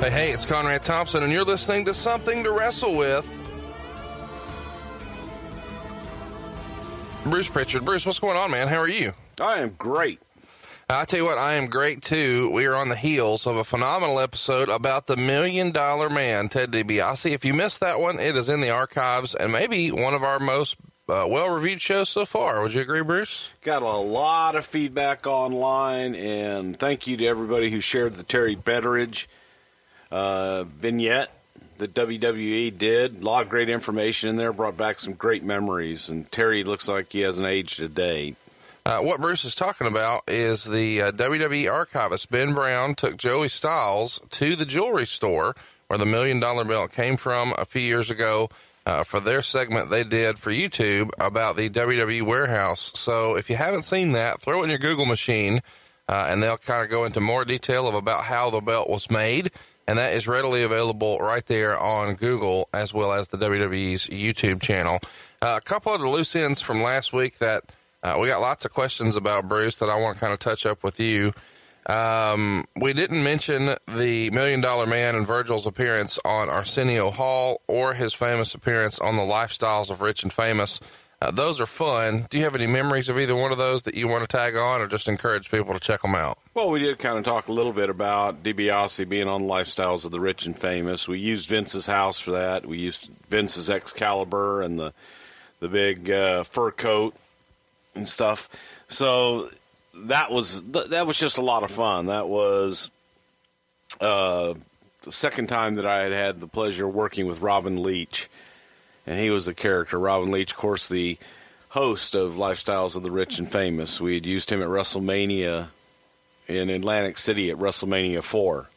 Hey, hey, it's Conrad Thompson, and you're listening to Something to Wrestle with. Bruce Pritchard. Bruce, what's going on, man? How are you? I am great. I tell you what, I am great too. We are on the heels of a phenomenal episode about the Million Dollar Man, Ted DiBiase. If you missed that one, it is in the archives and maybe one of our most uh, well reviewed shows so far. Would you agree, Bruce? Got a lot of feedback online, and thank you to everybody who shared the Terry Betteridge uh, vignette that WWE did. A lot of great information in there, brought back some great memories, and Terry looks like he hasn't aged a day. Uh, what Bruce is talking about is the uh, WWE archivist Ben Brown took Joey Styles to the jewelry store where the million dollar belt came from a few years ago uh, for their segment they did for YouTube about the WWE warehouse. So if you haven't seen that, throw it in your Google machine, uh, and they'll kind of go into more detail of about how the belt was made. And that is readily available right there on Google as well as the WWE's YouTube channel. Uh, a couple of the loose ends from last week that uh, we got lots of questions about Bruce that I want to kind of touch up with you. Um, we didn't mention the Million Dollar Man and Virgil's appearance on Arsenio Hall or his famous appearance on the Lifestyles of Rich and Famous. Uh, those are fun. Do you have any memories of either one of those that you want to tag on or just encourage people to check them out? Well, we did kind of talk a little bit about DiBiase being on Lifestyles of the Rich and Famous. We used Vince's house for that. We used Vince's Excalibur and the the big uh, fur coat and stuff. So that was that was just a lot of fun. That was uh, the second time that I had had the pleasure of working with Robin Leach, and he was a character. Robin Leach, of course, the host of Lifestyles of the Rich and Famous. We had used him at WrestleMania in Atlantic City at WrestleMania four,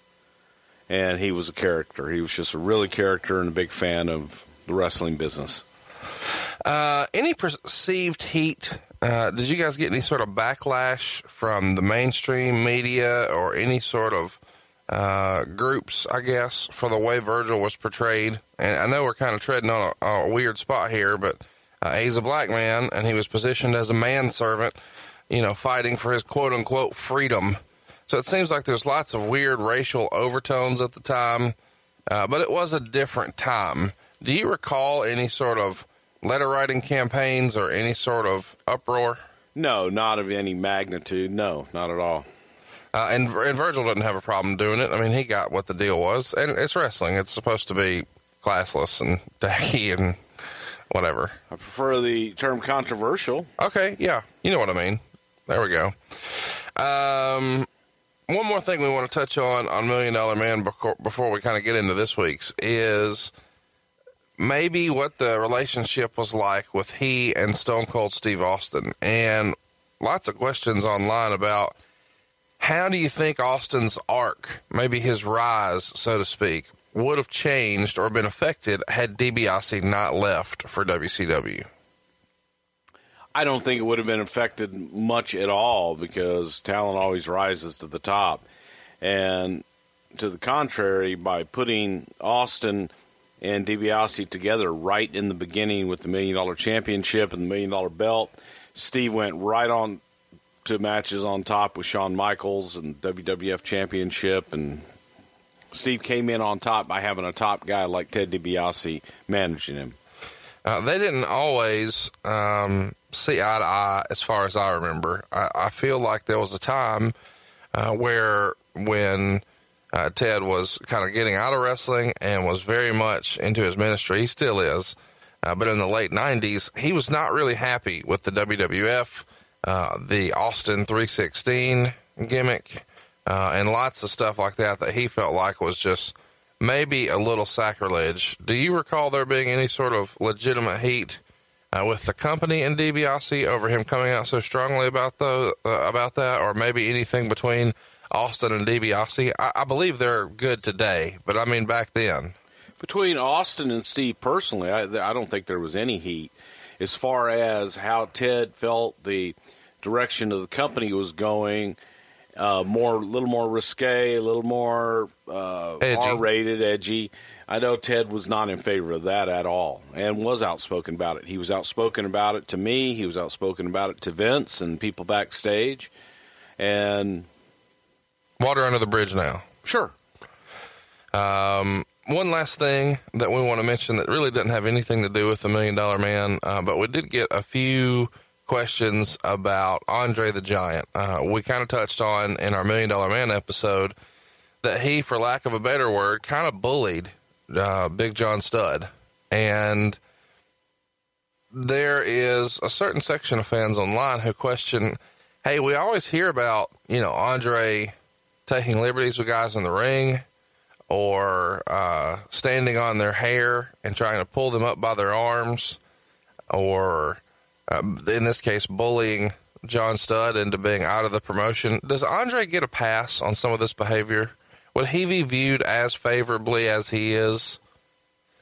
and he was a character. He was just a really character and a big fan of the wrestling business. Uh, any perceived heat uh, did you guys get any sort of backlash from the mainstream media or any sort of uh, groups, I guess, for the way Virgil was portrayed? And I know we're kind of treading on a, a weird spot here, but uh, he's a black man and he was positioned as a manservant, you know, fighting for his quote unquote freedom. So it seems like there's lots of weird racial overtones at the time, uh, but it was a different time. Do you recall any sort of letter writing campaigns or any sort of uproar? No, not of any magnitude. No, not at all. Uh, and, and Virgil didn't have a problem doing it. I mean, he got what the deal was, and it's wrestling. It's supposed to be classless and tacky and whatever. I prefer the term controversial. Okay, yeah, you know what I mean. There we go. Um, one more thing we want to touch on on Million Dollar Man before, before we kind of get into this week's is maybe what the relationship was like with he and Stone Cold Steve Austin. And lots of questions online about how do you think Austin's arc, maybe his rise, so to speak, would have changed or been affected had DiBiase not left for WCW? I don't think it would have been affected much at all because talent always rises to the top. And to the contrary, by putting Austin and DiBiase together right in the beginning with the Million Dollar Championship and the Million Dollar Belt. Steve went right on to matches on top with Shawn Michaels and WWF Championship, and Steve came in on top by having a top guy like Ted DiBiase managing him. Uh, they didn't always um, see eye to eye, as far as I remember. I, I feel like there was a time uh, where when uh, Ted was kind of getting out of wrestling and was very much into his ministry. He still is. Uh, but in the late 90s, he was not really happy with the WWF, uh, the Austin 316 gimmick, uh, and lots of stuff like that that he felt like was just maybe a little sacrilege. Do you recall there being any sort of legitimate heat uh, with the company and DiBiase over him coming out so strongly about the uh, about that, or maybe anything between Austin and DiBiase? I, I believe they're good today, but I mean back then. Between Austin and Steve, personally, I, I don't think there was any heat as far as how Ted felt the direction of the company was going. Uh, more, a little more risque, a little more uh, R-rated, edgy. I know Ted was not in favor of that at all, and was outspoken about it. He was outspoken about it to me. He was outspoken about it to Vince and people backstage. And water under the bridge now. Sure. Um, one last thing that we want to mention that really doesn't have anything to do with the Million Dollar Man, uh, but we did get a few questions about Andre the Giant. Uh, we kind of touched on in our Million Dollar Man episode that he, for lack of a better word, kind of bullied uh, Big John Studd. And there is a certain section of fans online who question hey, we always hear about, you know, Andre taking liberties with guys in the ring or uh, standing on their hair and trying to pull them up by their arms, or uh, in this case, bullying John Studd into being out of the promotion. Does Andre get a pass on some of this behavior? Would he be viewed as favorably as he is?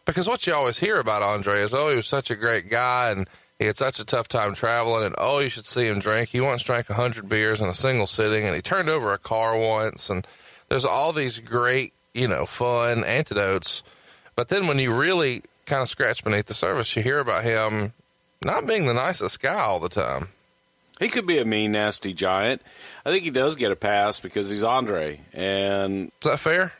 Because what you always hear about Andre is, oh, he was such a great guy and he had such a tough time traveling, and oh, you should see him drink. He once drank a 100 beers in a single sitting, and he turned over a car once. And there's all these great you know, fun antidotes. But then when you really kind of scratch beneath the surface, you hear about him not being the nicest guy all the time. He could be a mean, nasty giant. I think he does get a pass because he's Andre. And is that fair?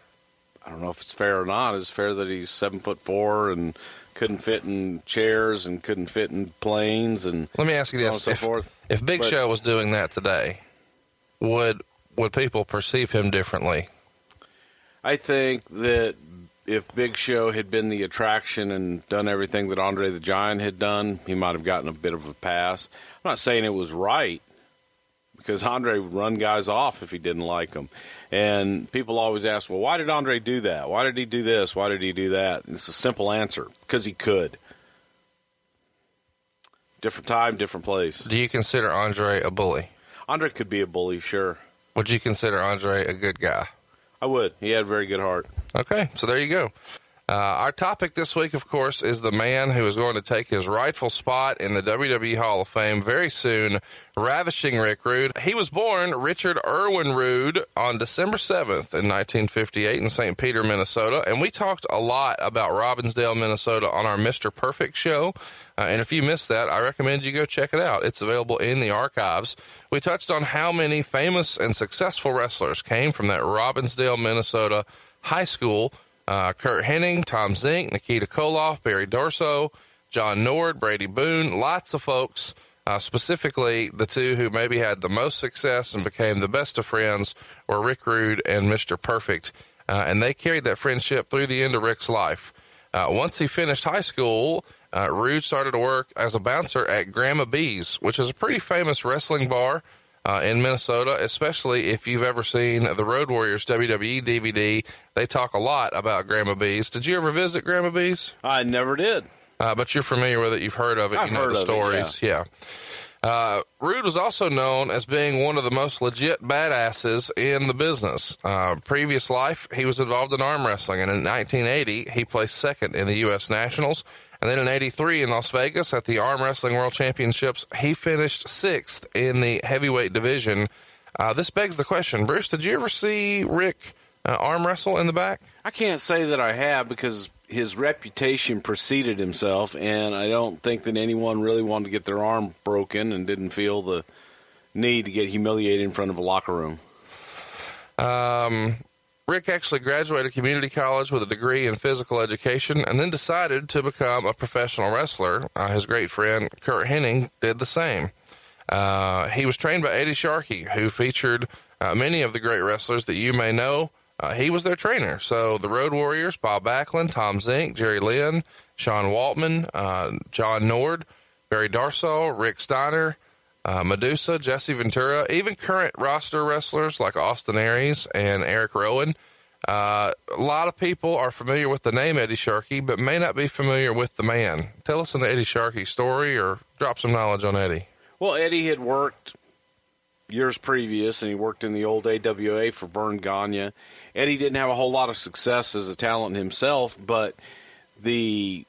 I don't know if it's fair or not. It's fair that he's seven foot four and couldn't fit in chairs and couldn't fit in planes and let me ask you this: so if, forth. if Big but, Show was doing that today, would would people perceive him differently? I think that if Big Show had been the attraction and done everything that Andre the Giant had done, he might have gotten a bit of a pass. I'm not saying it was right because Andre would run guys off if he didn't like them. And people always ask, well, why did Andre do that? Why did he do this? Why did he do that? And it's a simple answer because he could. Different time, different place. Do you consider Andre a bully? Andre could be a bully, sure. Would you consider Andre a good guy? I would. He had a very good heart. Okay, so there you go. Uh, our topic this week, of course, is the man who is going to take his rightful spot in the WWE Hall of Fame very soon, ravishing Rick Rude. He was born Richard Irwin Rude on December 7th in 1958 in St. Peter, Minnesota. And we talked a lot about Robbinsdale, Minnesota on our Mr. Perfect show. Uh, and if you missed that, I recommend you go check it out. It's available in the archives. We touched on how many famous and successful wrestlers came from that Robbinsdale, Minnesota high school uh, Curt Hennig, Tom Zink, Nikita Koloff, Barry Darsow, John Nord, Brady Boone, lots of folks, uh, specifically the two who maybe had the most success and became the best of friends were Rick Rude and Mr. Perfect. Uh, and they carried that friendship through the end of Rick's life. Uh, once he finished high school, uh, Rude started to work as a bouncer at Grandma B's, which is a pretty famous wrestling bar uh, in Minnesota, especially if you've ever seen the Road Warriors WWE DVD. They talk a lot about Grandma Bee's. Did you ever visit Grandma Bee's? I never did. Uh, but you're familiar with it. You've heard of it. I've you know the stories. It, yeah. yeah. Uh, Rude was also known as being one of the most legit badasses in the business. Uh, previous life, he was involved in arm wrestling, and in 1980, he placed second in the U.S. Nationals. And then in 83 in Las Vegas at the Arm Wrestling World Championships, he finished sixth in the heavyweight division. Uh, this begs the question, Bruce, did you ever see Rick uh, arm wrestle in the back? I can't say that I have because his reputation preceded himself, and I don't think that anyone really wanted to get their arm broken and didn't feel the need to get humiliated in front of a locker room. Um, Rick actually graduated community college with a degree in physical education and then decided to become a professional wrestler. Uh, his great friend Curt Hennig did the same. Uh, he was trained by Eddie Sharkey, who featured uh, many of the great wrestlers that you may know uh, he was their trainer. So the Road Warriors, Bob Backlund, Tom Zink, Jerry Lynn, Sean Waltman, uh, John Nord, Barry Darsow, Rick Steiner, uh, Medusa, Jesse Ventura, even current roster wrestlers like Austin Aries and Eric Rowan. Uh, a lot of people are familiar with the name Eddie Sharkey, but may not be familiar with the man. Tell us an Eddie Sharkey story or drop some knowledge on Eddie. Well, Eddie had worked years previous, and he worked in the old AWA for Verne Gagne. Eddie didn't have a whole lot of success as a talent himself, but the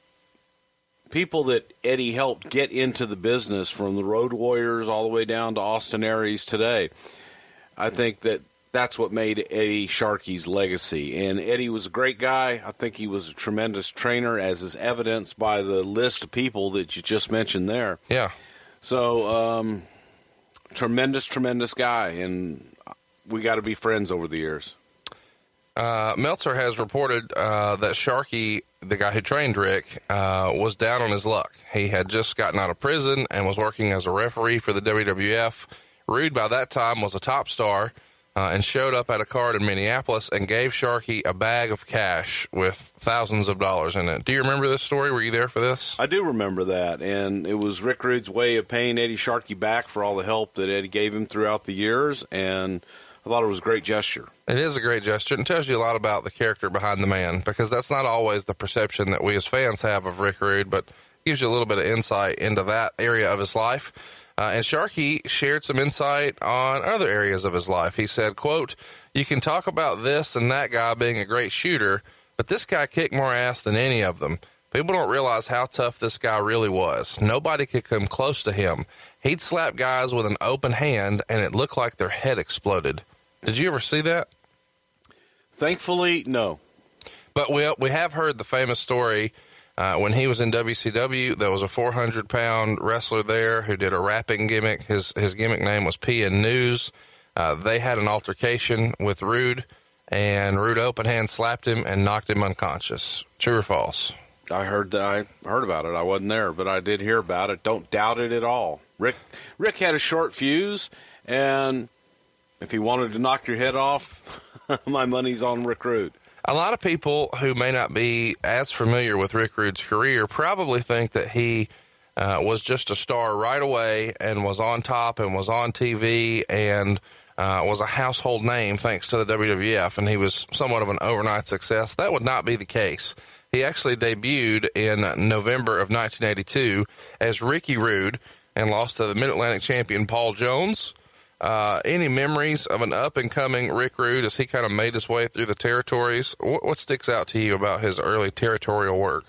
people that Eddie helped get into the business, from the Road Warriors all the way down to Austin Aries today, I think that that's what made Eddie Sharkey's legacy. And Eddie was a great guy. I think he was a tremendous trainer, as is evidenced by the list of people that you just mentioned there. Yeah. So, um, tremendous, tremendous guy, and we got to be friends over the years. Uh, Meltzer has reported uh, that Sharkey, the guy who trained Rick, uh, was down on his luck. He had just gotten out of prison and was working as a referee for the WWF. Rude, by that time, was a top star uh, and showed up at a card in Minneapolis and gave Sharkey a bag of cash with thousands of dollars in it. Do you remember this story? Were you there for this? I do remember that, and it was Rick Rude's way of paying Eddie Sharkey back for all the help that Eddie gave him throughout the years, and I thought it was a great gesture. It is a great gesture and tells you a lot about the character behind the man because that's not always the perception that we as fans have of Rick Rude, but gives you a little bit of insight into that area of his life. Uh, and Sharkey shared some insight on other areas of his life. He said, quote, you can talk about this and that guy being a great shooter, but this guy kicked more ass than any of them. People don't realize how tough this guy really was. Nobody could come close to him. He'd slap guys with an open hand and it looked like their head exploded. Did you ever see that? Thankfully, no. But we we have heard the famous story uh, when he was in WCW. There was a 400 pound wrestler there who did a rapping gimmick. His his gimmick name was P.N. News. Uh, they had an altercation with Rude, and Rude open hand slapped him and knocked him unconscious. True or false? I heard that. I heard about it. I wasn't there, but I did hear about it. Don't doubt it at all. Rick Rick had a short fuse, and if he wanted to knock your head off, my money's on Rick Rude. A lot of people who may not be as familiar with Rick Rude's career probably think that he uh, was just a star right away and was on top and was on TV and uh, was a household name thanks to the WWF, and he was somewhat of an overnight success. That would not be the case. He actually debuted in November of 1982 as Ricky Rude and lost to the Mid Atlantic champion Paul Jones. Uh, any memories of an up and coming Rick Rude as he kind of made his way through the territories? What, what sticks out to you about his early territorial work?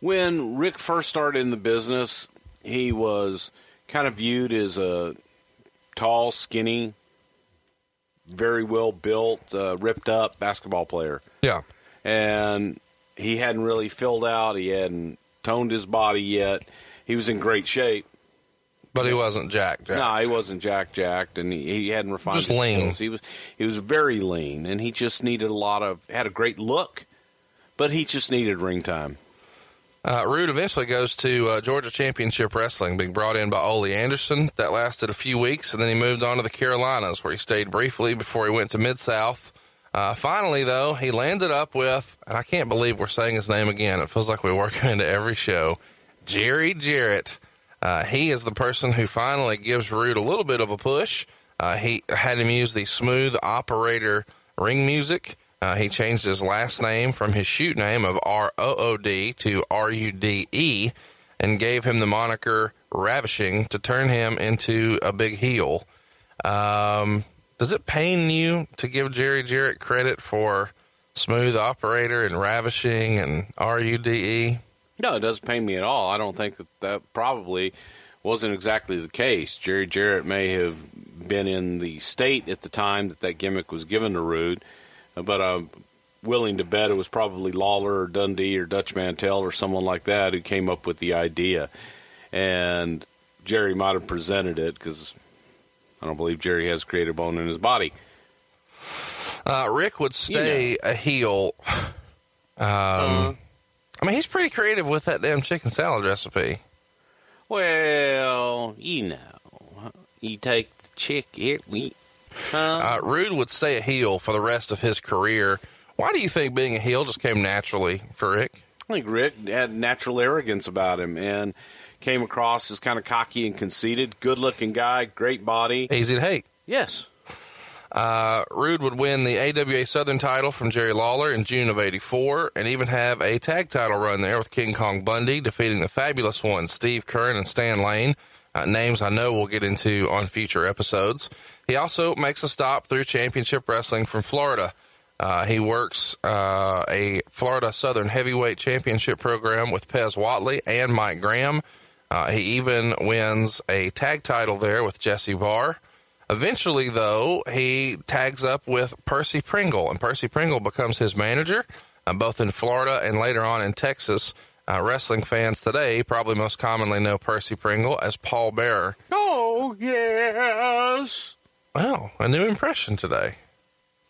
When Rick first started in the business, he was kind of viewed as a tall, skinny, very well built, uh, ripped up basketball player. Yeah. And he hadn't really filled out, he hadn't toned his body yet. He was in great shape. But he wasn't jacked. jacked. No, he wasn't jack jacked, and he, he hadn't refined Just his lean. skills. He was he was very lean, and he just needed a lot of had a great look, but he just needed ring time. Uh, Rude eventually goes to uh, Georgia Championship Wrestling, being brought in by Ole Anderson. That lasted a few weeks, and then he moved on to the Carolinas, where he stayed briefly before he went to Mid South. Uh, finally, though, he landed up with, and I can't believe we're saying his name again. It feels like we work into every show. Jerry Jarrett. Uh, he is the person who finally gives Rude a little bit of a push. Uh, he had him use the smooth operator ring music. Uh, he changed his last name from his shoot name of R O O D to R U D E and gave him the moniker Ravishing to turn him into a big heel. Um, does it pain you to give Jerry Jarrett credit for smooth operator and ravishing and R U D E? No, it doesn't pain me at all. I don't think that that probably wasn't exactly the case. Jerry Jarrett may have been in the state at the time that that gimmick was given to Rude, but I'm willing to bet it was probably Lawler or Dundee or Dutch Mantell or someone like that who came up with the idea. And Jerry might have presented it because I don't believe Jerry has creative bone in his body. Uh, Rick would stay a heel. Um, I mean, he's pretty creative with that damn chicken salad recipe. Well, you know, you take the chick here. We, Uh, Rude would stay a heel for the rest of his career. Why do you think being a heel just came naturally for Rick? I think Rick had natural arrogance about him and came across as kind of cocky and conceited. Good looking guy, great body. Easy to hate. Yes. Uh, Rude would win the AWA Southern title from Jerry Lawler in June of 84 and even have a tag title run there with King Kong Bundy, defeating the fabulous ones, Steve Keirn and Stan Lane. Uh, names I know we'll get into on future episodes. He also makes a stop through Championship Wrestling from Florida. Uh, he works uh, a Florida Southern Heavyweight Championship program with Pez Whatley and Mike Graham. Uh, he even wins a tag title there with Jesse Barr. Eventually, though, he tags up with Percy Pringle, and Percy Pringle becomes his manager, uh, both in Florida and later on in Texas. Uh, wrestling fans today probably most commonly know Percy Pringle as Paul Bearer. Oh, yes. Well, a new impression today.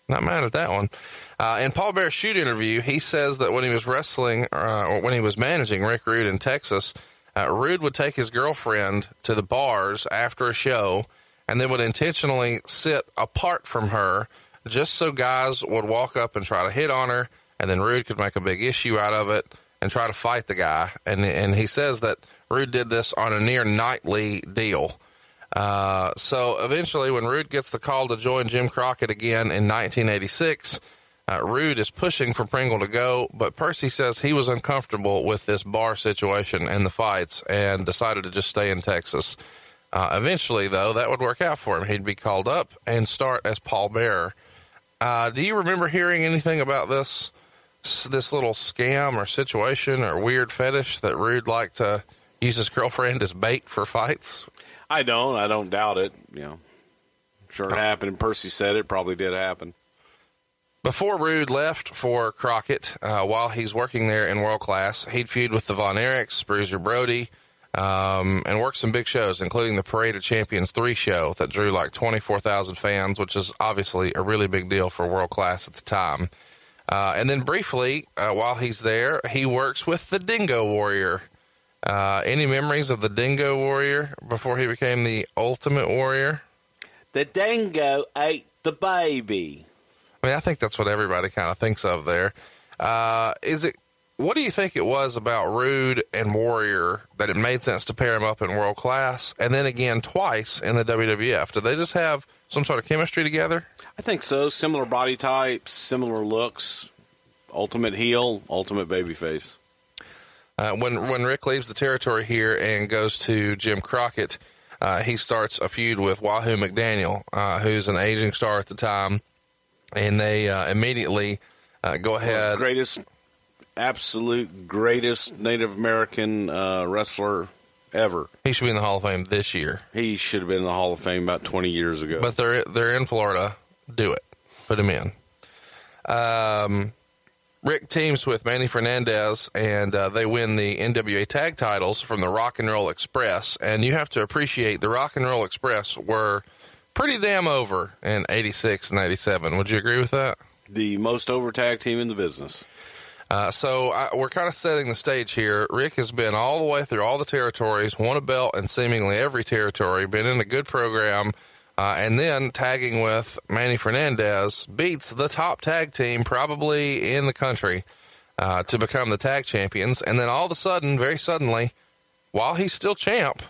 Not mad at that one. Uh, in Paul Bearer's shoot interview, he says that when he was wrestling, uh, or when he was managing Rick Rude in Texas, uh, Rude would take his girlfriend to the bars after a show and they would intentionally sit apart from her just so guys would walk up and try to hit on her, and then Rude could make a big issue out of it and try to fight the guy. And and he says that Rude did this on a near nightly deal. Uh, so eventually, when Rude gets the call to join Jim Crockett again in 1986, uh, Rude is pushing for Pringle to go, but Percy says he was uncomfortable with this bar situation and the fights and decided to just stay in Texas. Uh, eventually, though, that would work out for him. He'd be called up and start as Paul Bearer. Uh, do you remember hearing anything about this this little scam or situation or weird fetish that Rude liked to use his girlfriend as bait for fights? I don't. I don't doubt it. You know, sure it happened. Percy said it. Probably did happen. Before Rude left for Crockett, uh, while he's working there in world class, he'd feud with the Von Erichs, Bruiser Brody, um, and worked some big shows, including the Parade of Champions 3 show that drew like 24,000 fans, which is obviously a really big deal for world class at the time. Uh, and then briefly, uh, while he's there, he works with the Dingo Warrior. Uh, any memories of the Dingo Warrior before he became the Ultimate Warrior? The dingo ate the baby. I mean, I think that's what everybody kind of thinks of there. Uh, is it what do you think it was about Rude and Warrior that it made sense to pair him up in world class and then again twice in the WWF? Did they just have some sort of chemistry together? I think so. Similar body types, similar looks. Ultimate heel, ultimate babyface. Uh, when when Rick leaves the territory here and goes to Jim Crockett, uh, he starts a feud with Wahoo McDaniel, uh, who's an aging star at the time, and they uh, immediately uh, go ahead. Greatest absolute greatest Native American uh, wrestler ever. He should be in the Hall of Fame this year. He should have been in the Hall of Fame about 20 years ago. But they're they're in Florida. Do it. Put him in. Um, Rick teams with Manny Fernandez, and uh, they win the NWA tag titles from the Rock and Roll Express. And you have to appreciate the Rock and Roll Express were pretty damn over in '86 and '87. Would you agree with that? The most over tag team in the business. Uh, so I, we're kind of setting the stage here. Rick has been all the way through all the territories, won a belt in seemingly every territory, been in a good program, uh, and then tagging with Manny Fernandez beats the top tag team probably in the country uh, to become the tag champions. And then all of a sudden, very suddenly, while he's still champ,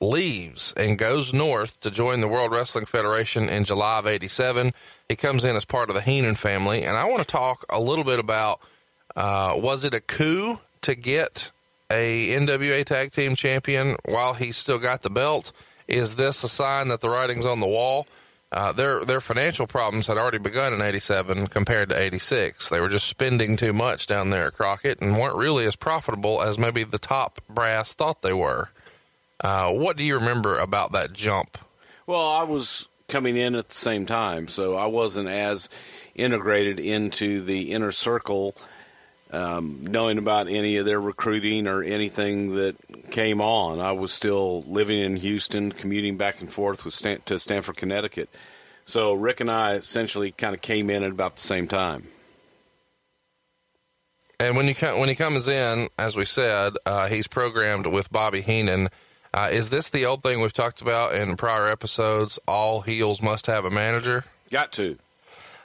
leaves and goes north to join the World Wrestling Federation in July of 87. He comes in as part of the Heenan family. And I want to talk a little bit about – uh, was it a coup to get a NWA Tag Team Champion while he still got the belt? Is this a sign that the writing's on the wall? Uh, their their financial problems had already begun in '87 compared to '86. They were just spending too much down there at Crockett and weren't really as profitable as maybe the top brass thought they were. Uh, what do you remember about that jump? Well, I was coming in at the same time, so I wasn't as integrated into the inner circle um, knowing about any of their recruiting or anything that came on. I was still living in Houston, commuting back and forth with Stan- to Stamford, Connecticut. So Rick and I essentially kind of came in at about the same time. And when he when he comes in, as we said, uh, he's programmed with Bobby Heenan Uh, is this the old thing we've talked about in prior episodes? All heels must have a manager. Got to.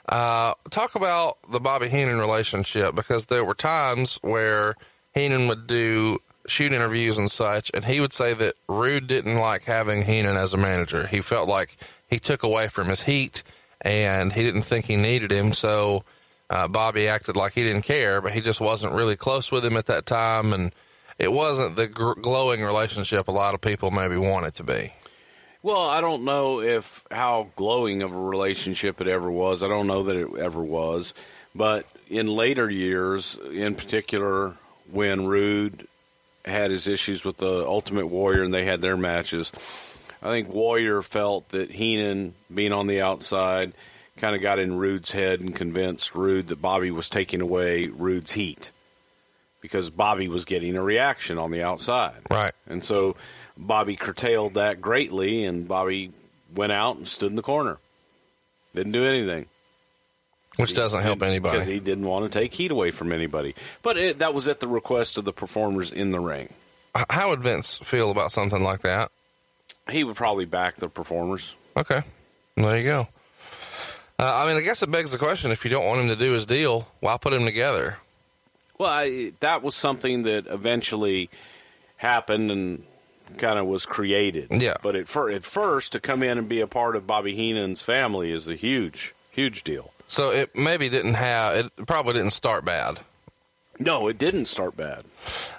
Uh, talk about the Bobby Heenan relationship because there were times where Heenan would do shoot interviews and such, and he would say that Rude didn't like having Heenan as a manager. He felt like he took away from his heat, and he didn't think he needed him. So uh, Bobby acted like he didn't care, but he just wasn't really close with him at that time, and it wasn't the gr- glowing relationship a lot of people maybe want it to be. Well, I don't know if how glowing of a relationship it ever was. I don't know that it ever was. But in later years, in particular, when Rude had his issues with the Ultimate Warrior and they had their matches, I think Warrior felt that Heenan, being on the outside, kind of got in Rude's head and convinced Rude that Bobby was taking away Rude's heat because Bobby was getting a reaction on the outside. Right. And so Bobby curtailed that greatly, and Bobby went out and stood in the corner. Didn't do anything. Which doesn't help anybody. Because he didn't want to take heat away from anybody. But it, that was at the request of the performers in the ring. How would Vince feel about something like that? He would probably back the performers. Okay. There you go. Uh, I mean, I guess it begs the question if you don't want him to do his deal, why put him together? Well, I, that was something that eventually happened and kind of was created. Yeah. But at, fir- at first, to come in and be a part of Bobby Heenan's family is a huge, huge deal. So it maybe didn't have, it probably didn't start bad. No, it didn't start bad.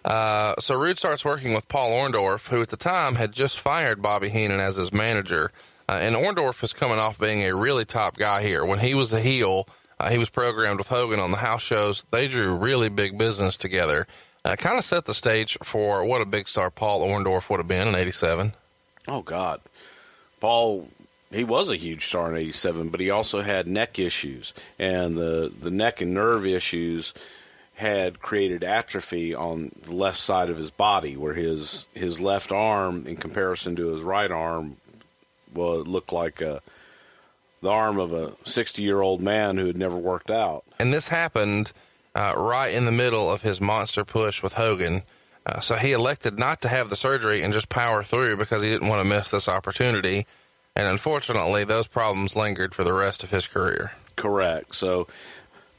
Uh, so Rude starts working with Paul Orndorff, who at the time had just fired Bobby Heenan as his manager. Uh, and Orndorff is coming off being a really top guy here. When he was a heel, uh, he was programmed with Hogan on the house shows. They drew really big business together. Uh, kind of set the stage for what a big star Paul Orndorff would have been in '87. Oh God, Paul. He was a huge star in '87, but he also had neck issues, and the the neck and nerve issues had created atrophy on the left side of his body, where his his left arm, in comparison to his right arm, well, it looked like a, the arm of a 60 year old man who had never worked out. And this happened uh, right in the middle of his monster push with Hogan. Uh, so he elected not to have the surgery and just power through because he didn't want to miss this opportunity. And unfortunately, those problems lingered for the rest of his career. Correct. So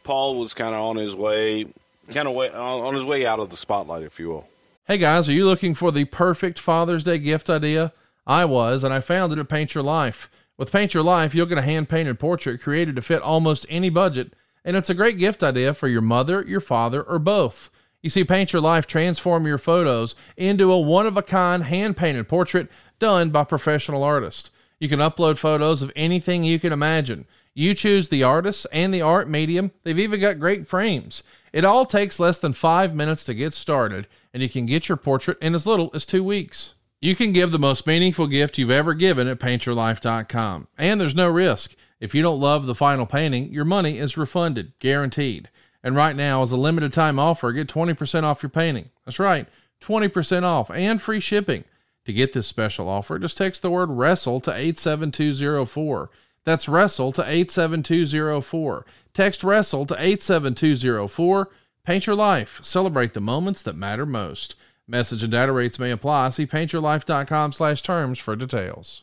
Paul was kind of on his way, kind of way, on his way out of the spotlight, if you will. Hey guys, are you looking for the perfect Father's Day gift idea? I was, and I found it at Paint Your Life. With Paint Your Life, you'll get a hand painted portrait created to fit almost any budget, and it's a great gift idea for your mother, your father, or both. You see, Paint Your Life transform your photos into a one of a kind hand painted portrait done by professional artists. You can upload photos of anything you can imagine. You choose the artist and the art medium. They've even got great frames. It all takes less than five minutes to get started, and you can get your portrait in as little as two weeks. You can give the most meaningful gift you've ever given at paintyourlife.com. And there's no risk. If you don't love the final painting, your money is refunded, guaranteed. And right now, as a limited time offer, get 20% off your painting. That's right, 20% off and free shipping. To get this special offer, just text the word WRESTLE to 87204. That's WRESTLE to 87204. Text WRESTLE to 87204. Paint your life. Celebrate the moments that matter most. Message and data rates may apply. See paintyourlife.com slash terms for details.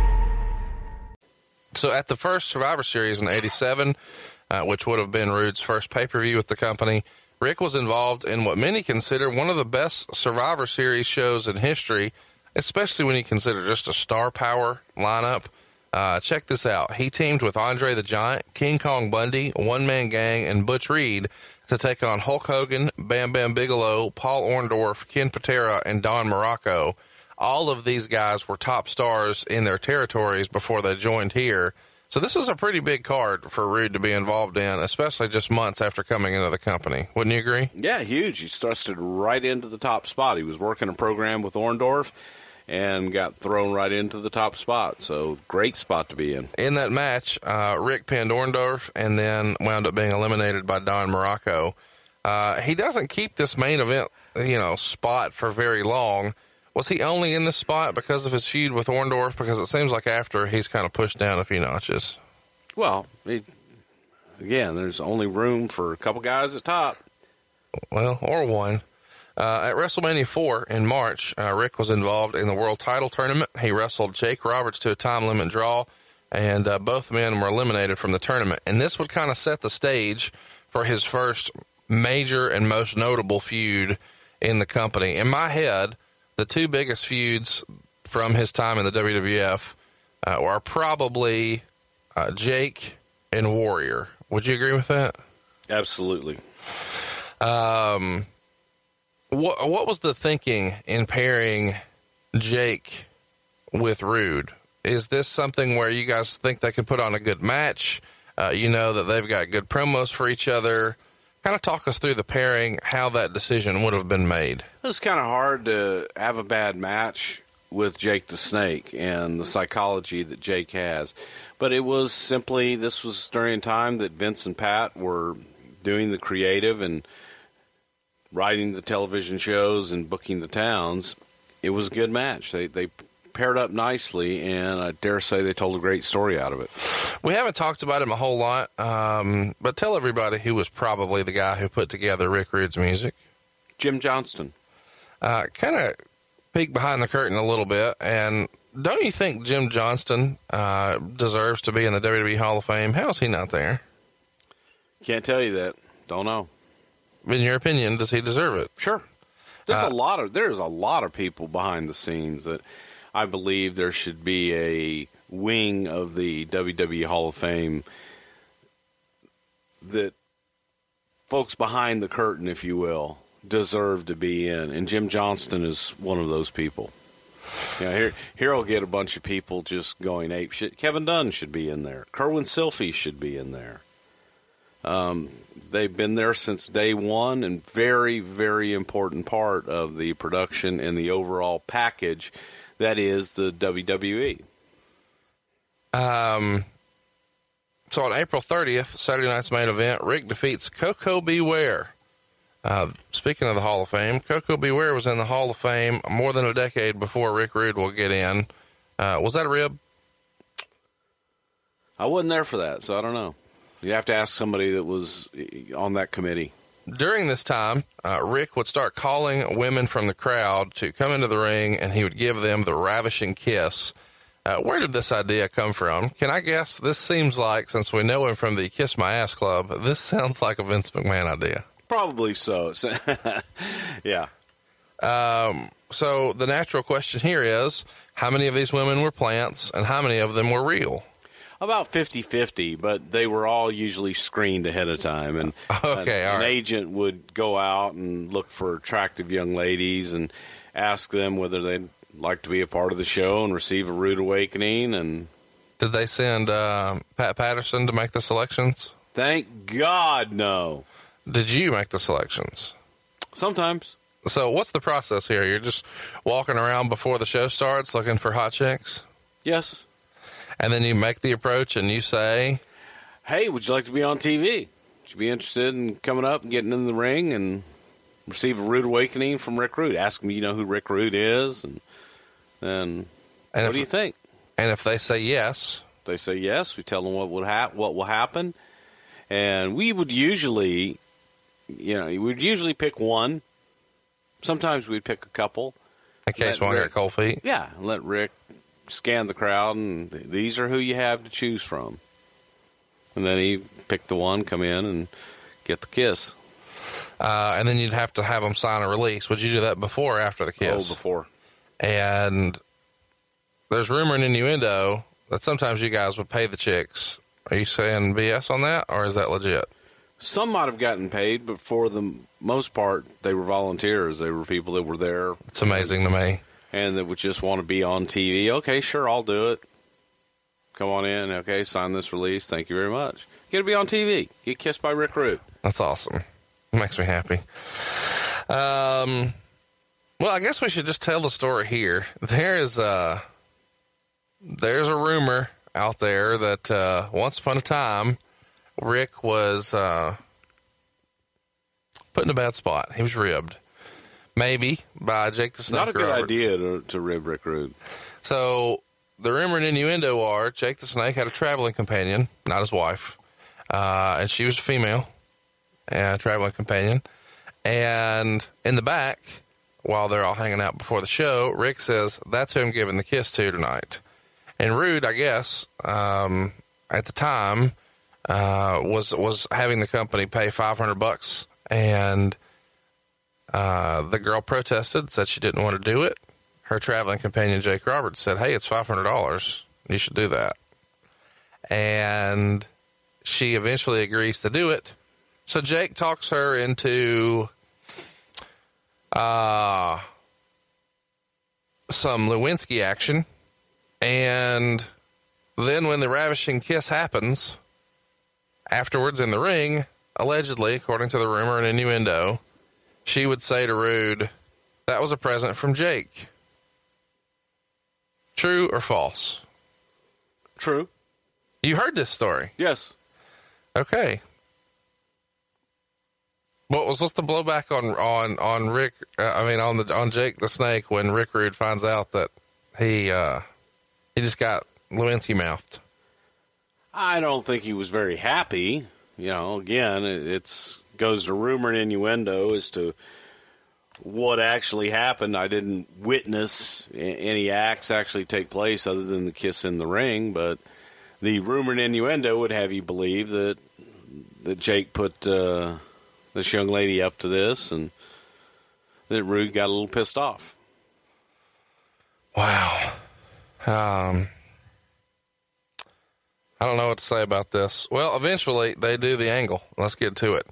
So at the first Survivor Series in '87, uh, which would have been Rude's first pay per view with the company, Rick was involved in what many consider one of the best Survivor Series shows in history, especially when you consider just a star power lineup. Uh, check this out. He teamed with Andre the Giant, King Kong Bundy, One Man Gang, and Butch Reed to take on Hulk Hogan, Bam Bam Bigelow, Paul Orndorff, Ken Patera, and Don Muraco. All of these guys were top stars in their territories before they joined here. So this was a pretty big card for Rude to be involved in, especially just months after coming into the company. Wouldn't you agree? Yeah, huge. He thrusted right into the top spot. He was working a program with Orndorff, and got thrown right into the top spot. So great spot to be in. In that match, uh, Rick pinned Orndorff and then wound up being eliminated by Don Muraco. Uh, he doesn't keep this main event, you know, spot for very long. Was he only in this spot because of his feud with Orndorff? Because it seems like after he's kind of pushed down a few notches. Well, it, again, there's only room for a couple guys at top. Well, or one. Uh, at WrestleMania 4 in March, uh, Rick was involved in the world title tournament. He wrestled Jake Roberts to a time limit draw, and uh, both men were eliminated from the tournament. And this would kind of set the stage for his first major and most notable feud in the company. In my head, the two biggest feuds from his time in the WWF uh, are probably uh, Jake and Warrior. Would you agree with that? Absolutely. Um, what what was the thinking in pairing Jake with Rude? Is this something where you guys think they can put on a good match? Uh, you know that they've got good promos for each other. Kind of talk us through the pairing, how that decision would have been made. It's kind of hard to have a bad match with Jake the Snake and the psychology that Jake has. But it was simply, this was during a time that Vince and Pat were doing the creative and writing the television shows and booking the towns. It was a good match. They, they paired up nicely, and I dare say they told a great story out of it. We haven't talked about him a whole lot, um, but tell everybody who was probably the guy who put together Rick Rude's music. Jim Johnston. Uh, kind of peek behind the curtain a little bit, and don't you think Jim Johnston uh, deserves to be in the WWE Hall of Fame? How is he not there? Can't tell you that. Don't know. In your opinion, does he deserve it? Sure. There's Uh, a lot of there's a lot of people behind the scenes that I believe there should be a wing of the WWE Hall of Fame that folks behind the curtain, if you will, deserve to be in, and Jim Johnston is one of those people. Yeah, here here I'll get a bunch of people just going ape shit. Kevin Dunn should be in there. Kerwin Silfies should be in there. Um, they've been there since day one and very, very important part of the production and the overall package that is the. WWE. Um, so on April 30th, Saturday night's main event, Rick defeats Koko B. Ware. Uh, speaking of the Hall of Fame, Koko B. Ware was in the Hall of Fame more than a decade before Rick Rude will get in. Uh, was that a rib? I wasn't there for that, so I don't know. You have to ask somebody that was on that committee. During this time, uh, Rick would start calling women from the crowd to come into the ring and he would give them the ravishing kiss. Uh, where did this idea come from? Can I guess? This seems like, since we know him from the Kiss My Ass Club, this sounds like a Vince McMahon idea. Probably so. yeah. Um, so the natural question here is how many of these women were plants and how many of them were real? About 50 50, but they were all usually screened ahead of time. And Okay, an, an right. agent would go out and look for attractive young ladies and ask them whether they'd like to be a part of the show and receive a rude awakening. And Did they send uh, Pat Patterson to make the selections? thank God, no. Did you make the selections? Sometimes. So what's the process here? You're just walking around before the show starts looking for hot chicks, Yes. and then you make the approach and you say, Hey, would you like to be on TV? Would you be interested in coming up and getting in the ring and receive a rude awakening from Rick Rude? Ask me, you know who Rick Rude is, and and and what if, do you think? and if they say yes, They say yes. We tell them what would hap- what will happen, and we would usually, you know, we would usually pick one. Sometimes we'd pick a couple. in case Let one Rick- got cold feet. Yeah, let Rick scan the crowd, and these are who you have to choose from. And then he pick the one, come in, and get the kiss. Uh, and then you'd have to have them sign a release. Would you do that before or after the kiss? Oh, before. and there's rumor and innuendo that sometimes you guys would pay the chicks. Are you saying BS on that, or is that legit? Some might have gotten paid, but for the most part, they were volunteers. They were people that were there It's amazing to me. and that would just want to be on TV. Okay, sure, I'll do it. Come on in. Okay, sign this release. Thank you very much. Get to be on TV. Get kissed by Rick Rude. That's awesome. It makes me happy. Um, Well, I guess we should just tell the story here. There is a there's a rumor out there that uh, once upon a time, Rick was uh, put in a bad spot. He was ribbed, maybe by Jake the Snake. Not a good Roberts. idea to, to rib Rick Rude. So the rumor and innuendo are Jake the Snake had a traveling companion, not his wife, uh, and she was a female, a traveling companion. And in the back, while they're all hanging out before the show, Rick says, "That's who I'm giving the kiss to tonight." And Rude, I guess, um, at the time, uh, was was having the company pay 500 bucks, and uh, the girl protested, said she didn't want to do it her traveling companion Jake Roberts said, "Hey, it's five hundred dollars. You should do that." And she eventually agrees to do it. So Jake talks her into uh, some Lewinsky action, and then when the ravishing kiss happens, afterwards in the ring, allegedly, according to the rumor and innuendo, she would say to Rude, "That was a present from Jake." True or false? True. You heard this story. Yes. Okay. What was what's the blowback on on on Rick? Uh, I mean, on the on Jake the Snake when Rick Rude finds out that he uh he just got Lewinsky mouthed. I don't think he was very happy. You know, again, it it's goes to rumor and innuendo as to what actually happened. I didn't witness any acts actually take place other than the kiss in the ring, but the rumor and innuendo would have you believe that that Jake put uh, this young lady up to this, and that Rude got a little pissed off. Wow. Um, I don't know what to say about this. Well, eventually they do the angle. Let's get to it.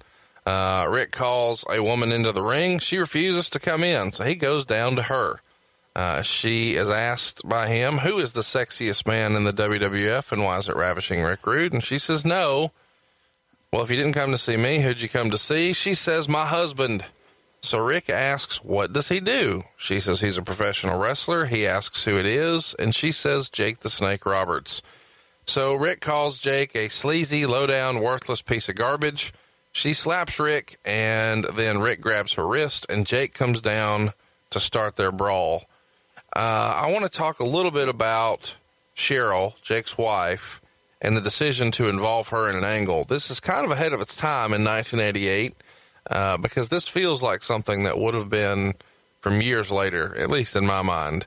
Uh, Rick calls a woman into the ring. She refuses to come in, so he goes down to her. Uh, she is asked by him, Who is the sexiest man in the WWF and why is it ravishing Rick Rude? And she says, No. Well, if you didn't come to see me, who'd you come to see? She says, My husband. So Rick asks, What does he do? She says, He's a professional wrestler. He asks who it is, and she says, Jake the Snake Roberts. So Rick calls Jake a sleazy, low down, worthless piece of garbage. She slaps Rick, and then Rick grabs her wrist, and Jake comes down to start their brawl. Uh, I want to talk a little bit about Cheryl, Jake's wife, and the decision to involve her in an angle. This is kind of ahead of its time in 1988 uh, because this feels like something that would have been from years later, at least in my mind.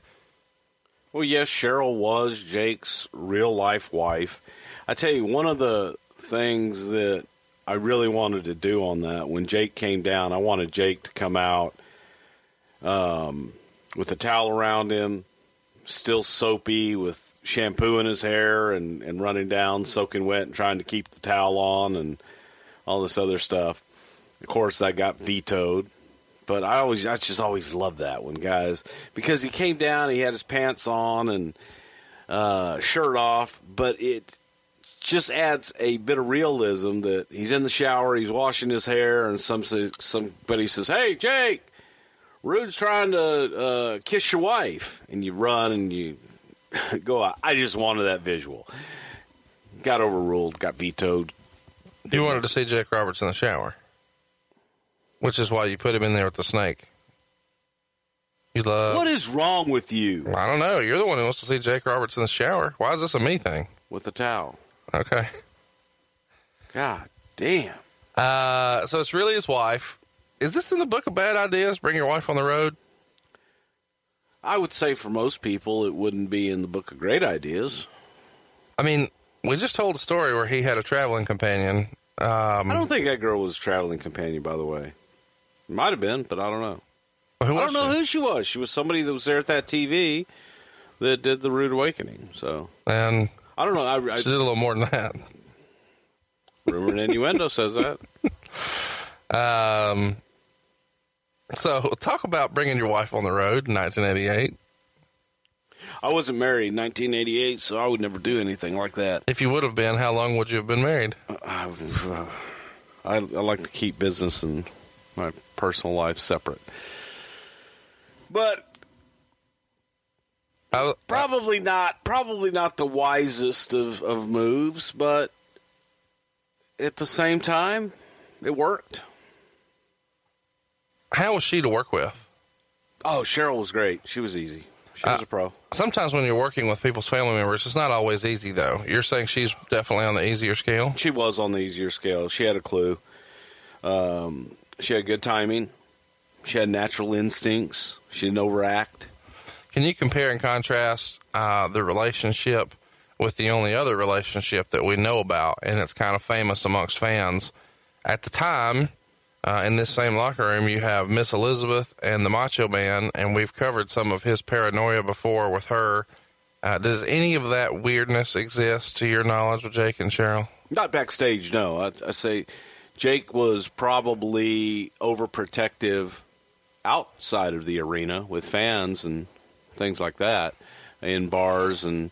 Well, yes, Cheryl was Jake's real life wife. I tell you, one of the things that I really wanted to do on that when Jake came down, I wanted Jake to come out um, with a towel around him, still soapy, with shampoo in his hair and, and running down, soaking wet, and trying to keep the towel on, and all this other stuff. Of course, that got vetoed. But I always, I just always loved that one, guys, because he came down, he had his pants on and uh, shirt off, but it just adds a bit of realism that he's in the shower, he's washing his hair, and some somebody says, "Hey, Jake, Rude's trying to uh, kiss your wife," and you run and you go out. I just wanted that visual. Got overruled, got vetoed. You wanted to see Jake Roberts in the shower, which is why you put him in there with the snake. You love. what is wrong with you I don't know. You're the one who wants to see Jake Roberts in the shower. Why is this a me thing? with the towel? Okay. God damn. Uh, so it's really his wife. Is this in the book of bad ideas? Bring your wife on the road. I would say for most people, it wouldn't be in the book of great ideas. I mean, we just told a story where he had a traveling companion. Um, I don't think that girl was a traveling companion, by the way. Might have been, but I don't know. who I don't know who she was. She was somebody that was there at that TV that did the Rude Awakening. So And I don't know. I, I, she did a little more than that. rumor and innuendo says that. Um, so talk about bringing your wife on the road in 1988. I wasn't married in 1988, so I would never do anything like that. If you would have been, how long would you have been married? I, I, I like to keep business and my personal life separate. but I, probably not. Probably not the wisest of, of moves, but at the same time, it worked. how was she to work with? Oh, Cheryl was great. She was easy. She was Uh, a pro. Sometimes when you're working with people's family members, it's not always easy, though. You're saying she's definitely on the easier scale. She was on the easier scale. She had a clue. Um, she had good timing. She had natural instincts. She didn't overact. Can you compare and contrast uh, the relationship with the only other relationship that we know about, and it's kind of famous amongst fans? At the time, uh, in this same locker room, you have Miss Elizabeth and the Macho Man, and we've covered some of his paranoia before with her. Uh, does any of that weirdness exist to your knowledge with Jake and Cheryl? Not backstage, no. I, I say Jake was probably overprotective outside of the arena with fans and things like that, in bars and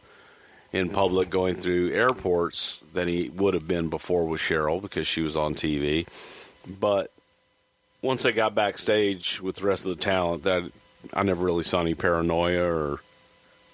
in public going through airports than he would have been before with Cheryl because she was on TV. But once I got backstage with the rest of the talent, that I never really saw any paranoia or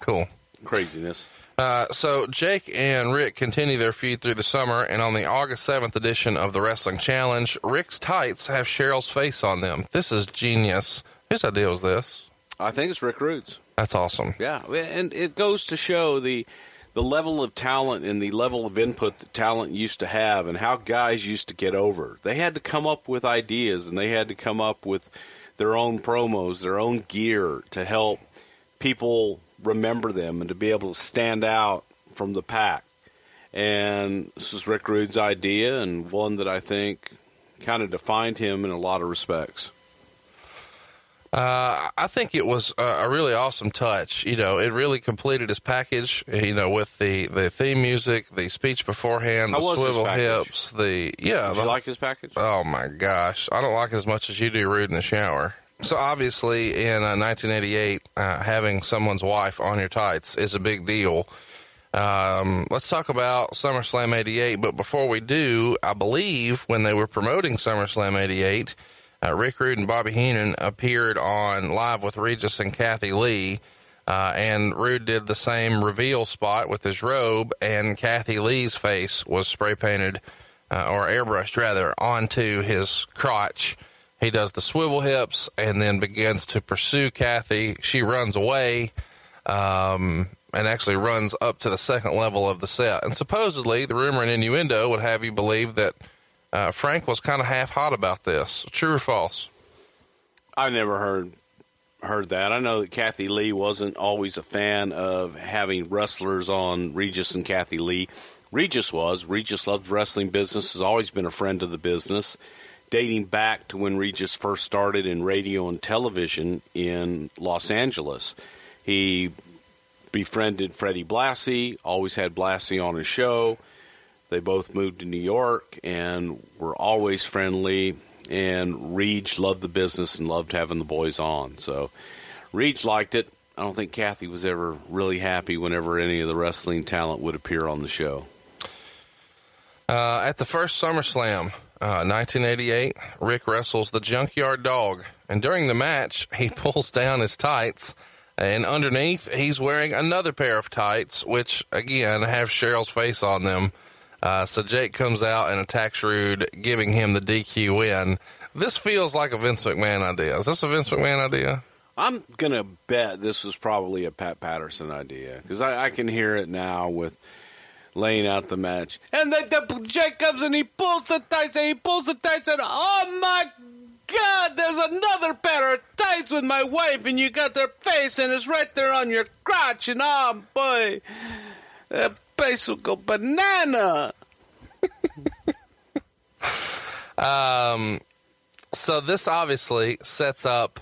Cool. craziness. Uh, so Jake and Rick continue their feud through the summer, and on the August 7th edition of the Wrestling Challenge, Rick's tights have Cheryl's face on them. This is genius. Whose idea was this? I think it's Rick Rude's. That's awesome. Yeah, and it goes to show the the level of talent and the level of input that talent used to have and how guys used to get over. They had to come up with ideas and they had to come up with their own promos, their own gear to help people remember them and to be able to stand out from the pack. And this is Rick Rude's idea and one that I think kind of defined him in a lot of respects. Uh, I think it was a, really awesome touch. You know, it really completed his package. You know, with the, the theme music, the speech beforehand, How the swivel hips, the yeah. Did the- you like his package? Oh my gosh, I don't like it as much as you do Rude in the shower. So obviously, in uh, 1988, uh, having someone's wife on your tights is a big deal. Um, let's talk about SummerSlam 88. But before we do, I believe when they were promoting SummerSlam 88, uh, Rick Rude and Bobby Heenan appeared on Live with Regis and Kathie Lee. Uh, and Rude did the same reveal spot with his robe, and Kathie Lee's face was spray painted uh, or airbrushed rather onto his crotch. He does the swivel hips and then begins to pursue Kathy. She runs away um, and actually runs up to the second level of the set. And supposedly, the rumor and innuendo would have you believe that uh, Frank was kind of half hot about this. True or false? I never heard heard that. I know that Kathie Lee wasn't always a fan of having wrestlers on Regis and Kathie Lee. Regis was. Regis loved wrestling business, has always been a friend of the business, dating back to when Regis first started in radio and television in Los Angeles. He befriended Freddie Blassie, always had Blassie on his show. They both moved to New York and were always friendly. And Reach loved the business and loved having the boys on. So Reach liked it. I don't think Kathy was ever really happy whenever any of the wrestling talent would appear on the show. Uh, at the first SummerSlam, uh, 1988, Rick wrestles the Junkyard Dog, and during the match, he pulls down his tights, and underneath, he's wearing another pair of tights, which again have Cheryl's face on them. Uh, so Jake comes out and attacks Rude, giving him the DQ win. This feels like a Vince McMahon idea. Is this a Vince McMahon idea? I'm to bet this was probably a Pat Patterson idea because I, I can hear it now with laying out the match. And then the, Jake comes and he pulls the tights and he pulls the tights and oh my God, there's another pair of tights with my wife and you got their face and it's right there on your crotch and oh boy, that place will go banana. Um, so this obviously sets up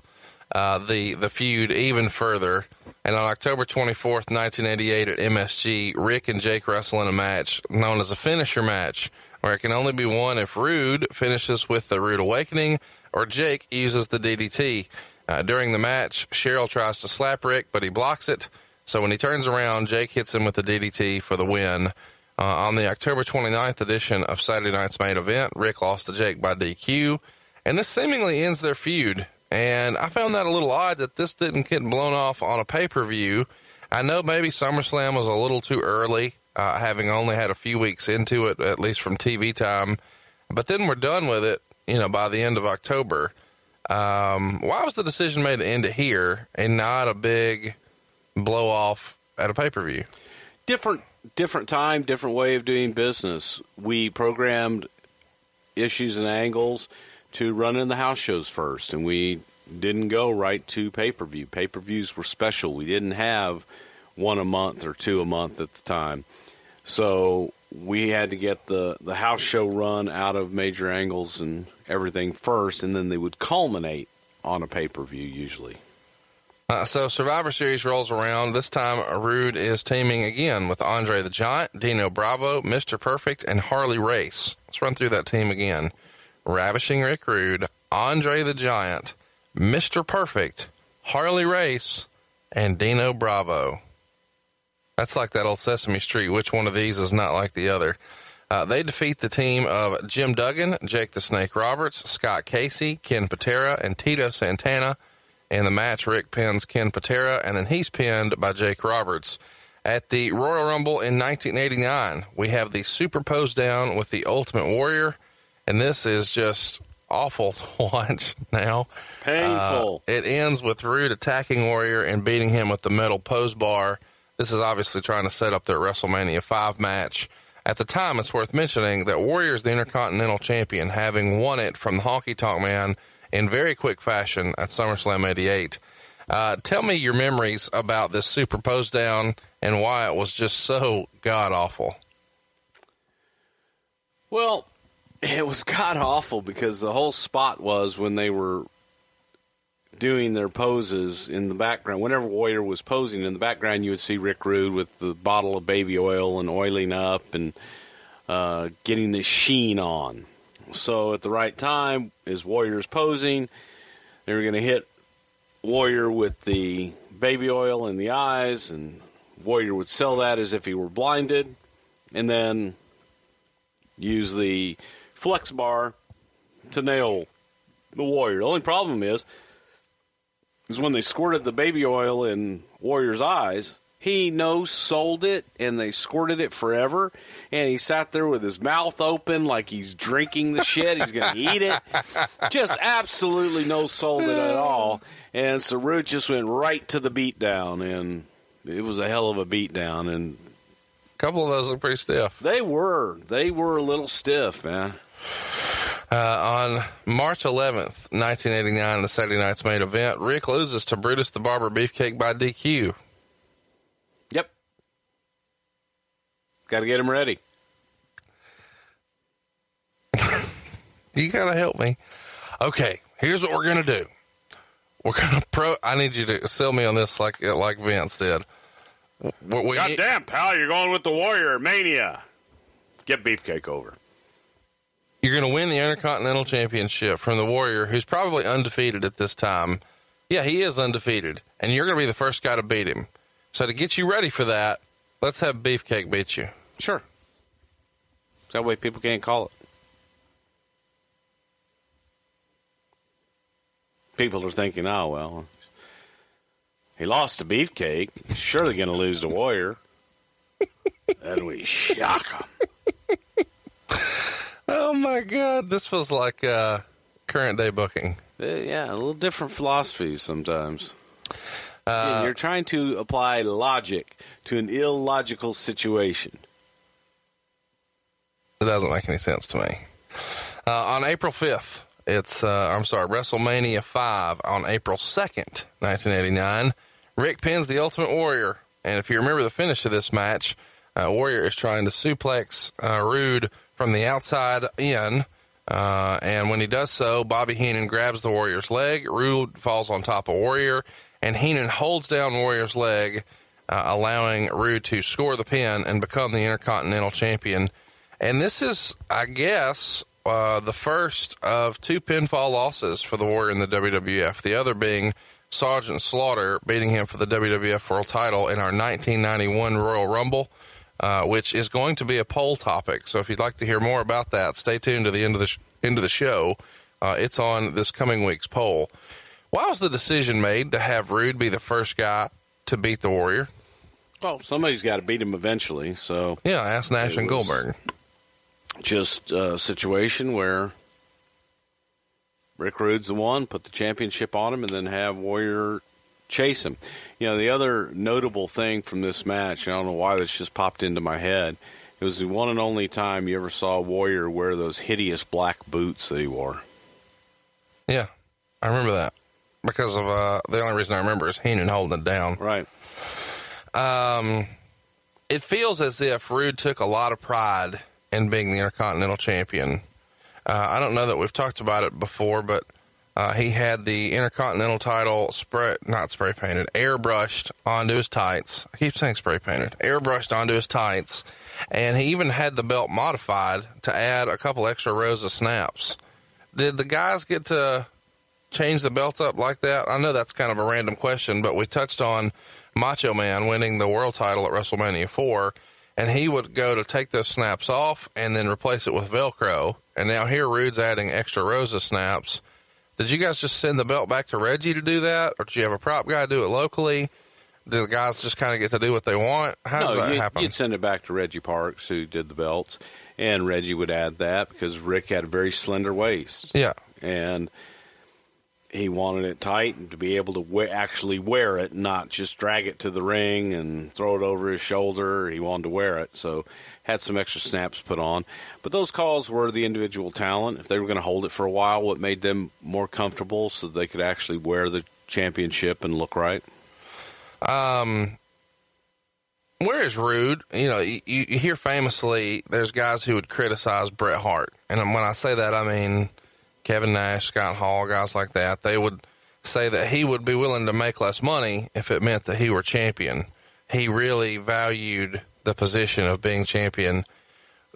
uh, the the feud even further. And on October 24th, 1988, at MSG, Rick and Jake wrestle in a match known as a finisher match, where it can only be won if Rude finishes with the Rude Awakening or Jake uses the DDT. Uh, during the match, Cheryl tries to slap Rick, but he blocks it. So when he turns around, Jake hits him with the DDT for the win. Uh, on the October 29th edition of Saturday Night's main event, Rick lost to Jake by DQ, and this seemingly ends their feud. And I found that a little odd that this didn't get blown off on a pay per view. I know maybe SummerSlam was a little too early, uh, having only had a few weeks into it, at least from TV time. But then we're done with it, you know, by the end of October. Um, why was the decision made to end it here and not a big blow off at a pay per view? Different, different time, different way of doing business. We programmed issues and angles to run in the house shows first, and we didn't go right to pay per view. Pay per views were special. We didn't have one a month or two a month at the time, so we had to get the the house show run out of major angles and everything first, and then they would culminate on a pay per view usually. Uh, so Survivor Series rolls around. This time, Rude is teaming again with Andre the Giant, Dino Bravo, Mr. Perfect, and Harley Race. Let's run through that team again. Ravishing Rick Rude, Andre the Giant, Mr. Perfect, Harley Race, and Dino Bravo. That's like that old Sesame Street. Which one of these is not like the other? Uh, they defeat the team of Jim Duggan, Jake the Snake Roberts, Scott Casey, Ken Patera, and Tito Santana. In the match, Rick pins Ken Patera, and then he's pinned by Jake Roberts. At the Royal Rumble in 1989, we have the super posedown with the Ultimate Warrior, and this is just awful to watch now. Painful. Uh, it ends with Rude attacking Warrior and beating him with the metal pose bar. This is obviously trying to set up their WrestleMania 5 match. At the time, it's worth mentioning that Warrior is the Intercontinental Champion, having won it from the Honky Tonk Man in very quick fashion at SummerSlam 88. Uh, tell me your memories about this super pose down and why it was just so god awful. Well, it was god awful because the whole spot was when they were doing their poses in the background. Whenever Warrior was posing in the background, you would see Rick Rude with the bottle of baby oil and oiling up and uh, getting the sheen on. So at the right time, as Warrior's posing, they were going to hit Warrior with the baby oil in the eyes, and Warrior would sell that as if he were blinded, and then use the flex bar to nail the Warrior. The only problem is, is when they squirted the baby oil in Warrior's eyes, he no sold it and they squirted it forever. And he sat there with his mouth open like he's drinking the shit. He's going to eat it. Just absolutely no sold it at all. And so Rude just went right to the beatdown. And it was a hell of a beatdown. And a couple of those look pretty stiff. They were. They were a little stiff, man. Uh, on March 11th, 1989, the Saturday night's main event, Rick loses to Brutus the Barber Beefcake by DQ. Yep. Got to get him ready. you got to help me. Okay, here's what we're going to do. We're going to pro. I need you to sell me on this like like Vince did. We, we God damn, pal, you're going with the Warrior Mania. Get Beefcake over. You're going to win the Intercontinental Championship from the Warrior, who's probably undefeated at this time. Yeah, he is undefeated, and you're going to be the first guy to beat him. So to get you ready for that, let's have Beefcake beat you. Sure. That way people can't call it. People are thinking, oh, well, he lost to Beefcake. He's surely going to lose to Warrior. and we shock him. Oh, my God. This feels like uh, current day booking. Uh, yeah, a little different philosophies sometimes. Uh, you're trying to apply logic to an illogical situation. It doesn't make any sense to me. Uh, on April 5th, it's, uh, I'm sorry, WrestleMania 5 on April 2nd, 1989. Rick pins the Ultimate Warrior. And if you remember the finish of this match, uh, Warrior is trying to suplex uh, Rude from the outside in. Uh, and when he does so, Bobby Heenan grabs the Warrior's leg. Rude falls on top of Warrior, and Heenan holds down Warrior's leg, uh, allowing Rude to score the pin and become the Intercontinental Champion. And this is, I guess, uh, the first of two pinfall losses for the Warrior in the WWF. The other being Sergeant Slaughter beating him for the WWF World Title in our 1991 Royal Rumble, uh, which is going to be a poll topic. So if you'd like to hear more about that, stay tuned to the end of the sh- end of the show. Uh, it's on this coming week's poll. Why was the decision made to have Rude be the first guy to beat the Warrior? Well, somebody's got to beat him eventually. So Yeah, ask Nash and Goldberg. just a situation where Rick Rude's the one, put the championship on him, and then have Warrior chase him. You know, the other notable thing from this match, I don't know why this just popped into my head, it was the one and only time you ever saw Warrior wear those hideous black boots that he wore. Yeah, I remember that because of uh, the only reason I remember is Heenan holding it down. Right. Um, it feels as if Rude took a lot of pride in being the Intercontinental Champion. Uh, I don't know that we've talked about it before, but uh, he had the Intercontinental title spray, not spray painted, airbrushed onto his tights. I keep saying spray painted, airbrushed onto his tights, and he even had the belt modified to add a couple extra rows of snaps. Did the guys get to change the belt up like that? I know that's kind of a random question, but we touched on Macho Man winning the world title at WrestleMania 4, and he would go to take those snaps off and then replace it with Velcro. And now here Rude's adding extra rows of snaps. Did you guys just send the belt back to Reggie to do that, or did you have a prop guy do it locally? Do the guys just kind of get to do what they want? How does that you'd, happen? you'd send it back to Reggie Parks, who did the belts, and Reggie would add that because Rick had a very slender waist. yeah. and he wanted it tight and to be able to actually wear it, not just drag it to the ring and throw it over his shoulder. He wanted to wear it, so had some extra snaps put on. But those calls were the individual talent. If they were going to hold it for a while, what made them more comfortable so they could actually wear the championship and look right. Um, where is Rude? You know, you, you hear famously there's guys who would criticize Bret Hart, and when I say that, I mean Kevin Nash, Scott Hall, guys like that. They would say that he would be willing to make less money if it meant that he were champion. He really valued the position of being champion.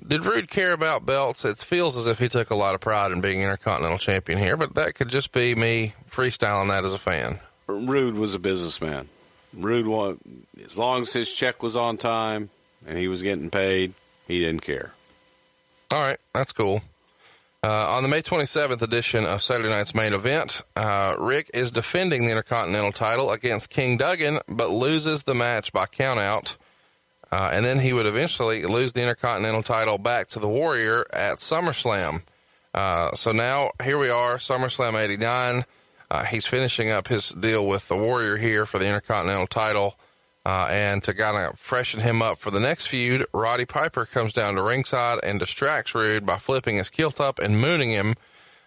Did Rude care about belts? It feels as if he took a lot of pride in being Intercontinental Champion here, but that could just be me freestyling that as a fan. Rude was a businessman. Rude, as long as his check was on time and he was getting paid, he didn't care. All right, that's cool. Uh, on the May 27th edition of Saturday Night's main event, uh, Rick is defending the Intercontinental title against King Duggan, but loses the match by countout. Uh, and then he would eventually lose the Intercontinental title back to the Warrior at SummerSlam. Uh, so now here we are, SummerSlam 89. Uh, he's finishing up his deal with the Warrior here for the Intercontinental title. Uh, and to kind of freshen him up for the next feud, Roddy Piper comes down to ringside and distracts Rude by flipping his kilt up and mooning him,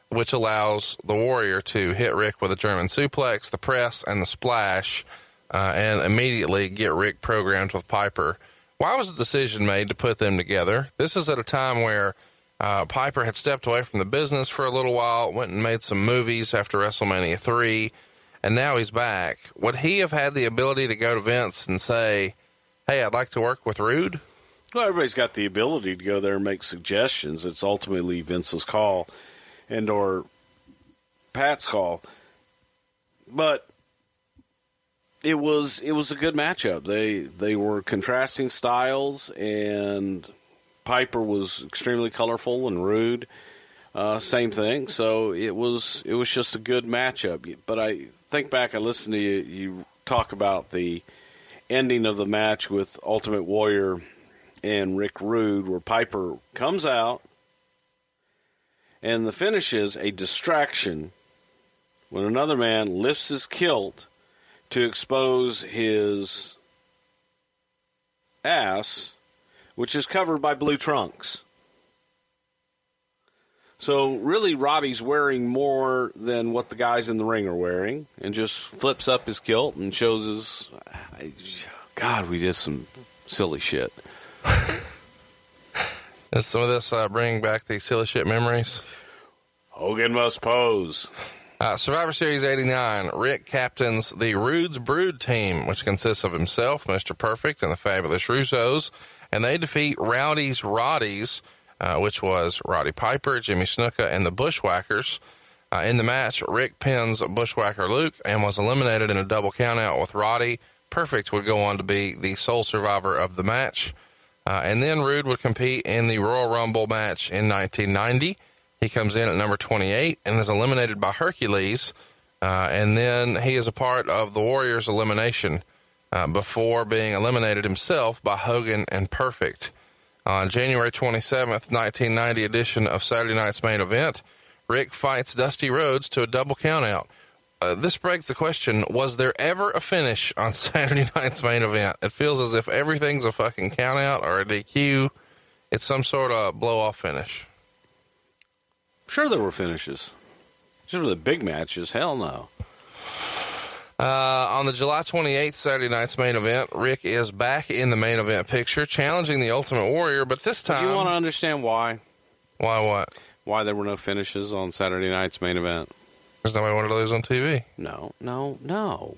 which allows the Warrior to hit Rick with a German suplex, the press, and the splash, uh, and immediately get Rick programmed with Piper. Why was the decision made to put them together? This is at a time where uh, Piper had stepped away from the business for a little while, went and made some movies after WrestleMania 3 and now he's back. Would he have had the ability to go to Vince and say, "Hey, I'd like to work with Rude"? Well, everybody's got the ability to go there and make suggestions. It's ultimately Vince's call and or Pat's call. But it was it was a good matchup. They they were contrasting styles and Piper was extremely colorful and rude. Uh, same thing. So it was it was just a good matchup. But I think back, I listened to you, you talk about the ending of the match with Ultimate Warrior and Rick Rude, where Piper comes out, and the finish is a distraction when another man lifts his kilt to expose his ass, which is covered by blue trunks. So really, Roddy's wearing more than what the guys in the ring are wearing, and just flips up his kilt and shows his. God, we did some silly shit. Is some of this uh, bringing back the silly shit memories? Hogan must pose. Uh, Survivor Series 89, Rick captains the Rude's Brood team, which consists of himself, Mr. Perfect, and the Fabulous Rougeaus, and they defeat Roddy's Rowdies, uh, which was Roddy Piper, Jimmy Snuka, and the Bushwhackers. Uh, in the match, Rick pins Bushwhacker Luke and was eliminated in a double countout with Roddy. Perfect would go on to be the sole survivor of the match. Uh, and then Rude would compete in the Royal Rumble match in 1990. He comes in at number 28 and is eliminated by Hercules. Uh, and then he is a part of the Warriors' elimination uh, before being eliminated himself by Hogan and Perfect. On January 27th, 1990 edition of Saturday Night's Main Event, Rick fights Dusty Rhodes to a double countout. Uh, this begs the question: Was there ever a finish on Saturday Night's Main Event? It feels as if everything's a fucking countout or a DQ. It's some sort of blow off finish. Sure, there were finishes. For the big matches, hell no. Uh, on the July 28th Saturday night's main event, Rick is back in the main event picture, challenging the Ultimate Warrior, but this time. You want to understand why? Why what? Why there were no finishes on Saturday night's main event? Because nobody wanted to lose on TV. No, no, no.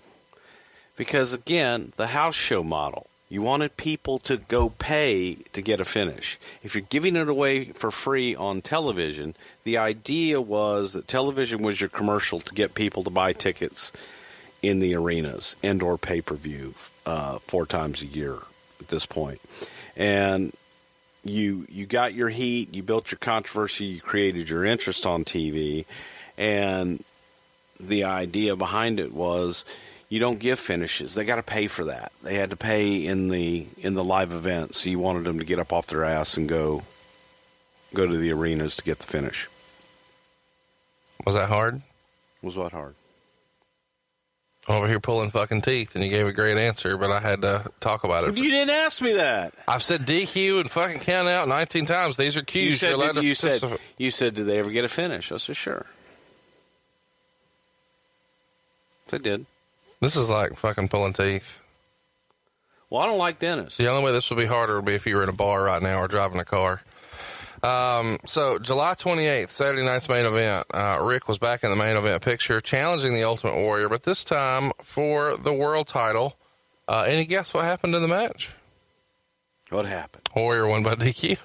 Because again, the house show model. You wanted people to go pay to get a finish. If you're giving it away for free on television, the idea was that television was your commercial to get people to buy tickets in the arenas and or pay-per-view uh, four times a year at this point. And you you got your heat, you built your controversy, you created your interest on TV, and the idea behind it was you don't give finishes. They got to pay for that. They had to pay in the in the live events. So you wanted them to get up off their ass and go go to the arenas to get the finish. Was that hard? Was what hard? Over here pulling fucking teeth, and you gave a great answer, but I had to talk about it. You didn't ask me that. I've said DQ and fucking count out 19 times. These are cues. You said, did, you said you said did they ever get a finish? I said sure. They did. This is like fucking pulling teeth. Well, I don't like Dennis. The only way this would be harder would be if you were in a bar right now or driving a car. Um, so July 28th, Saturday night's main event. Uh, Rick was back in the main event picture, challenging the Ultimate Warrior, but this time for the world title. Uh, any guess what happened in the match? What happened? Warrior won by DQ.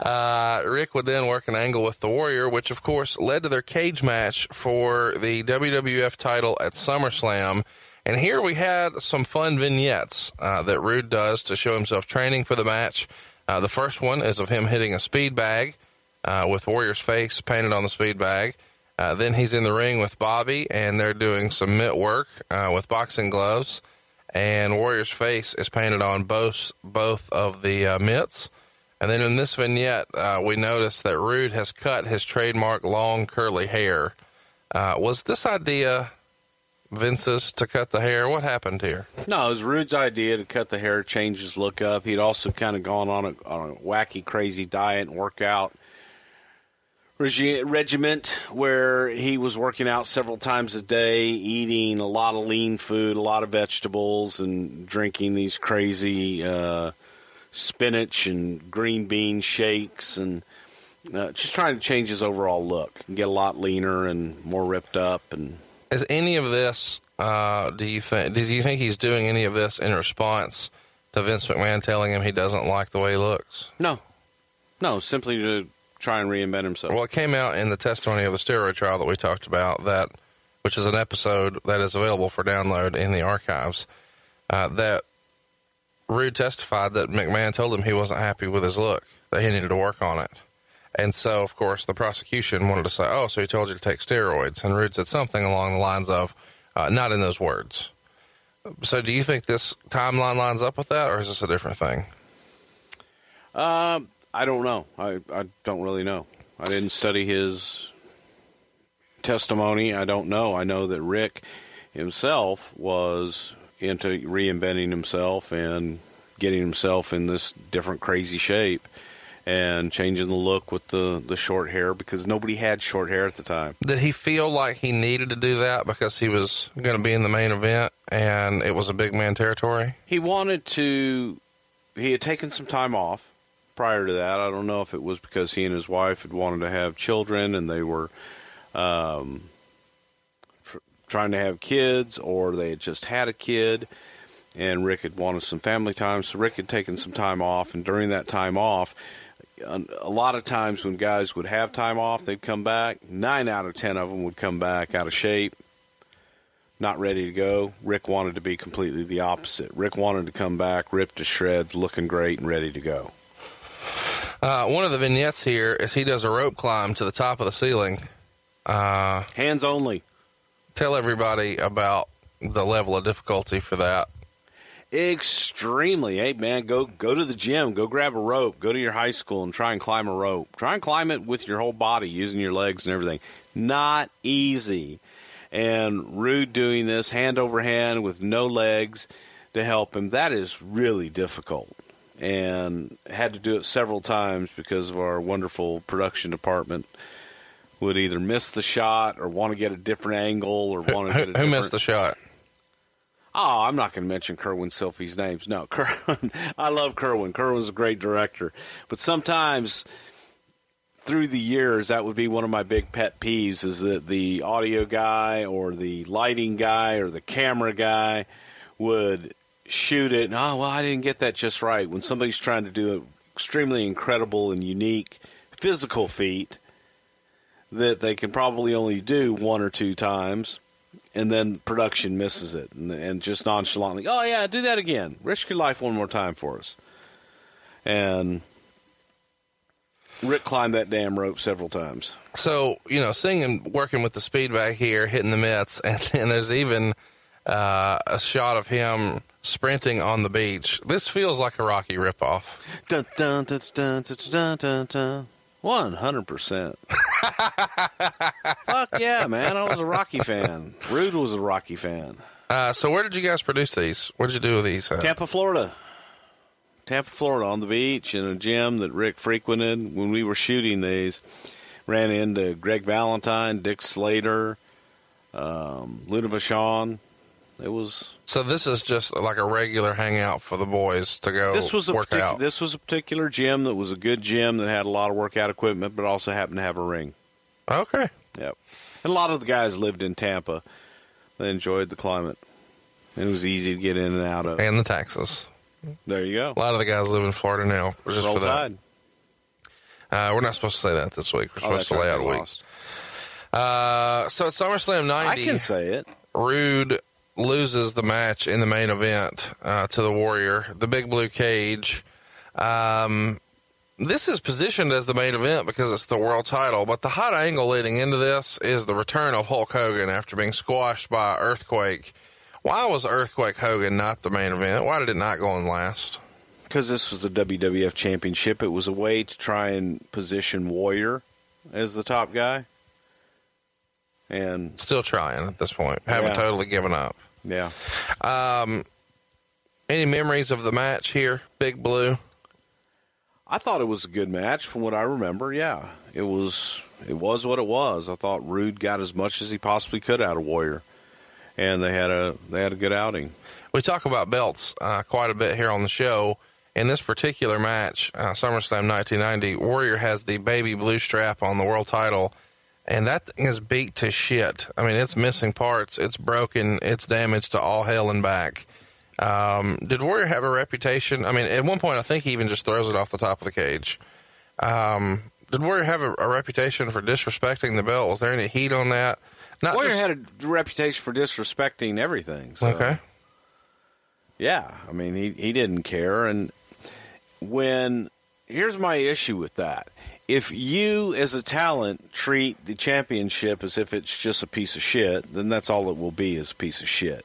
uh, Rick would then work an angle with the Warrior, which of course led to their cage match for the WWF title at SummerSlam. And here we had some fun vignettes uh, that Rude does to show himself training for the match. Uh, the first one is of him hitting a speed bag uh, with Warrior's face painted on the speed bag. Uh, then he's in the ring with Bobby, and they're doing some mitt work uh, with boxing gloves. And Warrior's face is painted on both both of the uh, mitts. And then in this vignette, uh, we notice that Rude has cut his trademark long curly hair. Was this idea Vince's to cut the hair? What happened here? No, it was Rude's idea to cut the hair, change his look up. He'd also kind of gone on a, on a wacky, crazy diet and workout regi- regiment where he was working out several times a day, eating a lot of lean food, a lot of vegetables, and drinking these crazy uh, spinach and green bean shakes and. Uh, just trying to change his overall look and get a lot leaner and more ripped up and Is any of this? Uh, do you think? Do you think he's doing any of this in response to Vince McMahon telling him he doesn't like the way he looks? No, no, simply to try and reinvent himself. Well, it came out in the testimony of the steroid trial that we talked about, that which is an episode that is available for download in the archives. Uh, that Rude testified that McMahon told him he wasn't happy with his look, that he needed to work on it. And so, of course, the prosecution wanted to say, "Oh, so he told you to take steroids?" And Rude said something along the lines of, uh, "Not in those words." So, do you think this timeline lines up with that, or is this a different thing? Uh, I don't know. I, I don't really know. I didn't study his testimony. I don't know. I know that Rick himself was into reinventing himself and getting himself in this different crazy shape and changing the look with the, the short hair because nobody had short hair at the time. Did he feel like he needed to do that because he was going to be in the main event and it was a big man territory? He wanted to. He had taken some time off prior to that. I don't know if it was because he and his wife had wanted to have children and they were um, tr- trying to have kids, or they had just had a kid, and Rick had wanted some family time. So Rick had taken some time off, and during that time off, a a lot of times when guys would have time off, they'd come back. Nine out of ten of them would come back out of shape, not ready to go. Rick wanted to be completely the opposite. Rick wanted to come back ripped to shreds, looking great and ready to go. Uh, one of the vignettes here is he does a rope climb to the top of the ceiling. Uh, Hands only. Tell everybody about the level of difficulty for that. Extremely. Hey man, go go to the gym, go grab a rope, go to your high school and try and climb a rope. Try and climb it with your whole body, using your legs and everything. Not easy. And Rude doing this hand over hand with no legs to help him, that is really difficult. And had to do it several times because of our wonderful production department would either miss the shot or want to get a different angle or want to Who, get a who missed the shot? Oh, I'm not going to mention Kerwin Silfies' names. No, Kerwin. I love Kerwin. Kerwin's a great director. But sometimes through the years, that would be one of my big pet peeves is that the audio guy or the lighting guy or the camera guy would shoot it. And, oh, well, I didn't get that just right. When somebody's trying to do an extremely incredible and unique physical feat that they can probably only do one or two times and then production misses it and, and just nonchalantly, oh yeah, do that again. Risk your life one more time for us. And Rick climbed that damn rope several times. So, you know, seeing him working with the speed bag here, hitting the mitts, and then there's even uh, a shot of him sprinting on the beach. This feels like a Rocky ripoff. Dun dun dun One hundred percent. Fuck yeah, man! I was a Rocky fan. Rude was a Rocky fan. Uh, so, where did you guys produce these? What did you do with these? Uh, Tampa, Florida. Tampa, Florida, on the beach in a gym that Rick frequented when we were shooting these. Ran into Greg Valentine, Dick Slater, um, Luna Vachon. It was so this is just like a regular hangout for the boys to go this was a work partic- out. this was a particular gym that was a good gym that had a lot of workout equipment, but also happened to have a ring. Okay. Yep. And a lot of the guys lived in Tampa. They enjoyed the climate. It was easy to get in and out of. And the taxes. There you go. A lot of the guys live in Florida now, just Roll for that. Uh, we're not supposed to say that this week. We're Oh, supposed that's to lay right, out a week. Uh, so at SummerSlam 90. I can say it. Rude loses the match in the main event uh, to the Warrior, the Big Blue Cage. Um, this is positioned as the main event because it's the world title, but the hot angle leading into this is the return of Hulk Hogan after being squashed by Earthquake. Why was Earthquake Hogan not the main event? Why did it not go in last? Because this was the WWF Championship, it was a way to try and position Warrior as the top guy. And Still trying at this point. Haven't Yeah. totally given up. Yeah, Um, any memories of the match here, Big Blue? I thought it was a good match from what I remember. Yeah, it was. It was what it was. I thought Rude got as much as he possibly could out of Warrior, and they had a they had a good outing. We talk about belts uh, quite a bit here on the show. In this particular match, uh, SummerSlam 1990, Warrior has the baby blue strap on the world title, and that thing is beat to shit. I mean, it's missing parts, it's broken, it's damaged to all hell and back. Um, did Warrior have a reputation? I mean, at one point, I think he even just throws it off the top of the cage. Um, did Warrior have a, a reputation for disrespecting the belt? Was there any heat on that? Not Warrior just- had a reputation for disrespecting everything. So. okay. Yeah, I mean he he didn't care and when here's my issue with that. If you as a talent treat the championship as if it's just a piece of shit, then that's all it will be is a piece of shit.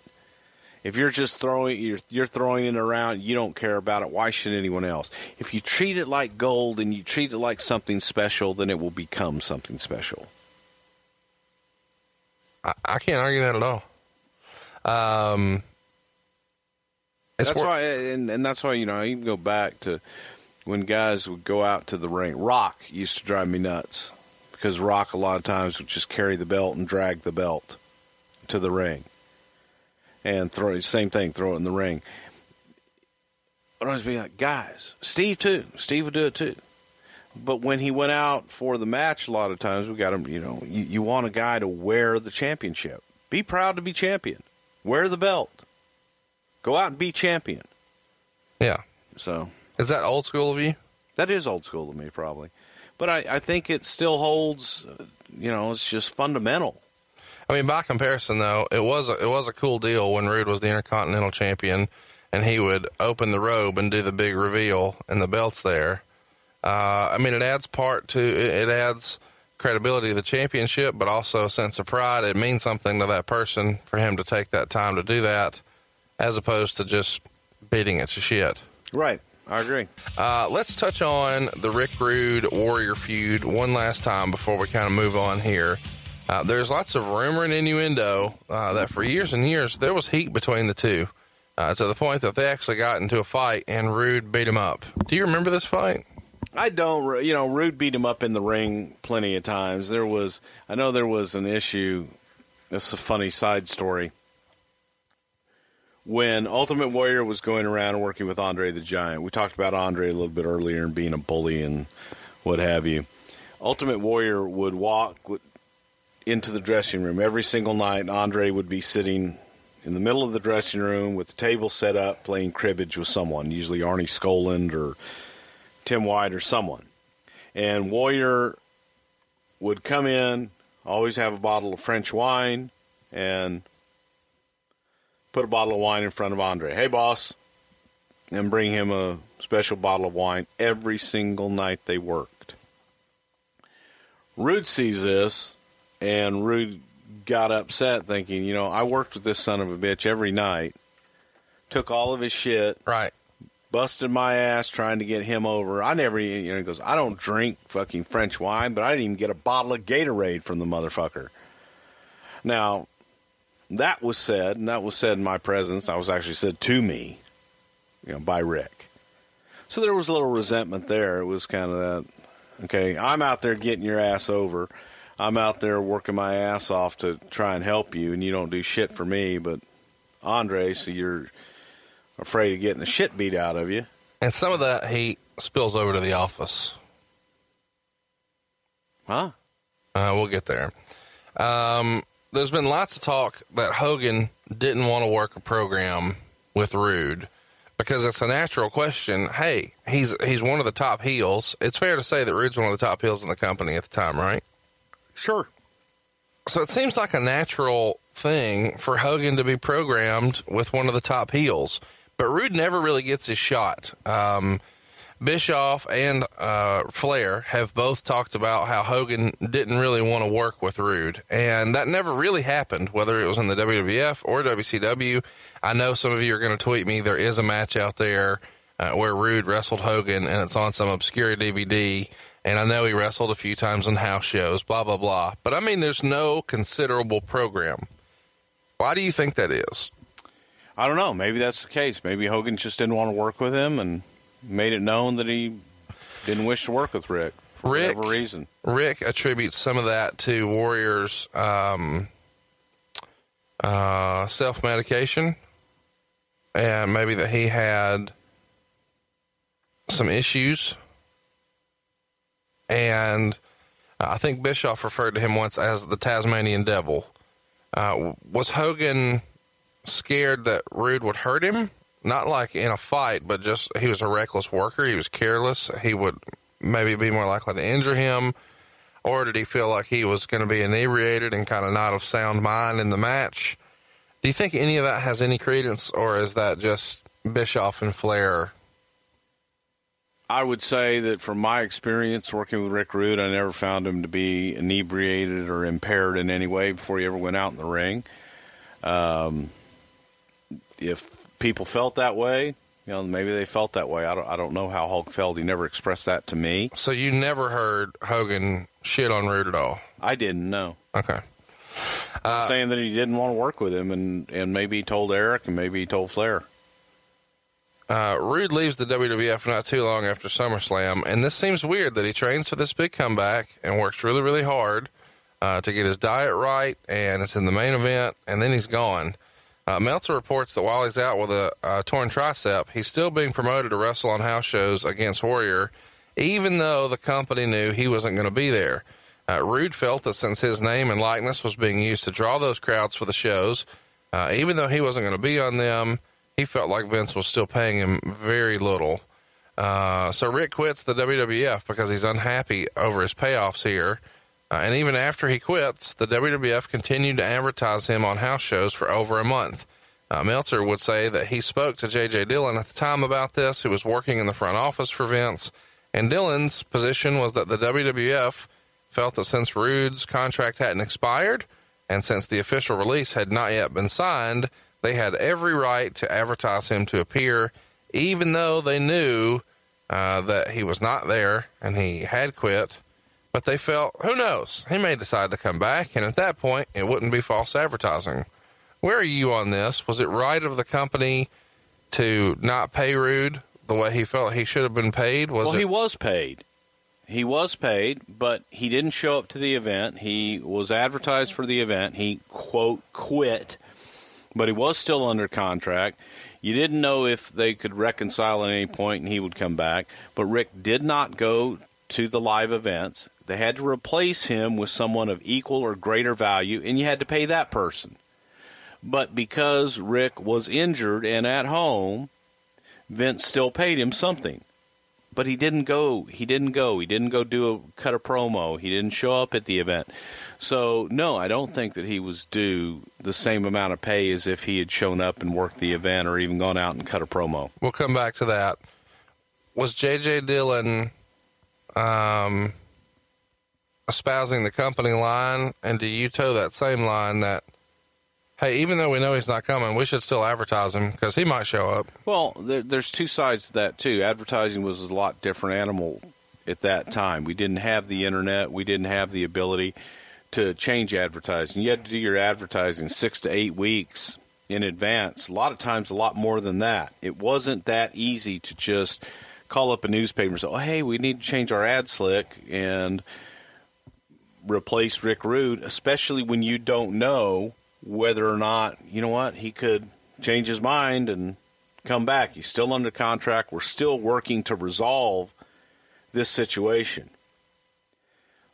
If you're just throwing you're you're throwing it around, you don't care about it, why should anyone else? If you treat it like gold and you treat it like something special, then it will become something special. I, I can't argue that at all. Um, that's why, and, and that's why you know I even go back to when guys would go out to the ring. Rock used to drive me nuts because Rock a lot of times would just carry the belt and drag the belt to the ring, and throw same thing, throw it in the ring. But I'd always be like, guys, Steve too. Steve would do it too. But when he went out for the match, a lot of times we got him. You know, you, you want a guy to wear the championship. Be proud to be champion. Wear the belt. Go out and be champion. yeah. So Is that old school of you? that is old school to me, probably. But I, I think it still holds. You know, it's just fundamental. I mean, by comparison, though, it was a, it was a cool deal when Rude was the Intercontinental Champion, and he would open the robe and do the big reveal, and the belt's there. Uh, I mean, it adds part to it, it adds credibility to the championship, but also a sense of pride. It means something to that person for him to take that time to do that, as opposed to just beating it to shit. Right. I agree. Uh, let's touch on the Rick Rude Warrior feud one last time before we kind of move on here. Uh, there's lots of rumor and innuendo uh, that for years and years there was heat between the two, uh, to the point that they actually got into a fight and Rude beat him up. Do you remember this fight? I don't. You know, Rude beat him up in the ring plenty of times. There was, I know there was an issue. This is a funny side story. When Ultimate Warrior was going around working with Andre the Giant, we talked about Andre a little bit earlier and being a bully and what have you. Ultimate Warrior would walk into the dressing room every single night. Andre would be sitting in the middle of the dressing room with the table set up, playing cribbage with someone, usually Arnie Skaaland or Tim White or someone. And Warrior would come in, always have a bottle of French wine, and put a bottle of wine in front of Andre. Hey, boss. And bring him a special bottle of wine every single night they worked. Rude sees this, and Rude got upset, thinking, you know, I worked with this son of a bitch every night, took all of his shit, Right. busted my ass trying to get him over. I never, you know, he goes, I don't drink fucking French wine, but I didn't even get a bottle of Gatorade from the motherfucker. Now, that was said, and that was said in my presence. I was actually said to me, you know, by Rick. So there was a little resentment there. It was kind of that, okay, I'm out there getting your ass over. I'm out there working my ass off to try and help you, and you don't do shit for me. But Andre, so you're afraid of getting the shit beat out of you. And some of that heat spills over to the office. Huh? Uh, we'll get there. Um, there's been lots of talk that Hogan didn't want to work a program with Rude because it's a natural question. Hey, he's he's one of the top heels. It's fair to say that Rude's one of the top heels in the company at the time, right? Sure. So it seems like a natural thing for Hogan to be programmed with one of the top heels, but Rude never really gets his shot. Um, Bischoff and uh, Flair have both talked about how Hogan didn't really want to work with Rude, and that never really happened, whether it was in the WWF or WCW. I know some of you are going to tweet me. There is a match out there uh, where Rude wrestled Hogan, and it's on some obscure DVD. And I know he wrestled a few times on house shows, blah, blah, blah. But I mean, there's no considerable program. Why do you think that is? I don't know. Maybe that's the case. Maybe Hogan just didn't want to work with him and made it known that he didn't wish to work with Rick for Rick- whatever reason. Rick attributes some of that to Warrior's um, uh, self medication, and maybe that he had some issues. And I think Bischoff referred to him once as the Tasmanian Devil. Uh, was Hogan scared that Rude would hurt him? Not like in a fight, but just he was a reckless worker. He was careless. He would maybe be more likely to injure him. Or did he feel like he was going to be inebriated and kind of not of sound mind in the match? Do you think any of that has any credence, or is that just Bischoff and Flair? I would say that from my experience working with Rick Rude, I never found him to be inebriated or impaired in any way before he ever went out in the ring. Um, if people felt that way, you know, maybe they felt that way. I don't, I don't know how Hulk felt. He never expressed that to me. So you never heard Hogan shit on Rude at all? I didn't know. Okay. Saying that he didn't want to work with him, and, and maybe he told Eric, and maybe he told Flair. Uh, Rude leaves the WWF not too long after SummerSlam, and this seems weird that he trains for this big comeback and works really, really hard uh, to get his diet right, and it's in the main event, and then he's gone. Uh, Meltzer reports that while he's out with a uh, torn tricep, he's still being promoted to wrestle on house shows against Warrior, even though the company knew he wasn't going to be there. Uh, Rude felt that since his name and likeness was being used to draw those crowds for the shows, uh, even though he wasn't going to be on them, he felt like Vince was still paying him very little. Uh, so Rick quits the WWF because he's unhappy over his payoffs here. Uh, and even after he quits, the WWF continued to advertise him on house shows for over a month. Uh, Meltzer would say that he spoke to J.J. Dillon at the time about this, who was working in the front office for Vince. And Dillon's position was that the WWF felt that since Rude's contract hadn't expired and since the official release had not yet been signed, they had every right to advertise him to appear, even though they knew uh, that he was not there and he had quit. But they felt, who knows, he may decide to come back, and at that point, it wouldn't be false advertising. Where are you on this? Was it right of the company to not pay Rude the way he felt he should have been paid? Was well, it? he was paid. He was paid, but he didn't show up to the event. He was advertised for the event. He, quote, quit, but he was still under contract. You didn't know if they could reconcile at any point and he would come back, but Rick did not go to the live events. They had to replace him with someone of equal or greater value, and you had to pay that person. But because Rick was injured and at home, Vince still paid him something. But he didn't go. He didn't go. He didn't go do a cut a promo. He didn't show up at the event. So no, I don't think that he was due the same amount of pay as if he had shown up and worked the event or even gone out and cut a promo. We'll come back to that. Was JJ Dillon um, espousing the company line, and do you toe that same line that hey, even though we know he's not coming, we should still advertise him because he might show up. Well, there, there's two sides to that too. Advertising was a lot different animal at that time. We didn't have the internet. We didn't have the ability to change advertising. You had to do your advertising six to eight weeks in advance. A lot of times, a lot more than that. It wasn't that easy to just call up a newspaper and say, "Oh, hey, we need to change our ad slick and." Replace Rick Rude, especially when you don't know whether or not, you know what, he could change his mind and come back. He's still under contract. We're still working to resolve this situation.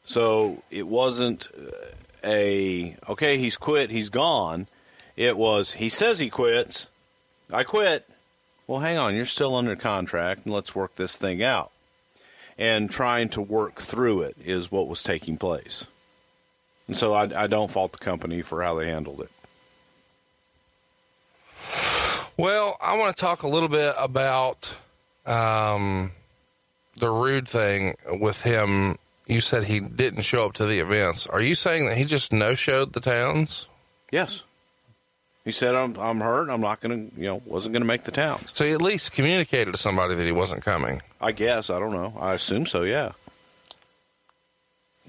So it wasn't uh, a, okay, he's quit, he's gone. It was, he says he quits. I quit. Well, hang on, you're still under contract, and let's work this thing out. And trying to work through it is what was taking place. And so I, I don't fault the company for how they handled it. Well, I want to talk a little bit about um, the rude thing with him. You said he didn't show up to the events. Are you saying that he just no showed the towns? Yes. He said, I'm, I'm hurt. I'm not going to, you know, wasn't going to make the towns. So he at least communicated to somebody that he wasn't coming. I guess. I don't know. I assume so, yeah.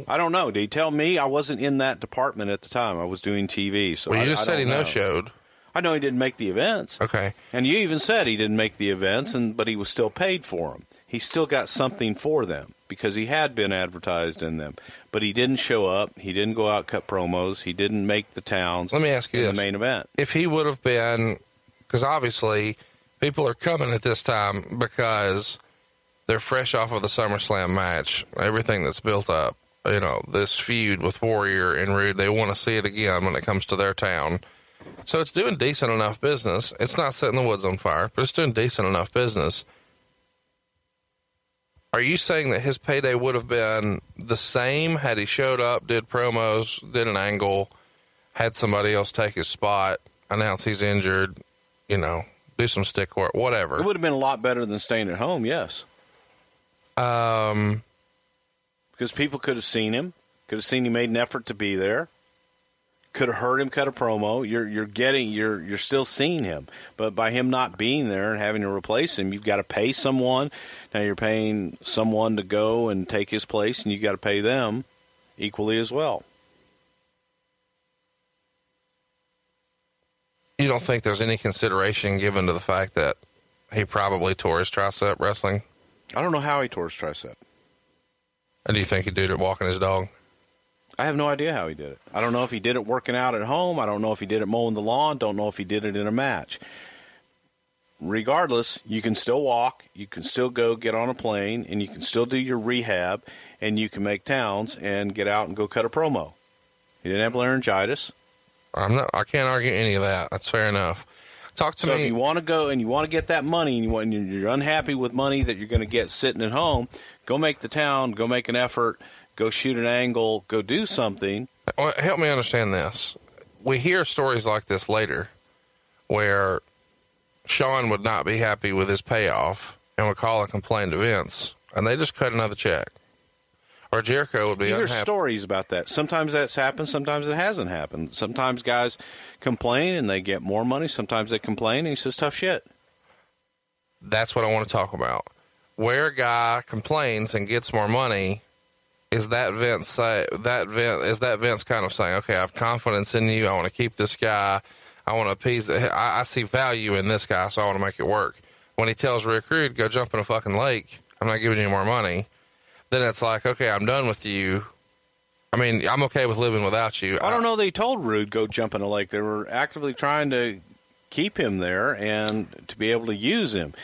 I don't know. Did he tell me? I wasn't in that department at the time. I was doing TV. So well, you I, just I said he no showed. I know he didn't make the events. Okay. And you even said he didn't make the events, and but he was still paid for them. He still got something for them because he had been advertised in them. But he didn't show up. He didn't go out cut promos. He didn't make the towns. Let me ask you in this. the main event. If he would have been, because obviously people are coming at this time because they're fresh off of the SummerSlam match, everything that's built up. You know, this feud with Warrior and Rude, they want to see it again when it comes to their town. So it's doing decent enough business. It's not setting the woods on fire, but it's doing decent enough business. Are you saying that his payday would have been the same had he showed up, did promos, did an angle, had somebody else take his spot, announce he's injured, you know, do some stick work, whatever? It would have been a lot better than staying at home. Yes, Um, because people could have seen him. Could have seen he made an effort to be there. Could have heard him cut a promo. You're you're getting you're you're still seeing him, but by him not being there and having to replace him, you've got to pay someone. Now you're paying someone to go and take his place, and you got to pay them equally as well. you don't think there's any consideration given to the fact that he probably tore his tricep wrestling? I don't know how he tore his tricep. And do you think he did it walking his dog? I have no idea how he did it. I don't know if he did it working out at home. I don't know if he did it mowing the lawn. Don't know if he did it in a match. Regardless, you can still walk, you can still go get on a plane, and you can still do your rehab, and you can make towns and get out and go cut a promo. He didn't have laryngitis. I'm not. I can't argue any of that. That's fair enough. Talk to So me. if you want to go and you want to get that money, and you want, and you're unhappy with money that you're going to get sitting at home, go make the town, go make an effort, go shoot an angle, go do something. Well, help me understand this. We hear stories like this later where Shawn would not be happy with his payoff and would call and complain to Vince, and they just cut another check. or Jericho would be You hear unhappy. stories about that. Sometimes that's happened. Sometimes it hasn't happened. Sometimes guys complain and they get more money. Sometimes they complain and he says tough shit. That's what I want to talk about. Where a guy complains and gets more money, is that Vince say that Vince is that Vince kind of saying, okay, I have confidence in you. I want to keep this guy. I want to appease. The, I, I see value in this guy, so I want to make it work. When he tells Rick Rude, go jump in a fucking lake, I'm not giving you more money. Then it's like, okay, I'm done with you. I mean, I'm okay with living without you. I don't know. They told Rude go jump in a lake. They were actively trying to keep him there and to be able to use him.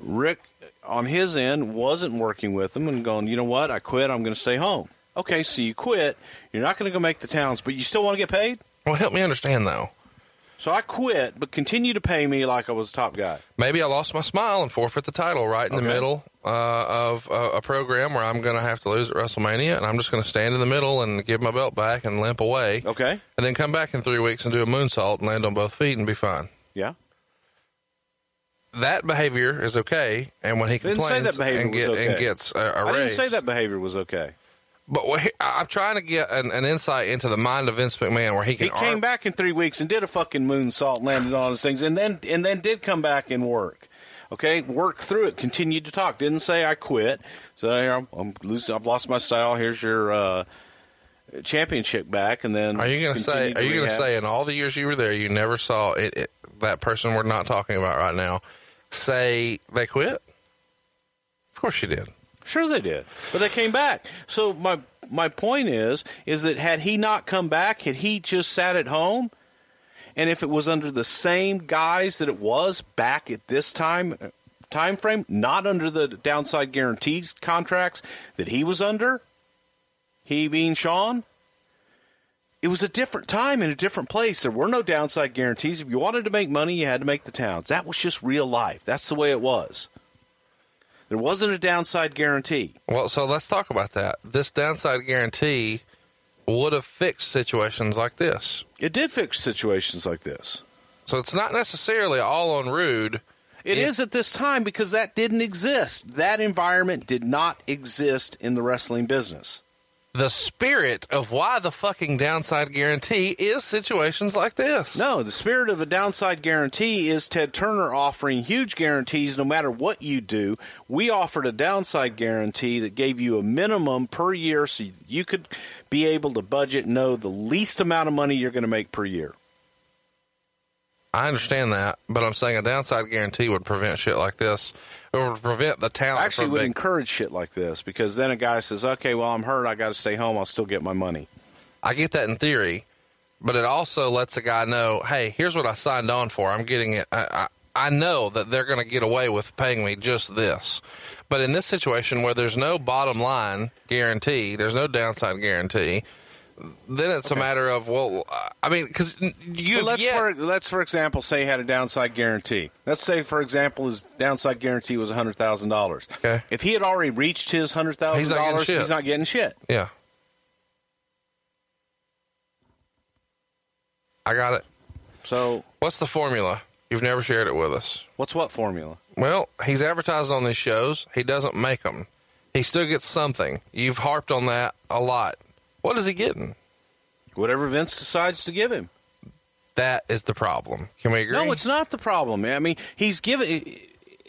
Rick, on his end, wasn't working with them and going, you know what? I quit. I'm going to stay home. Okay, so you quit. You're not going to go make the towns, but you still want to get paid. Well, help me understand though. So I quit, but continue to pay me like I was top guy. Maybe I lost my smile and forfeit the title right in the middle uh, of a, a program where I'm going to have to lose at WrestleMania, and I'm just going to stand in the middle and give my belt back and limp away, Okay. and then come back in three weeks and do a moonsault and land on both feet and be fine. Yeah. That behavior is okay, and when he complains and, get, was and okay. gets a, a I didn't say that behavior was okay. but what he- I'm trying to get an, an insight into the mind of Vince McMahon where he can. He came arm- back in three weeks and did a fucking moonsault, landed on his things, and then and then did come back and work. Okay, worked through it, continued to talk. Didn't say I quit. So here I'm, I'm losing. I've lost my style. Here's your uh, championship back, and then Are you going to say? Are you going to say in all the years you were there, you never saw it, it? That person we're not talking about right now say they quit. Of course you did. Sure, they did, but they came back. So my my point is, is that had he not come back, had he just sat at home, and if it was under the same guise that it was back at this time time frame, not under the downside guarantees contracts that he was under, he being Shawn. It was a different time in a different place. There were no downside guarantees. If you wanted to make money, you had to make the towns. That was just real life. That's the way it was. There wasn't a downside guarantee. Well, so let's talk about that. This downside guarantee would have fixed situations like this. It did fix situations like this. So it's not necessarily all on Rude. It is at this time because that didn't exist. That environment did not exist in the wrestling business. The spirit of why the fucking downside guarantee is situations like this. No, the spirit of a downside guarantee is Ted Turner offering huge guarantees no matter what you do. We offered a downside guarantee that gave you a minimum per year so you could be able to budget, know the least amount of money you're going to make per year. I understand that, but I'm saying a downside guarantee would prevent shit like this. It would prevent the talent Actually, would being encourage shit like this because then a guy says, okay, well, I'm hurt. I got to stay home. I'll still get my money. I get that in theory, but it also lets a guy know, hey, here's what I signed on for. I'm getting it. I, I, I know that they're going to get away with paying me just this. But in this situation where there's no bottom line guarantee, there's no downside guarantee, then it's a matter of, well, I mean, because you let's yet, for let's for example say he had a downside guarantee. Let's say for example his downside guarantee was hundred thousand dollars. Okay. If he had already reached his hundred thousand He's not getting dollars, he's not getting shit. yeah. I got it. So What's the formula? You've never shared it with us. what's what formula? Well, he's advertised on these shows. He doesn't make them. He still gets something. You've harped on that a lot. What is he getting? Whatever Vince decides to give him. That is the problem. Can we agree? No, it's not the problem. I mean, he's given.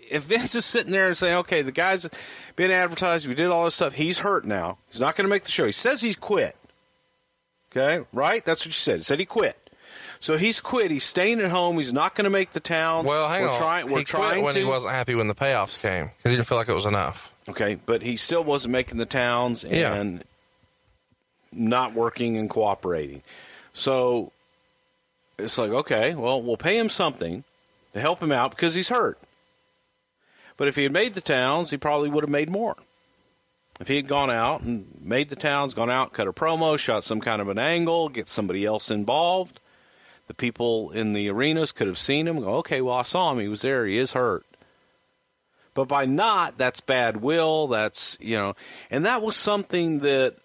If Vince is sitting there and saying, "Okay, the guy's been advertised. We did all this stuff. He's hurt now. He's not going to make the show." He says he's quit. Okay, right? That's what you said. He said he quit. So he's quit. He's staying at home. He's not going to make the towns. Well, hang we're on. Trying, we're he trying quit when to. he wasn't happy when the payoffs came because he didn't feel like it was enough. Okay, but he still wasn't making the towns Yeah. and not working and cooperating. So it's like, okay, well, we'll pay him something to help him out because he's hurt. But if he had made the towns, he probably would have made more. If he had gone out and made the towns, gone out, cut a promo, shot some kind of an angle, get somebody else involved, the people in the arenas could have seen him. Go, okay, well, I saw him. He was there. He is hurt. But by not, that's bad will. That's, you know, and that was something that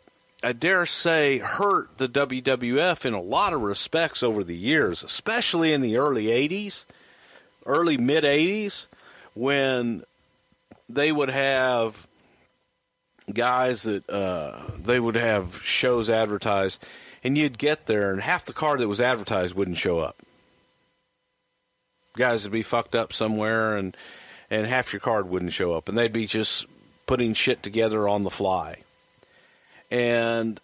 I dare say hurt the WWF in a lot of respects over the years, especially in the early 80s, early mid 80s, when they would have guys that uh, they would have shows advertised, and you'd get there, and half the card that was advertised wouldn't show up. Guys would be fucked up somewhere, and and half your card wouldn't show up, and they'd be just putting shit together on the fly. And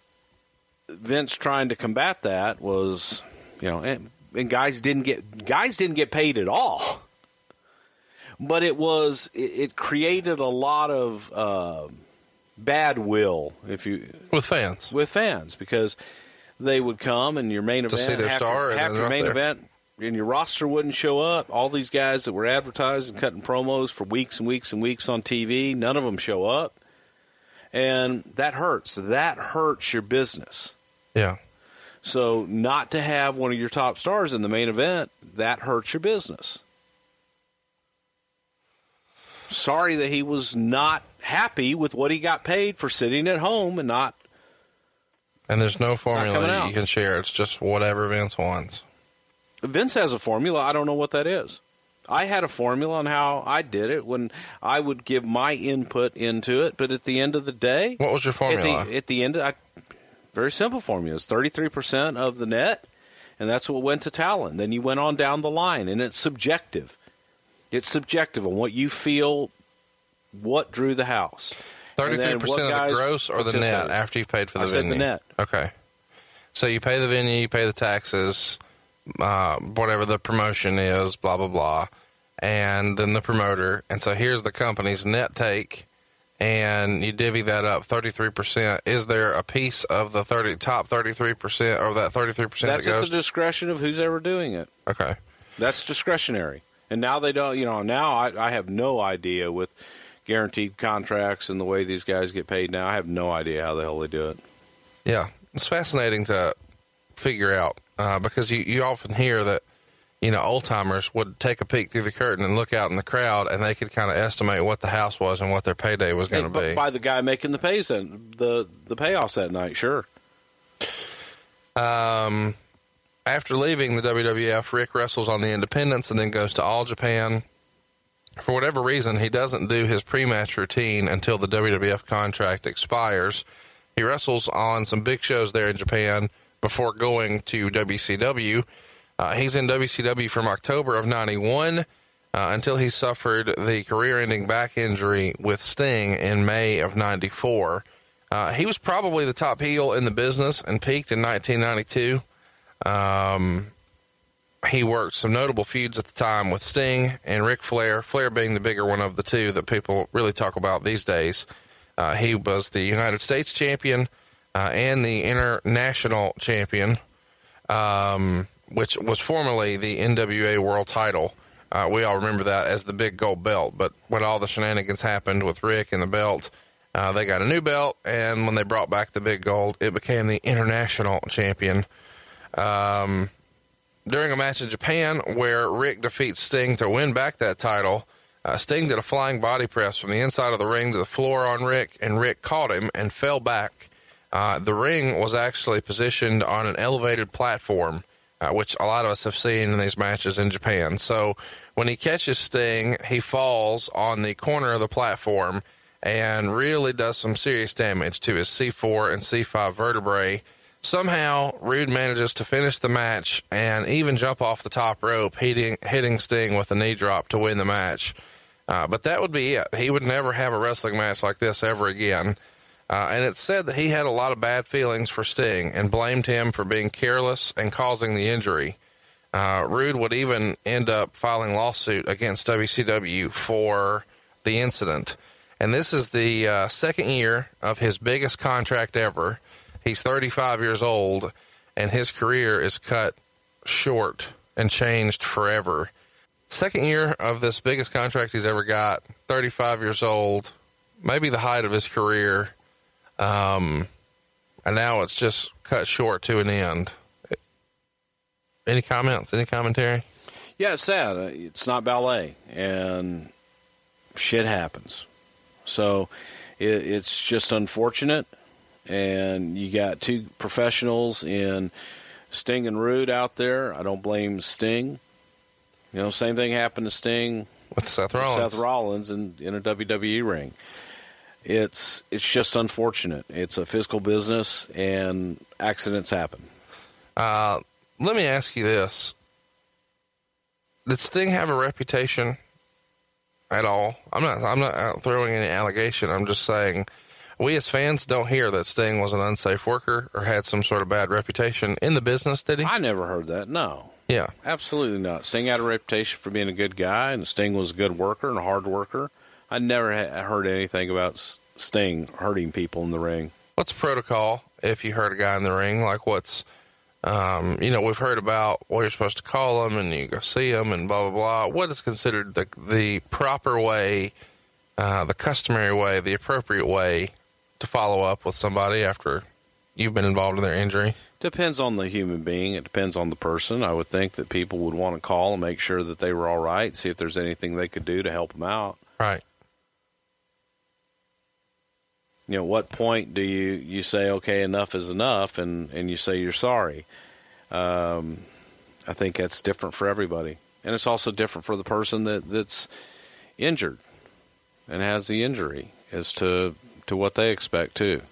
Vince trying to combat that was, you know, and, and guys didn't get guys didn't get paid at all. But it was it, it created a lot of uh, bad will, if you with fans, with fans, because they would come and your main To event see their half star, half your main there. event and your roster wouldn't show up. All these guys that were advertised and cutting promos for weeks and weeks and weeks on TV, none of them show up. And that hurts. That hurts your business. yeah. So not to have one of your top stars in the main event, that hurts your business. Sorry that he was not happy with what he got paid for sitting at home and not And there's no formula coming that out. you can share. It's just whatever Vince wants. Vince has a formula. I don't know what that is. I had a formula on how I did it when I would give my input into it, but at the end of the day, What was your formula? At the, at the end, I, very simple formula. It's thirty three percent of the net, and that's what went to Talon. Then you went on down the line, and it's subjective. It's subjective on what you feel, what drew the house. Thirty three percent of the gross or the net after you've paid for the I said venue. the net. Okay. So you pay the venue, you pay the taxes, uh, whatever the promotion is, blah blah blah, and then the promoter. And so here's the company's net take, and you divvy that up thirty-three percent. Is there a piece of the thirty top thirty-three percent or that thirty-three percent that That's at goes? the discretion of who's ever doing it. okay. That's discretionary. And now they don't, you know, now I, I have no idea with guaranteed contracts and the way these guys get paid now. I have no idea how the hell they do it. Yeah, it's fascinating to figure out uh, because you, you often hear that you know old timers would take a peek through the curtain and look out in the crowd, and they could kind of estimate what the house was and what their payday was going to be. By the guy making the pays that, the the payoffs that night, sure. Um, after leaving the WWF, Rick wrestles on the Independents and then goes to All Japan. For whatever reason, he doesn't do his pre-match routine until the WWF contract expires. He wrestles on some big shows there in Japan before going to WCW. Uh, he's in WCW from October of '91 uh, until he suffered the career-ending back injury with Sting in May of '94. Uh, he was probably the top heel in the business and peaked in 1992. Um, he worked some notable feuds at the time with Sting and Ric Flair, Flair being the bigger one of the two that people really talk about these days. Uh, he was the United States champion uh, and the international champion, um, which was formerly the NWA world title. Uh, we all remember that as the big gold belt, but when all the shenanigans happened with Rick and the belt, uh, they got a new belt, and when they brought back the big gold, it became the international champion. Um, during a match in Japan where Rick defeats Sting to win back that title, uh, Sting did a flying body press from the inside of the ring to the floor on Rick, and Rick caught him and fell back. Uh, the ring was actually positioned on an elevated platform, uh, which a lot of us have seen in these matches in Japan. So when he catches Sting, he falls on the corner of the platform and really does some serious damage to his C4 and C5 vertebrae. Somehow, Rude manages to finish the match and even jump off the top rope, hitting, hitting Sting with a knee drop to win the match. Uh, but that would be it. He would never have a wrestling match like this ever again. Uh, and it's said that he had a lot of bad feelings for Sting and blamed him for being careless and causing the injury. Uh, Rude would even end up filing lawsuit against WCW for the incident. And this is the uh, second year of his biggest contract ever. He's 35 years old, and his career is cut short and changed forever. Second year of this biggest contract he's ever got, 35 years old, maybe the height of his career. Um, and now it's just cut short to an end. Any comments? Any commentary? Yeah, it's sad. Uh, It's not ballet, and shit happens. So it, it's just unfortunate. And you got two professionals in Sting and Rude out there. I don't blame Sting. You know, same thing happened to Sting With Seth Rollins. Seth Rollins in, in a WWE ring. It's it's just unfortunate. It's a physical business, and accidents happen. Uh, let me ask you this: Did Sting have a reputation at all? I'm not. I'm not throwing any allegation. I'm just saying we as fans don't hear that Sting was an unsafe worker or had some sort of bad reputation in the business. Did he? I never heard that. No. Yeah. Absolutely not. Sting had a reputation for being a good guy, and Sting was a good worker and a hard worker. I never ha- heard anything about Sting hurting people in the ring. What's protocol if you hurt a guy in the ring? Like what's, um, you know, we've heard about what you're supposed to call them and you go see them and blah, blah, blah. What is considered the, the proper way, uh, the customary way, the appropriate way to follow up with somebody after you've been involved in their injury? Depends on the human being. It depends on the person. I would think that people would want to call and make sure that they were all right, see if there's anything they could do to help them out. Right. You know, what point do you, you say, okay, enough is enough, and, and you say you're sorry? Um, I think that's different for everybody. And it's also different for the person that, that's injured and has the injury as to, to what they expect, too.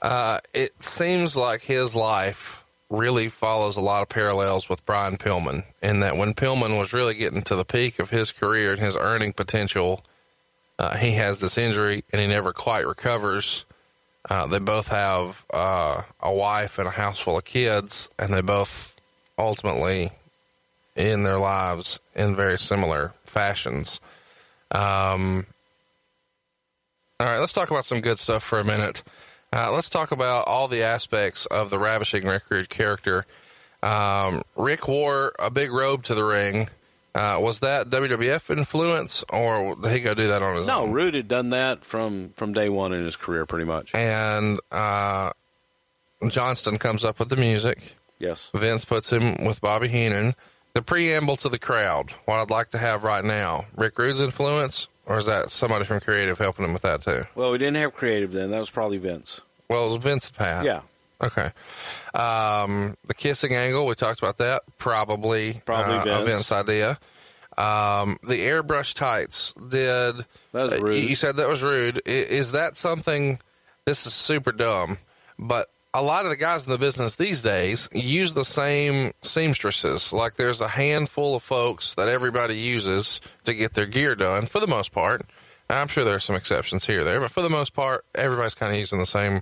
Uh, it seems like his life really follows a lot of parallels with Brian Pillman in that when Pillman was really getting to the peak of his career and his earning potential, uh, he has this injury and he never quite recovers. Uh, they both have uh, a wife and a house full of kids, and they both ultimately in their lives in very similar fashions. Um, all right, let's talk about some good stuff for a minute. Uh, let's talk about all the aspects of the ravishing Rick Rude character. Um, Rick wore a big robe to the ring. Uh, was that WWF influence, or did he go do that on his no, own? No, Rude had done that from from day one in his career, pretty much. And uh, Johnston comes up with the music. Yes. Vince puts him with Bobby Heenan. The preamble to the crowd. What I'd like to have right now: Rick Rude's influence, or is that somebody from creative helping him with that too? Well, we didn't have creative then. That was probably Vince. Well, it was Vince and Pat. Yeah. Okay. Um, the kissing angle, we talked about that. Probably, Probably uh, a Vince. Vince idea. Um, the airbrush tights did. That was uh, rude. You said that was rude. I- Is that something? This is super dumb, but a lot of the guys in the business these days use the same seamstresses. Like there's a handful of folks that everybody uses to get their gear done for the most part. I'm sure there are some exceptions here or there, but for the most part, everybody's kind of using the same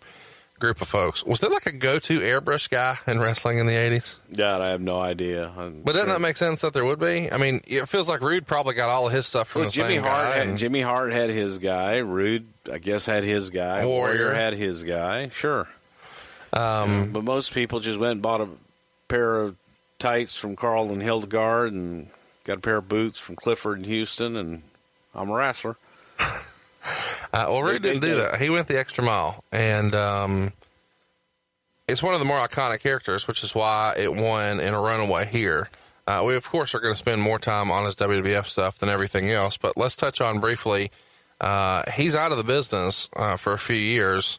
group of folks. Was there like a go-to airbrush guy in wrestling in the 80s? God, I have no idea. I'm But doesn't sure- that make sense that there would be? I mean, it feels like Rude probably got all of his stuff from Well, the Jimmy same Hart guy. had and- Jimmy Hart had his guy. Rude, I guess, had his guy. Warrior. had his guy. Sure. um, But most people just went and bought a pair of tights from Carl and Hildegard and got a pair of boots from Clifford and Houston, and I'm a wrestler. Uh, well, Rude didn't do that. He went the extra mile, and um, it's one of the more iconic characters, which is why it won in a runaway here. Uh, we of course are going to spend more time on his WWF stuff than everything else, but let's touch on briefly. Uh, he's out of the business uh, for a few years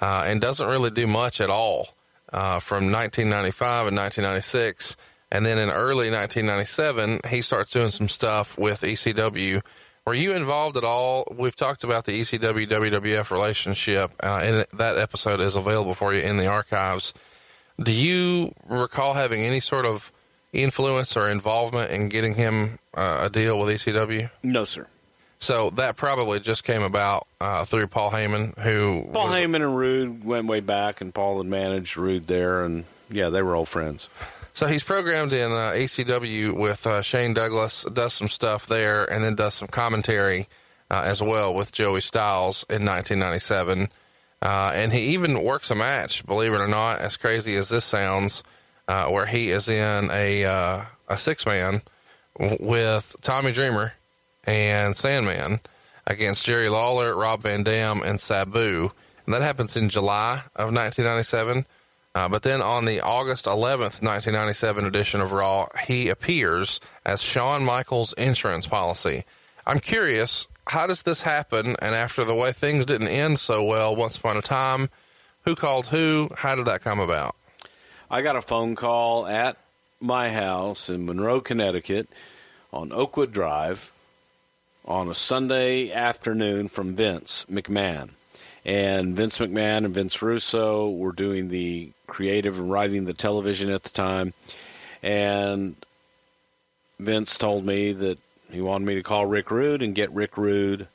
uh, and doesn't really do much at all uh, from 1995 and 1996. And then in early 1997, he starts doing some stuff with ECW. Were you involved at all? We've talked about the ECW WWF relationship, uh, and that episode is available for you in the archives. Do you recall having any sort of influence or involvement in getting him uh, a deal with ECW? No, sir. So that probably just came about uh, through Paul Heyman, who Paul was- Heyman and Rude went way back, and Paul had managed Rude there, and yeah, they were old friends. So he's programmed in uh, ECW with uh, Shane Douglas, does some stuff there, and then does some commentary uh, as well with Joey Styles in 1997. Uh, and he even works a match, believe it or not, as crazy as this sounds, uh, where he is in a uh, a six man with Tommy Dreamer and Sandman against Jerry Lawler, Rob Van Dam, and Sabu. And that happens in July of 1997. Uh, but then on the August 11th, 1997 edition of Raw, he appears as Shawn Michaels' insurance policy. I'm curious, how does this happen? And after the way things didn't end so well once upon a time, who called who? How did that come about? I got a phone call at my house in Monroe, Connecticut on Oakwood Drive on a Sunday afternoon from Vince McMahon. And Vince McMahon and Vince Russo were doing the creative and writing the television at the time. And Vince told me that he wanted me to call Rick Rude and get Rick Rude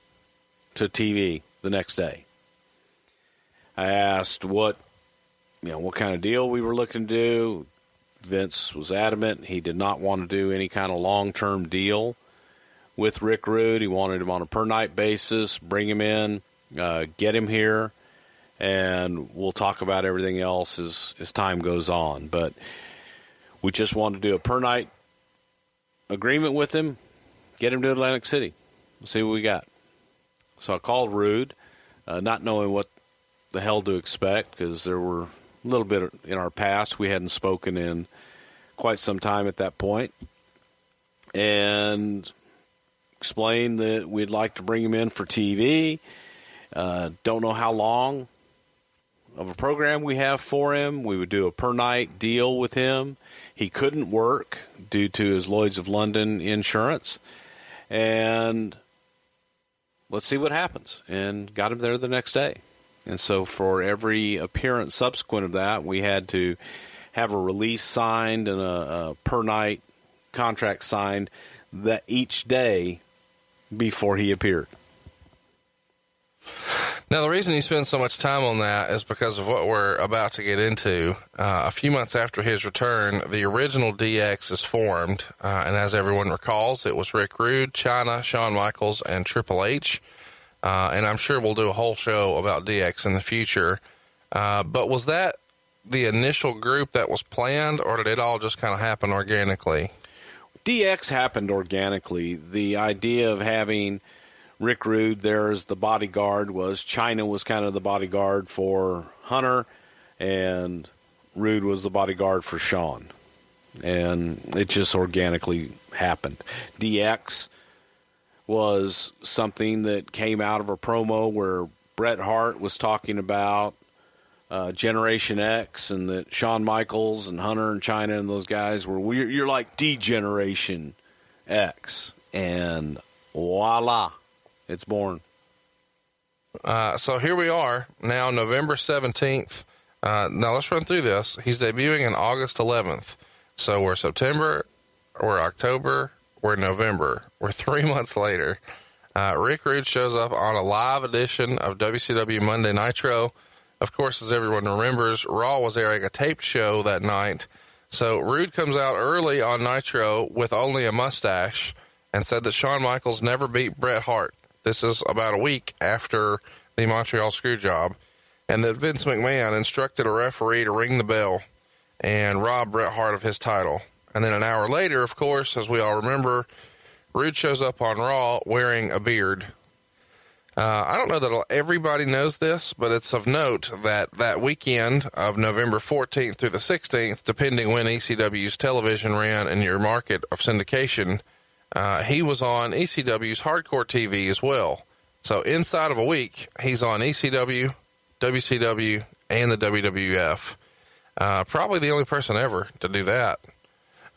to TV the next day. I asked what you know what kind of deal we were looking to do. Vince was adamant he did not want to do any kind of long-term deal with Rick Rude. He wanted him on a per night basis, bring him in, uh, get him here, and we'll talk about everything else as as time goes on. But we just wanted to do a per night agreement with him, get him to Atlantic City, see what we got. So I called Rude, uh, not knowing what the hell to expect because there were a little bit in our past we hadn't spoken in quite some time at that point, and explained that we'd like to bring him in for TV. Uh, don't know how long of a program we have for him. We would do a per night deal with him. He couldn't work due to his Lloyd's of London insurance. And let's see what happens. And got him there the next day. And so for every appearance subsequent of that, we had to have a release signed and a, a per night contract signed that each day before he appeared. Now, the reason he spends so much time on that is because of what we're about to get into. Uh, a few months after his return, the original DX is formed, uh, and as everyone recalls, it was Rick Rude, Chyna, Shawn Michaels, and Triple H. Uh, and I'm sure we'll do a whole show about DX in the future. Uh, but was that the initial group that was planned, or did it all just kind of happen organically? DX happened organically. The idea of having Rick Rude there as the bodyguard was Chyna was kind of the bodyguard for Hunter, and Rude was the bodyguard for Shawn. And it just organically happened. DX was something that came out of a promo where Bret Hart was talking about uh, Generation X and that Shawn Michaels and Hunter and Chyna and those guys were you're like D Generation X, and voila, it's born. Uh, so here we are now, November 17th. Uh, now let's run through this. He's debuting on August 11th. So we're September, we're October, we're November, we're three months later. Uh, Rick Rude shows up on a live edition of WCW Monday Nitro. Of course, as everyone remembers, Raw was airing a taped show that night. So Rude comes out early on Nitro with only a mustache and said that Shawn Michaels never beat Bret Hart. This is about a week after the Montreal Screwjob, and that Vince McMahon instructed a referee to ring the bell and rob Bret Hart of his title. And then an hour later, of course, as we all remember, Rude shows up on Raw wearing a beard. Uh, I don't know that everybody knows this, but it's of note that that weekend of November 14th through the 16th, depending when ECW's television ran in your market of syndication, uh, he was on ECW's Hardcore TV as well. So inside of a week, he's on ECW, WCW, and the WWF. Uh, probably the only person ever to do that,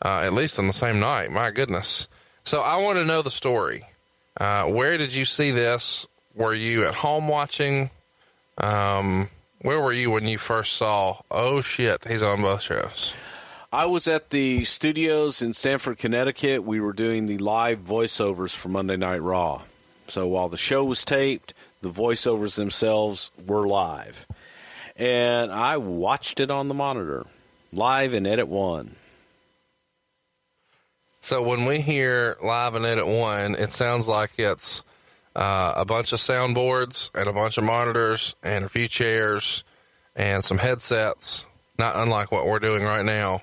uh, at least on the same night. My goodness. So I want to know the story. Uh, where did you see this? Were you at home watching? Um, where were you when you first saw? Oh shit, he's on both shows. I was at the studios in Stamford, Connecticut. We were doing the live voiceovers for Monday Night Raw. So while the show was taped, the voiceovers themselves were live. And I watched it on the monitor, live in Edit 1. So when we hear live in Edit 1, it sounds like it's uh, a bunch of soundboards and a bunch of monitors and a few chairs and some headsets, not unlike what we're doing right now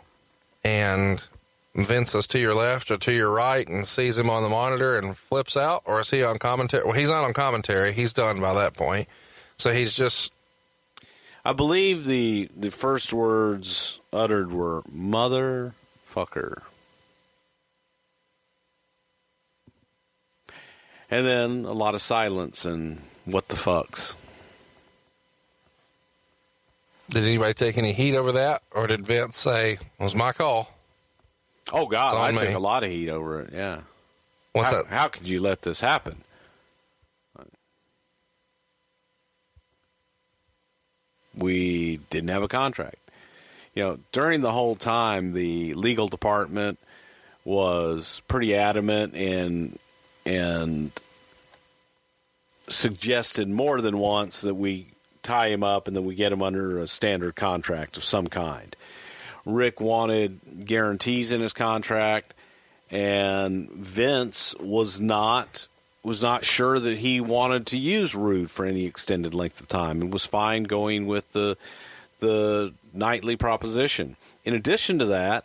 and Vince is to your left or to your right and sees him on the monitor and flips out, or is he on commentary? Well, he's not on commentary. He's done by that point. So he's just. I believe the the first words uttered were "motherfucker," and then a lot of silence and "what the fucks." Did anybody take any heat over that, or did Vince say it was my call? Oh God, I me. took a lot of heat over it. Yeah, What's how, that? How could you let this happen? We didn't have a contract. You know, during the whole time, the legal department was pretty adamant and and suggested more than once that we tie him up and then we get him under a standard contract of some kind. Rick wanted guarantees in his contract, and Vince was not was not sure that he wanted to use Rude for any extended length of time and was fine going with the the nightly proposition. In addition to that,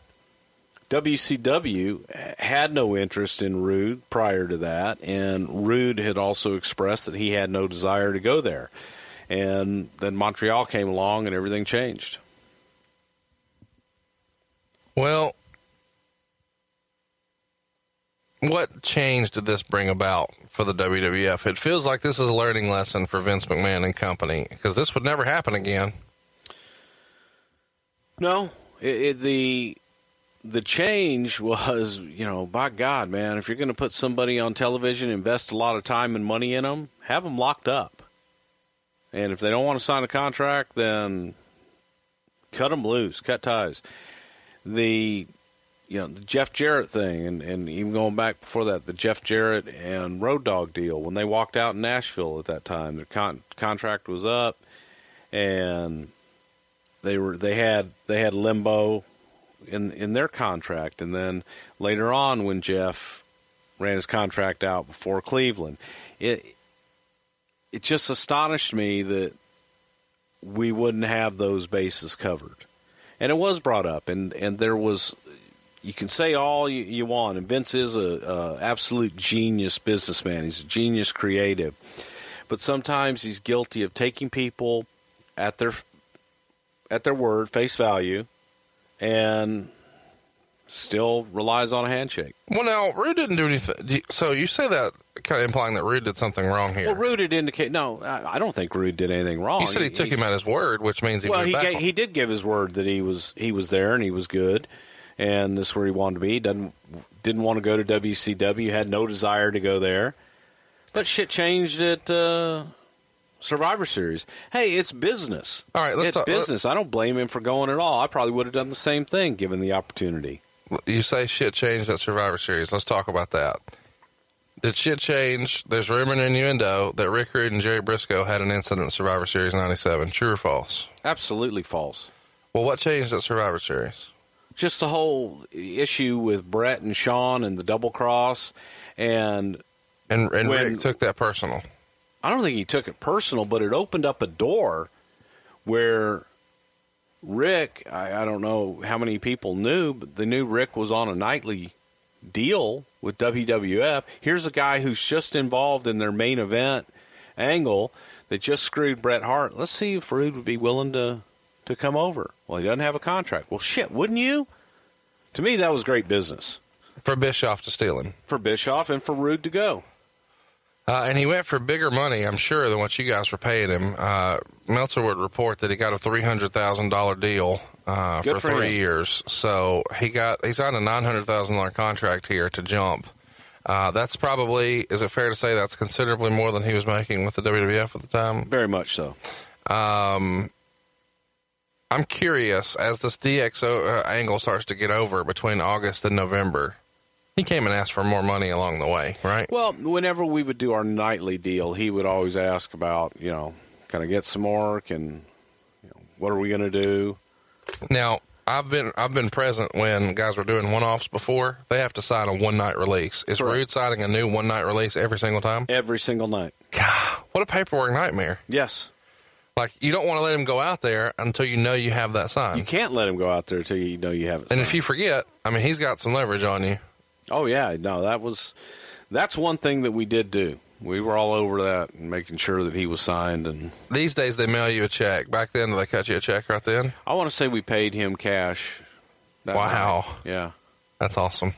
WCW had no interest in Rude prior to that, and Rude had also expressed that he had no desire to go there. And then Montreal came along and everything changed. Well, what change did this bring about for the WWF? It feels like this is a learning lesson for Vince McMahon and company because this would never happen again. No, it, it, the the change was, you know, by God, man, if you're going to put somebody on television, invest a lot of time and money in them, have them locked up. And if they don't want to sign a contract, then cut them loose, cut ties. The you know the Jeff Jarrett thing, and, and even going back before that, the Jeff Jarrett and Road Dog deal when they walked out in Nashville at that time, their con- contract was up, and they were they had they had limbo in in their contract, and then later on when Jeff ran his contract out before Cleveland, it it just astonished me that we wouldn't have those bases covered, and it was brought up, and and there was. You can say all you, you want, and Vince is a, a absolute genius businessman. He's a genius creative, but sometimes he's guilty of taking people at their at their word, face value, and still relies on a handshake. Well, now Rude didn't do anything. So you say that kind of implying that Rude did something wrong here. Well, Rude did indicate no. I don't think Rude did anything wrong. He said he took him at his word, which means he well, he gave, he did give his word that he was he was there and he was good, and this is where he wanted to be. He doesn't didn't want to go to WCW. Had no desire to go there, but shit changed at uh, Survivor Series. Hey, it's business. All right, let's it's talk- business. I don't blame him for going at all. I probably would have done the same thing given the opportunity. You say shit changed at Survivor Series. Let's talk about that. Did shit change? There's rumor and innuendo that Rick Rude and Jerry Brisco had an incident at Survivor Series 97. True or false? Absolutely false. Well, what changed at Survivor Series? just the whole issue with Bret and Shawn and the double cross, and And, and When- Rick took that personal. I don't think he took it personal, but it opened up a door where Rick, I, I don't know how many people knew, but the new Rick was on a nightly deal with WWF. Here's a guy who's just involved in their main event angle that just screwed Bret Hart. Let's see if Rude would be willing to to come over. Well, he doesn't have a contract. Well, shit, wouldn't you? To me, that was great business For Bischoff to steal him. for Bischoff and for Rude to go. Uh, and he went for bigger money, I'm sure, than what you guys were paying him. Uh, Meltzer would report that he got a three hundred thousand dollar deal uh, for for three him. years. So he got he's on a nine hundred thousand dollar contract here to jump. Uh, that's probably is it fair to say that's considerably more than he was making with the WWF at the time? Very much so. Um, I'm curious as this DXO uh, angle starts to get over between August and November. He came and asked for more money along the way, right? Well, whenever we would do our nightly deal, he would always ask about, you know, can I get some more? Can, you know, what are we going to do? Now, I've been I've been present when guys were doing one offs before. They have to sign a one night release. Is Correct. Rude signing a new one night release every single time? Every single night. God, what a paperwork nightmare! Yes. Like you don't want to let him go out there until you know you have that sign. You can't let him go out there until you know you have it. and if you forget, I mean, he's got some leverage on you. Oh yeah, no, that was that's one thing that we did do. We were all over that and making sure that he was signed. And These days they mail you a check. Back then, do they cut you a check right then? I want to say we paid him cash. Wow. night. Yeah. That's awesome.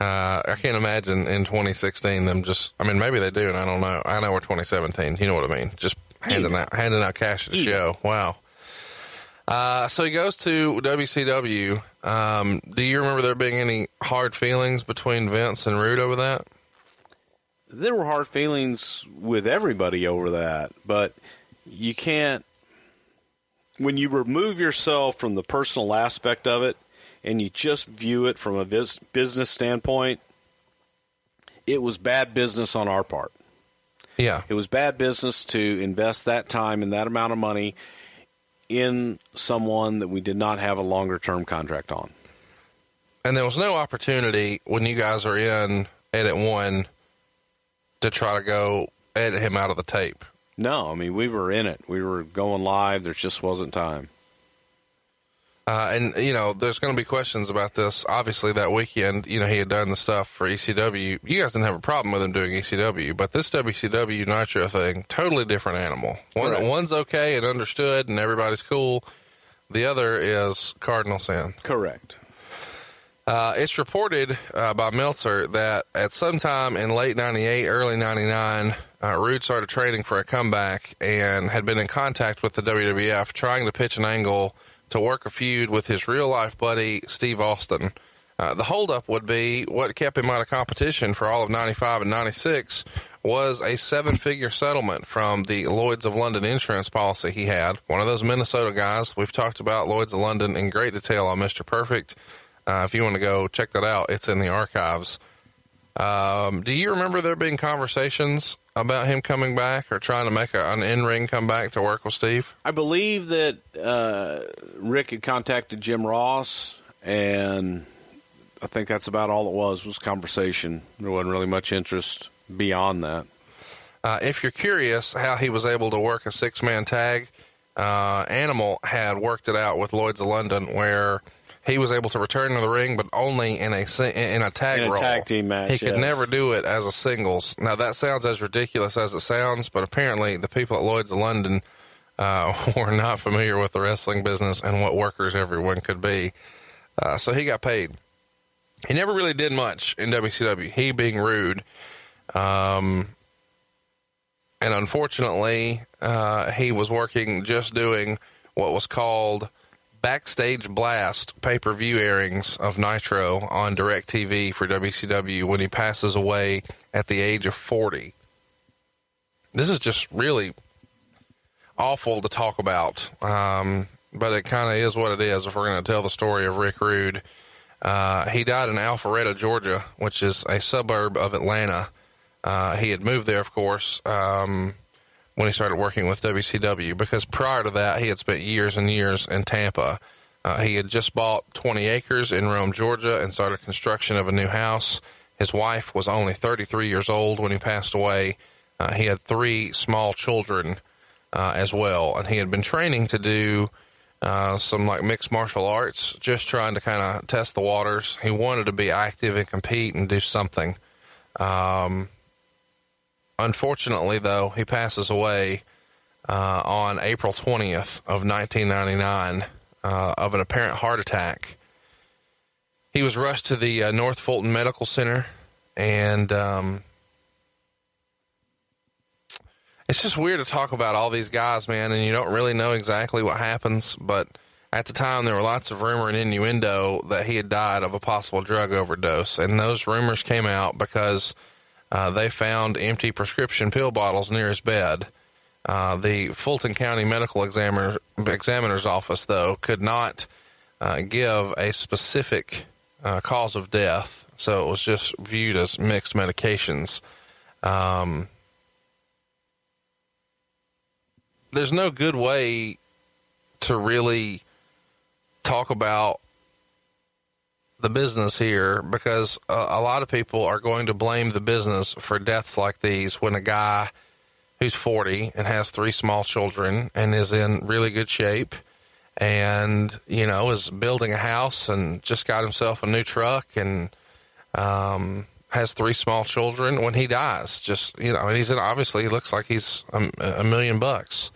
Uh, I can't imagine in 2016 them just. I mean, maybe they do, and I don't know. I know we're 2017. You know what I mean? Just handing out handing out cash at a Yeah. show. Wow. Uh, so he goes to WCW. Um, do you remember there being any hard feelings between Vince and Rude over that? There were hard feelings with everybody over that, but you can't. When you remove yourself from the personal aspect of it and you just view it from a business standpoint, it was bad business on our part. Yeah. It was bad business to invest that time and that amount of money in someone that we did not have a longer term contract on. And there was no opportunity when you guys are in edit one to try to go edit him out of the tape. No, I mean, we were in it. We were going live. There just wasn't time. Uh, and you know, there's going to be questions about this. Obviously, that weekend, you know, he had done the stuff for ECW. You guys didn't have a problem with him doing ECW, but this WCW Nitro thing, totally different animal. One, Correct. one's okay and understood, and everybody's cool. The other is cardinal sin. Correct. Uh, it's reported uh, by Meltzer that at some time in late 98, early 99, uh, Rude started training for a comeback and had been in contact with the WWF trying to pitch an angle to work a feud with his real life buddy, Steve Austin. Uh, the holdup would be what kept him out of competition for all of 95 and 96 was a seven figure settlement from the Lloyds of London insurance policy he had. One of those Minnesota guys. We've talked about Lloyds of London in great detail on Mr. Perfect. Uh, if you want to go check that out, it's in the archives. Um, do you remember there being conversations about him coming back or trying to make a, an in ring comeback to work with Steve? I believe that uh, Rick had contacted Jim Ross, and I think that's about all it was was conversation. There wasn't really much interest beyond that. Uh, if you're curious how he was able to work a six man tag, uh, Animal had worked it out with Lloyd's of London where he was able to return to the ring, but only in a in a tag In a role. tag team match, He could yes. never do it as a singles. Now that sounds as ridiculous as it sounds, but apparently the people at Lloyd's of London uh, were not familiar with the wrestling business and what workers everyone could be. Uh, so he got paid. He never really did much in WCW. He being rude. Um, and unfortunately, uh, he was working just doing what was called backstage blast pay per view airings of Nitro on DirecTV for WCW when he passes away at the age of 40. This is just really awful to talk about, um, but it kind of is what it is if we're going to tell the story of Rick Rude. Uh, he died in Alpharetta, Georgia, which is a suburb of Atlanta. Uh, he had moved there, of course, um, when he started working with WCW, because prior to that, he had spent years and years in Tampa. Uh, he had just bought 20 acres in Rome, Georgia, and started construction of a new house. His wife was only 33 years old when he passed away. Uh, he had three small children uh, as well, and he had been training to do uh, some like mixed martial arts, just trying to kind of test the waters. He wanted to be active and compete and do something. Um, unfortunately, though, he passes away uh, on April 20th of 1999 uh, of an apparent heart attack. He was rushed to the uh, North Fulton Medical Center, and um, it's just weird to talk about all these guys, man, and you don't really know exactly what happens. But at the time, there were lots of rumor and innuendo that he had died of a possible drug overdose, and those rumors came out because uh, they found empty prescription pill bottles near his bed. Uh, the Fulton County Medical Examiner, Examiner's Office, though, could not uh, give a specific uh, cause of death, so it was just viewed as mixed medications. Um, there's no good way to really talk about the business here because a, a lot of people are going to blame the business for deaths like these when a guy who's 40 and has three small children and is in really good shape and you know is building a house and just got himself a new truck and um, has three small children when he dies. Just you know and he's in obviously he looks like he's a, a million bucks.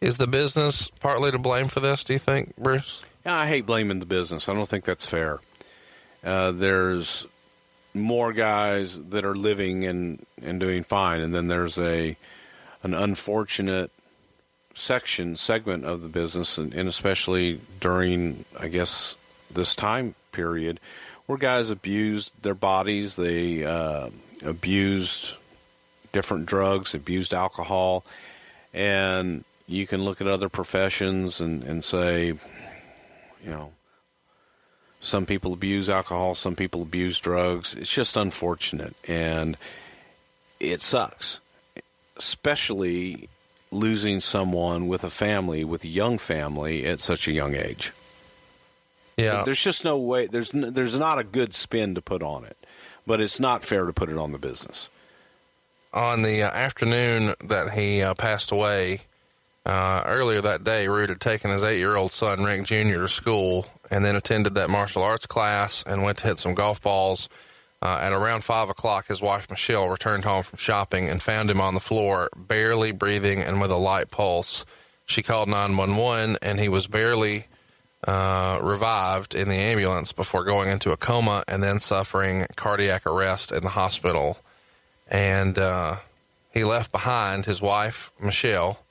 Is the business partly to blame for this do you think bruce Yeah, I hate blaming the business. I don't think that's fair. Uh, there's more guys that are living and, and doing fine, and then there's a an unfortunate section segment of the business, and, and especially during, I guess, this time period where guys abused their bodies, they uh, abused different drugs, abused alcohol, and you can look at other professions and, and say, you know, some people abuse alcohol, some people abuse drugs. It's just unfortunate, and it sucks, especially losing someone with a family, with a young family at such a young age. Yeah. There's just no way. There's there's not a good spin to put on it, but it's not fair to put it on the business. on the uh, afternoon that he uh, passed away, uh, earlier that day, Rude had taken his eight year old son, Rick Jr., to school and then attended that martial arts class and went to hit some golf balls. Uh, at around five o'clock, his wife Michelle returned home from shopping and found him on the floor, barely breathing and with a light pulse. She called 911 and he was barely uh, revived in the ambulance before going into a coma and then suffering cardiac arrest in the hospital and uh, he left behind his wife Michelle.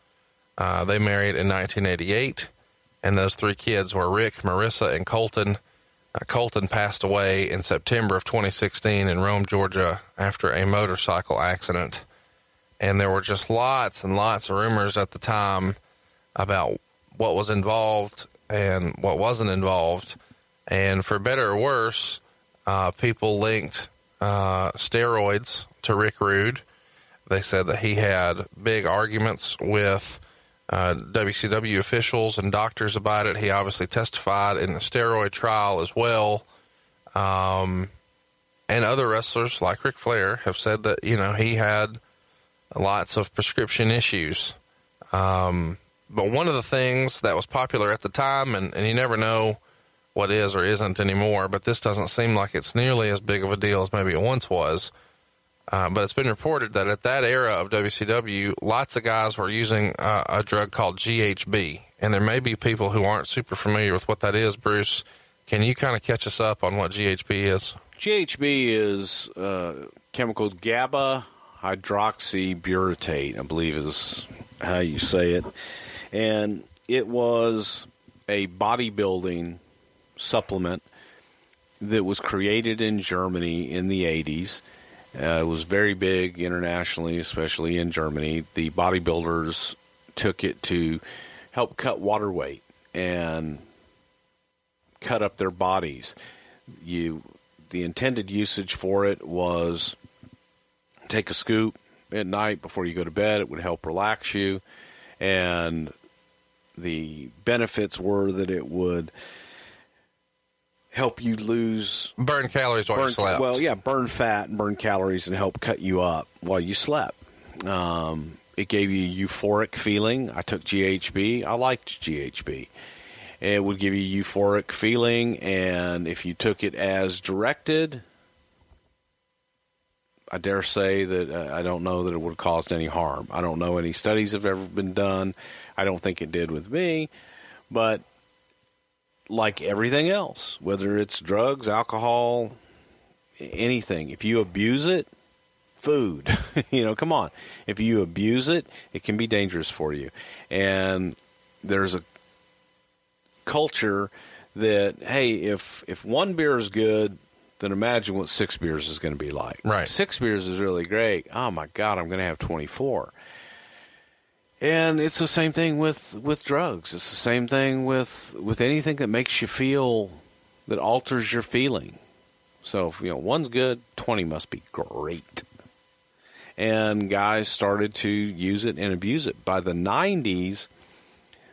Uh, they married in 1988, and those three kids were Rick, Marissa, and Colton. Uh, Colton passed away in September of 2016 in Rome, Georgia, after a motorcycle accident. And there were just lots and lots of rumors at the time about what was involved and what wasn't involved. And for better or worse, uh, people linked uh, steroids to Rick Rude. They said that he had big arguments with uh, WCW officials and doctors about it. He obviously testified in the steroid trial as well. Um, and other wrestlers like Ric Flair have said that, you know, he had lots of prescription issues. Um, but one of the things that was popular at the time, and, and you never know what is or isn't anymore, but this doesn't seem like it's nearly as big of a deal as maybe it once was. Uh, but it's been reported that at that era of WCW, lots of guys were using uh, a drug called GHB. And there may be people who aren't super familiar with what that is. Bruce, can you kind of catch us up on what GHB is? GHB is uh, chemical GABA hydroxybutyrate, I believe is how you say it. And it was a bodybuilding supplement that was created in Germany in the 80s. Uh, it was very big internationally, especially in Germany. The bodybuilders took it to help cut water weight and cut up their bodies. You, the intended usage for it was take a scoop at night before you go to bed. It would help relax you, and the benefits were that it would help you lose Burn calories while burn, you slept. Well, yeah, burn fat and burn calories and help cut you up while you slept. Um, it gave you a euphoric feeling. I took GHB. I liked GHB. It would give you a euphoric feeling, and if you took it as directed, I dare say that uh, I don't know that it would have caused any harm. I don't know any studies have ever been done. I don't think it did with me, but like everything else, whether it's drugs, alcohol, anything, if you abuse it, food, you know, come on. If you abuse it, it can be dangerous for you. And there's a culture that hey, if if one beer is good, then imagine what six beers is going to be like. Right. Six beers is really great. Oh my god, I'm going to have 24. And it's the same thing with with drugs. It's the same thing with with anything that makes you feel that alters your feeling. So if you know one's good, 20 must be great. And guys started to use it and abuse it. By the 90s,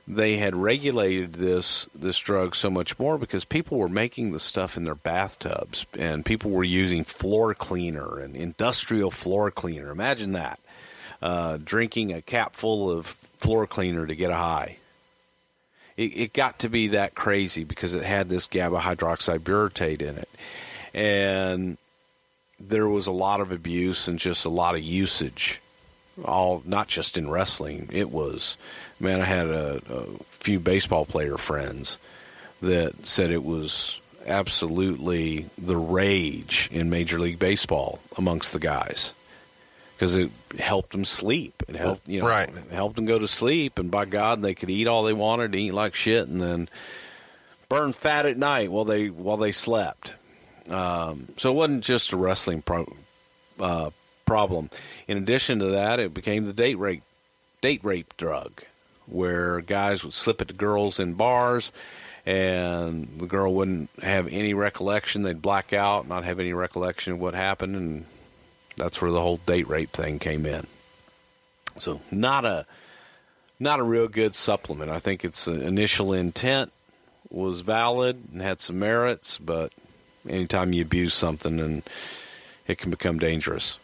they had regulated this this drug so much more because people were making the stuff in their bathtubs and people were using floor cleaner and industrial floor cleaner. Imagine that. Uh, drinking a cap full of floor cleaner to get a high. It, it got to be that crazy because it had this GABA hydroxybutyrate in it. And there was a lot of abuse and just a lot of usage all not just in wrestling. It was, man, I had a, a few baseball player friends that said it was absolutely the rage in Major League Baseball amongst the guys because it helped them sleep. It helped you know, Right. it helped them go to sleep, and by God, they could eat all they wanted, eat like shit, and then burn fat at night while they while they slept. Um, so it wasn't just a wrestling pro, uh, problem. In addition to that, it became the date rape date rape drug, where guys would slip it to girls in bars, and the girl wouldn't have any recollection. They'd black out, not have any recollection of what happened, and that's where the whole date rape thing came in. So not a not a real good supplement. I think its initial intent was valid and had some merits, but anytime you abuse something, and it can become dangerous.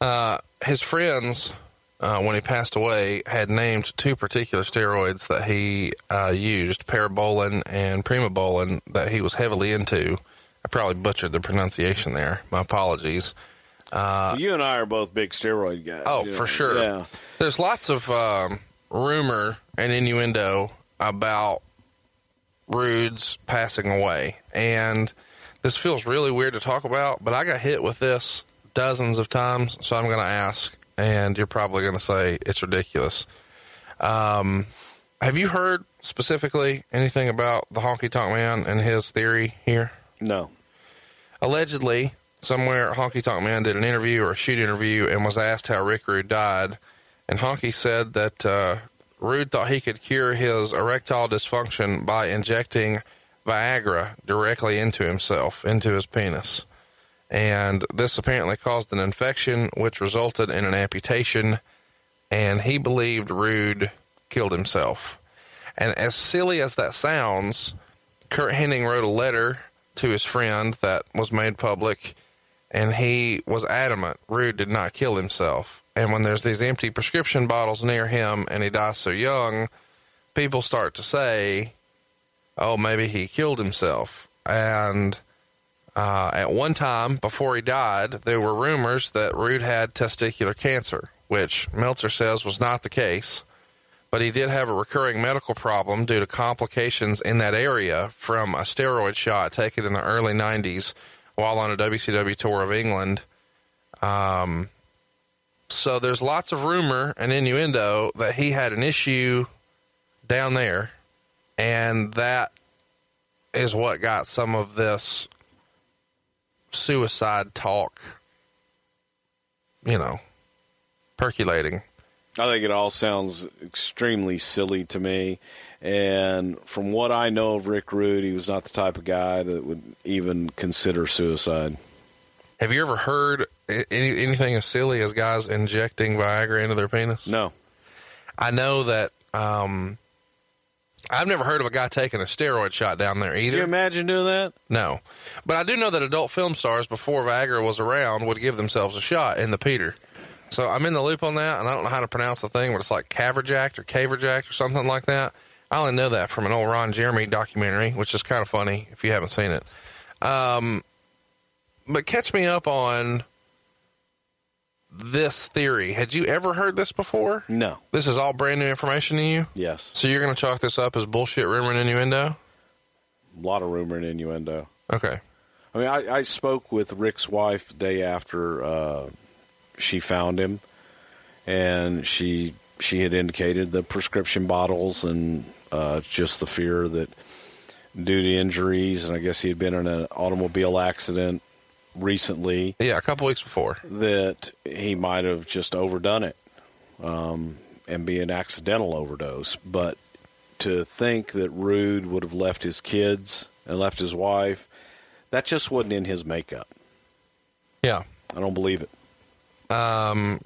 Uh, his friends, uh, when he passed away, had named two particular steroids that he uh, used, parabolan and primobolan, that he was heavily into. I probably butchered the pronunciation there. My apologies. Uh, you and I are both big steroid guys. Oh, you know? for sure. Yeah. There's lots of um, rumor and innuendo about Rude's passing away. And this feels really weird to talk about, but I got hit with this dozens of times, so I'm going to ask, and you're probably going to say it's ridiculous. Um, have you heard specifically anything about the honky tonk man and his theory here? No. Allegedly, somewhere Honky Tonk Man did an interview or a shoot interview and was asked how Rick Rude died, and Honky said that uh, Rude thought he could cure his erectile dysfunction by injecting Viagra directly into himself, into his penis. And this apparently caused an infection, which resulted in an amputation, and he believed Rude killed himself. And as silly as that sounds, Curt Hennig wrote a letter to his friend that was made public, and he was adamant Rude did not kill himself. And when there's these empty prescription bottles near him and he dies so young, people start to say, oh, maybe he killed himself. And uh, at one time before he died, there were rumors that Rude had testicular cancer, which Meltzer says was not the case. But he did have a recurring medical problem due to complications in that area from a steroid shot taken in the early 90s while on a WCW tour of England. Um, so there's lots of rumor and innuendo that he had an issue down there, and that is what got some of this suicide talk, you know, percolating. I think it all sounds extremely silly to me. And from what I know of Rick Rude, he was not the type of guy that would even consider suicide. Have you ever heard any, anything as silly as guys injecting Viagra into their penis? No. I know that um, I've never heard of a guy taking a steroid shot down there either. Can you imagine doing that? No. But I do know that adult film stars before Viagra was around would give themselves a shot in the Peter. So I'm in the loop on that, and I don't know how to pronounce the thing, but it's like Caverjacked or Caverjacked or something like that. I only know that from an old Ron Jeremy documentary, which is kind of funny if you haven't seen it. Um, but catch me up on this theory. Had you ever heard this before? No. This is all brand new information to you? Yes. So you're going to chalk this up as bullshit, rumor, and innuendo? A lot of rumor and innuendo. Okay. I mean, I, I spoke with Rick's wife the day after uh, she found him, and she she had indicated the prescription bottles and uh, just the fear that due to injuries, and I guess he had been in an automobile accident recently. Yeah, a couple weeks before. That he might have just overdone it um, and be an accidental overdose. But to think that Rude would have left his kids and left his wife, that just wasn't in his makeup. Yeah. I don't believe it. Um,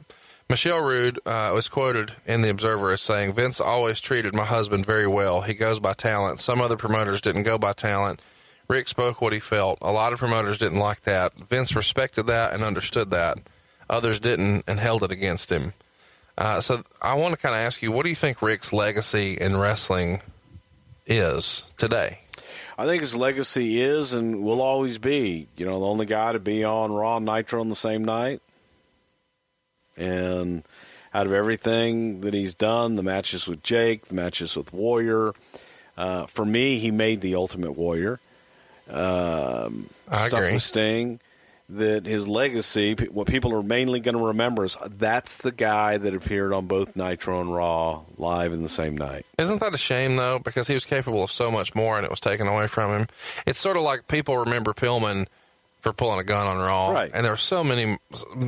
Michelle Rude uh, was quoted in The Observer as saying, Vince always treated my husband very well. He goes by talent. Some other promoters didn't go by talent. Rick spoke what he felt. A lot of promoters didn't like that. Vince respected that and understood that. Others didn't and held it against him. Uh, so I want to kind of ask you, what do you think Rick's legacy in wrestling is today? I think his legacy is and will always be, you know, the only guy to be on Raw Nitro on the same night. And out of everything that he's done, the matches with Jake, the matches with Warrior, uh, for me, he made the Ultimate Warrior. Um, I stuff agree. with Sting, that his legacy, what people are mainly going to remember is that's the guy that appeared on both Nitro and Raw live in the same night. Isn't that a shame though? Because he was capable of so much more, and it was taken away from him. It's sort of like people remember Pillman for pulling a gun on Raw, Right. And there was so many,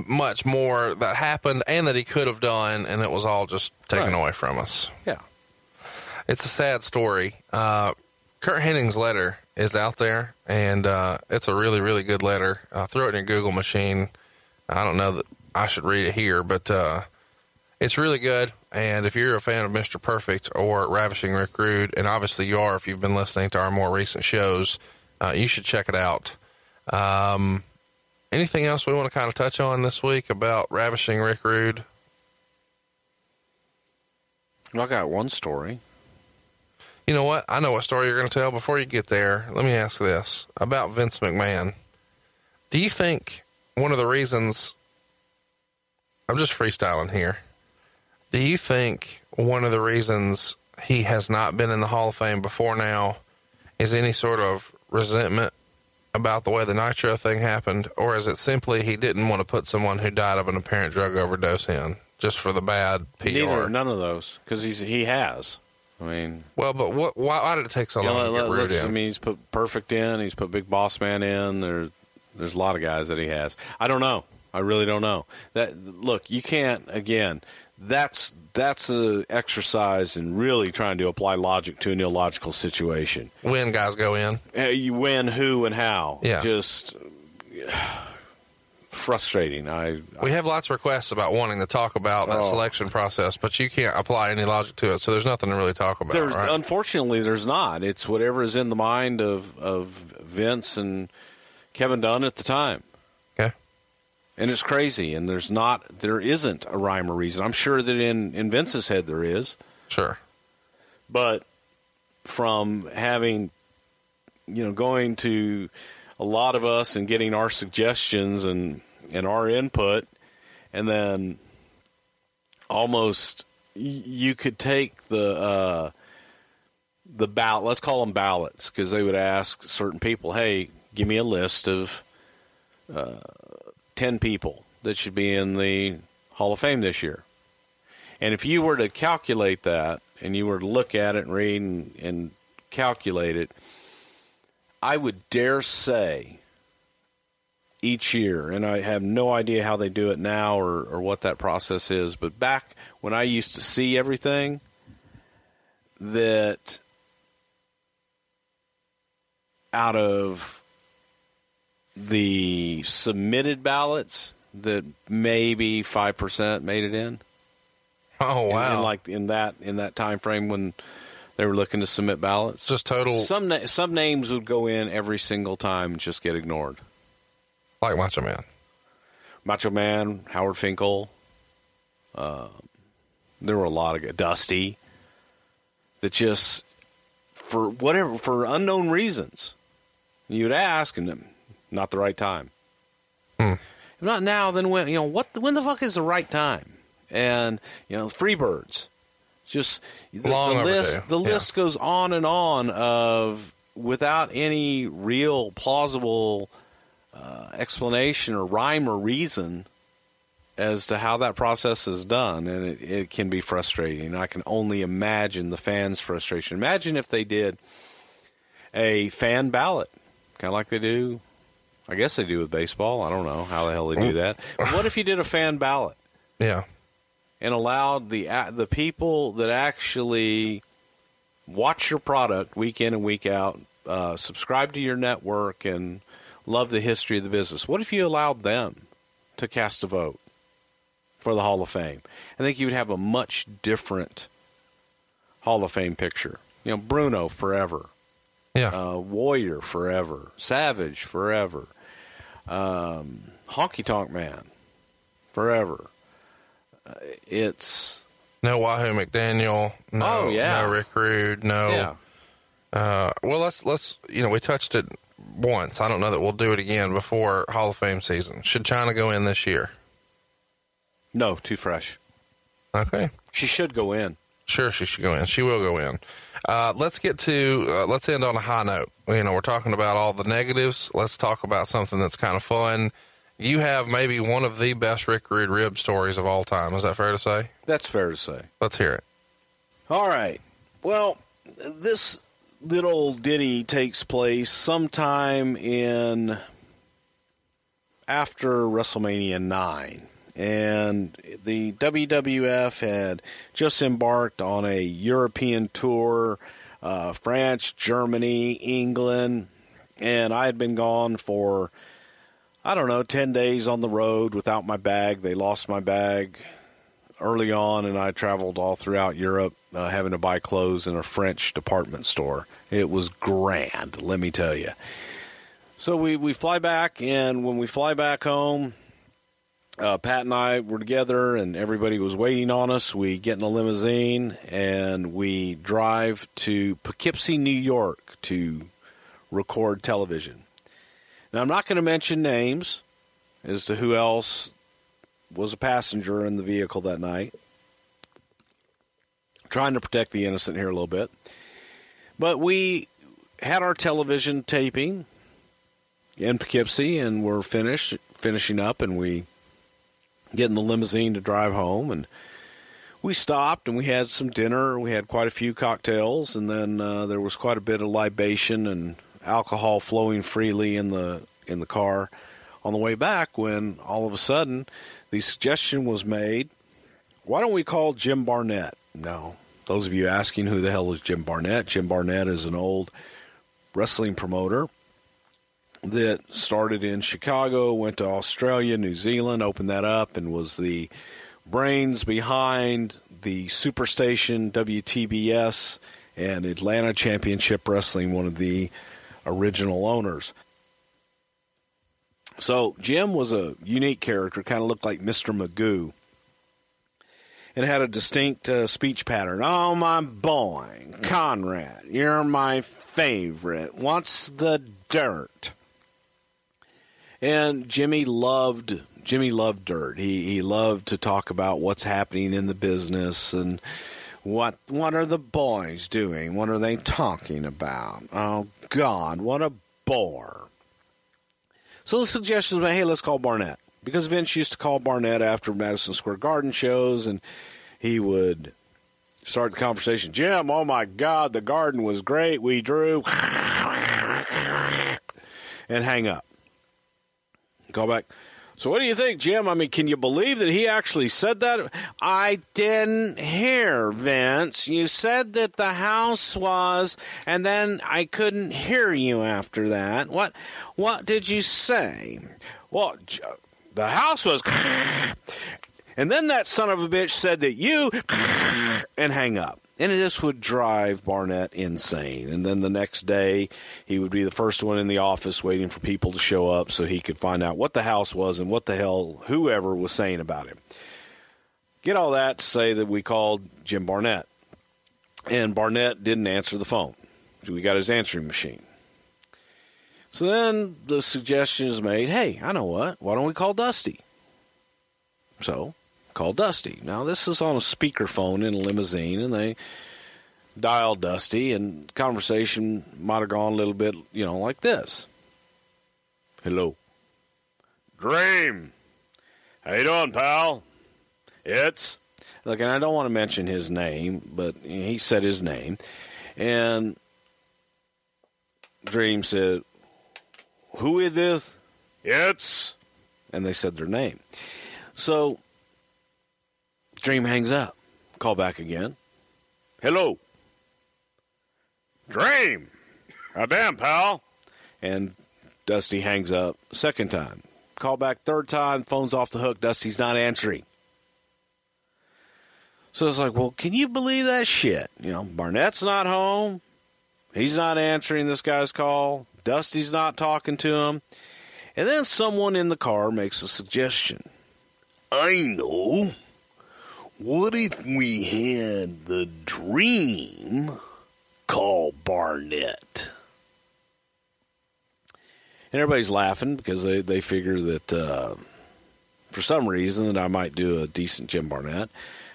much more that happened and that he could have done, and it was all just taken Right. away from us. Yeah. It's a sad story. Uh, Curt Hennig's letter is out there, and uh, it's a really, really good letter. Uh, throw it in your Google machine. I don't know that I should read it here, but uh, it's really good. And if you're a fan of Mr. Perfect or Ravishing Rick Rude, and obviously you are if you've been listening to our more recent shows, uh, you should check it out. Um, anything else we want to kind of touch on this week about Ravishing Rick Rude? I got one story. You know what? I know what story you're going to tell. Before you get there, let me ask this about Vince McMahon. Do you think one of the reasons I'm just freestyling here? Do you think one of the reasons he has not been in the Hall of Fame before now is any sort of resentment about the way the Nitro thing happened, or is it simply he didn't want to put someone who died of an apparent drug overdose in just for the bad PR? Neither, none of those, because he's he has. I mean, Well, but what? Why, why did it take so you know, long to let- get Rude let's- in? I mean, he's put Perfect in. He's put Big Boss Man in. There's there's a lot of guys that he has. I don't know. I really don't know. That look, you can't. Again, that's that's a exercise in really trying to apply logic to an illogical situation. when guys go in. Uh, you win who and how. Yeah. Just frustrating. I We have lots of requests about wanting to talk about that Oh. selection process, but you can't apply any logic to it, so there's nothing to really talk about. There's, right? Unfortunately, there's not. It's whatever is in the mind of, of Vince and Kevin Dunn at the time. And it's crazy. And there's not, there isn't a rhyme or reason. I'm sure that in, in Vince's head there is. Sure. But from having, you know, going to a lot of us and getting our suggestions and, and our input, and then almost you could take the uh, the ballot. Let's call them ballots because they would ask certain people, "Hey, give me a list of uh, ten people that should be in the Hall of Fame this year." And if you were to calculate that, and you were to look at it and read and, and calculate it, I would dare say each year, and I have no idea how they do it now or, or what that process is, but back when I used to see everything, that out of the submitted ballots, that maybe 5% made it in. Oh wow! In, like in that in that time frame when they were looking to submit ballots. just total Some na- some names would go in every single time and just get ignored. like Macho Man. Macho Man, Howard Finkel. Uh, there were a lot of Dusty that just for whatever for unknown reasons. You'd ask and not the right time. Hmm. If not now, then when? You know what? When the fuck is the right time? And you know, Freebirds. Just the, Long the list. overdue. The Yeah. list goes on and on of without any real plausible uh, explanation or rhyme or reason as to how that process is done, and it, it can be frustrating. I can only imagine the fans' frustration. Imagine if they did a fan ballot, kind of like they do. I guess they do with baseball. I don't know how the hell they do that. what if you did a fan ballot Yeah. and allowed the the people that actually watch your product week in and week out, uh, subscribe to your network, and love the history of the business? What if you allowed them to cast a vote for the Hall of Fame? I think you would have a much different Hall of Fame picture. You know, Bruno forever, Yeah. uh, Warrior forever, Savage forever, um, Honky Tonk Man forever. Uh, it's no Wahoo McDaniel. No. Oh, yeah. No Rick Rude. No. yeah. Uh, well, let's let's you know we touched it once. I don't know that we'll do it again before Hall of Fame season. Should Chyna go in this year? No, too fresh. Okay. She should go in. Sure, she should go in. She will go in. Uh, let's get to uh, let's end on a high note. You know, we're talking about all the negatives. Let's talk about something that's kind of fun. You have maybe one of the best Rick Rude rib stories of all time. Is that fair to say? That's fair to say. Let's hear it. All right. Well, this little ditty takes place sometime in after WrestleMania 9. And the WWF had just embarked on a European tour uh, France, Germany, England. And I had been gone for, I don't know, 10 days on the road without my bag. They lost my bag early on, and I traveled all throughout Europe uh, having to buy clothes in a French department store. It was grand, let me tell you. So we, we fly back, and when we fly back home, uh, Pat and I were together, and everybody was waiting on us. We get in a limousine, and we drive to Poughkeepsie, New York to record television. Now, I'm not going to mention names as to who else was a passenger in the vehicle that night. Trying to protect the innocent here a little bit. But we had our television taping in Poughkeepsie and we're finished finishing up and we get in the limousine to drive home and we stopped and we had some dinner. We had quite a few cocktails and then uh, there was quite a bit of libation and alcohol flowing freely in the in the car on the way back when all of a sudden the suggestion was made why don't we call Jim Barnett? Now, those of you asking who the hell is Jim Barnett, Jim Barnett is an old wrestling promoter that started in Chicago, went to Australia, New Zealand, opened that up, and was the brains behind the Superstation WTBS and Atlanta Championship Wrestling, one of the original owners. So Jim was a unique character, kind of looked like Mr. Magoo, and had a distinct uh, speech pattern. Oh, my boy, Conrad, you're my favorite. What's the dirt? And Jimmy loved Jimmy loved dirt. He he loved to talk about what's happening in the business and what what are the boys doing? What are they talking about? Oh God, what a bore! So the suggestion was, hey, let's call Barnett because Vince used to call Barnett after Madison Square Garden shows, and he would start the conversation. Jim, oh my God, the garden was great. We drew, and hang up. Call back. So what do you think, Jim? I mean, can you believe that he actually said that? I didn't hear, Vince. You said that the house was, and then I couldn't hear you after that. What what did you say? Well, the house was and then that son of a bitch said that you and hang up. And this would drive Barnett insane. And then the next day, he would be the first one in the office waiting for people to show up so he could find out what the house was and what the hell whoever was saying about him. Get all that to say that we called Jim Barnett. And Barnett didn't answer the phone. So we got his answering machine. So then the suggestion is made hey, I know what. Why don't we call Dusty? So called Dusty. Now, this is on a speakerphone in a limousine, and they dialed Dusty, and conversation might have gone a little bit, you know, like this. Hello. Dream. How you doing, pal? It's look, and I don't want to mention his name, but he said his name, and Dream said, "Who is this?" It's, and they said their name. So Dream hangs up. Call back again. Hello. Dream. Damn, pal. And Dusty hangs up second time. Call back third time. Phone's off the hook. Dusty's not answering. So it's like, well, can you believe that shit? You know, Barnett's not home. He's not answering this guy's call. Dusty's not talking to him. And then someone in the car makes a suggestion. I know. What if we had the dream call Barnett? And everybody's laughing because they, they figure that uh, for some reason that I might do a decent Jim Barnett.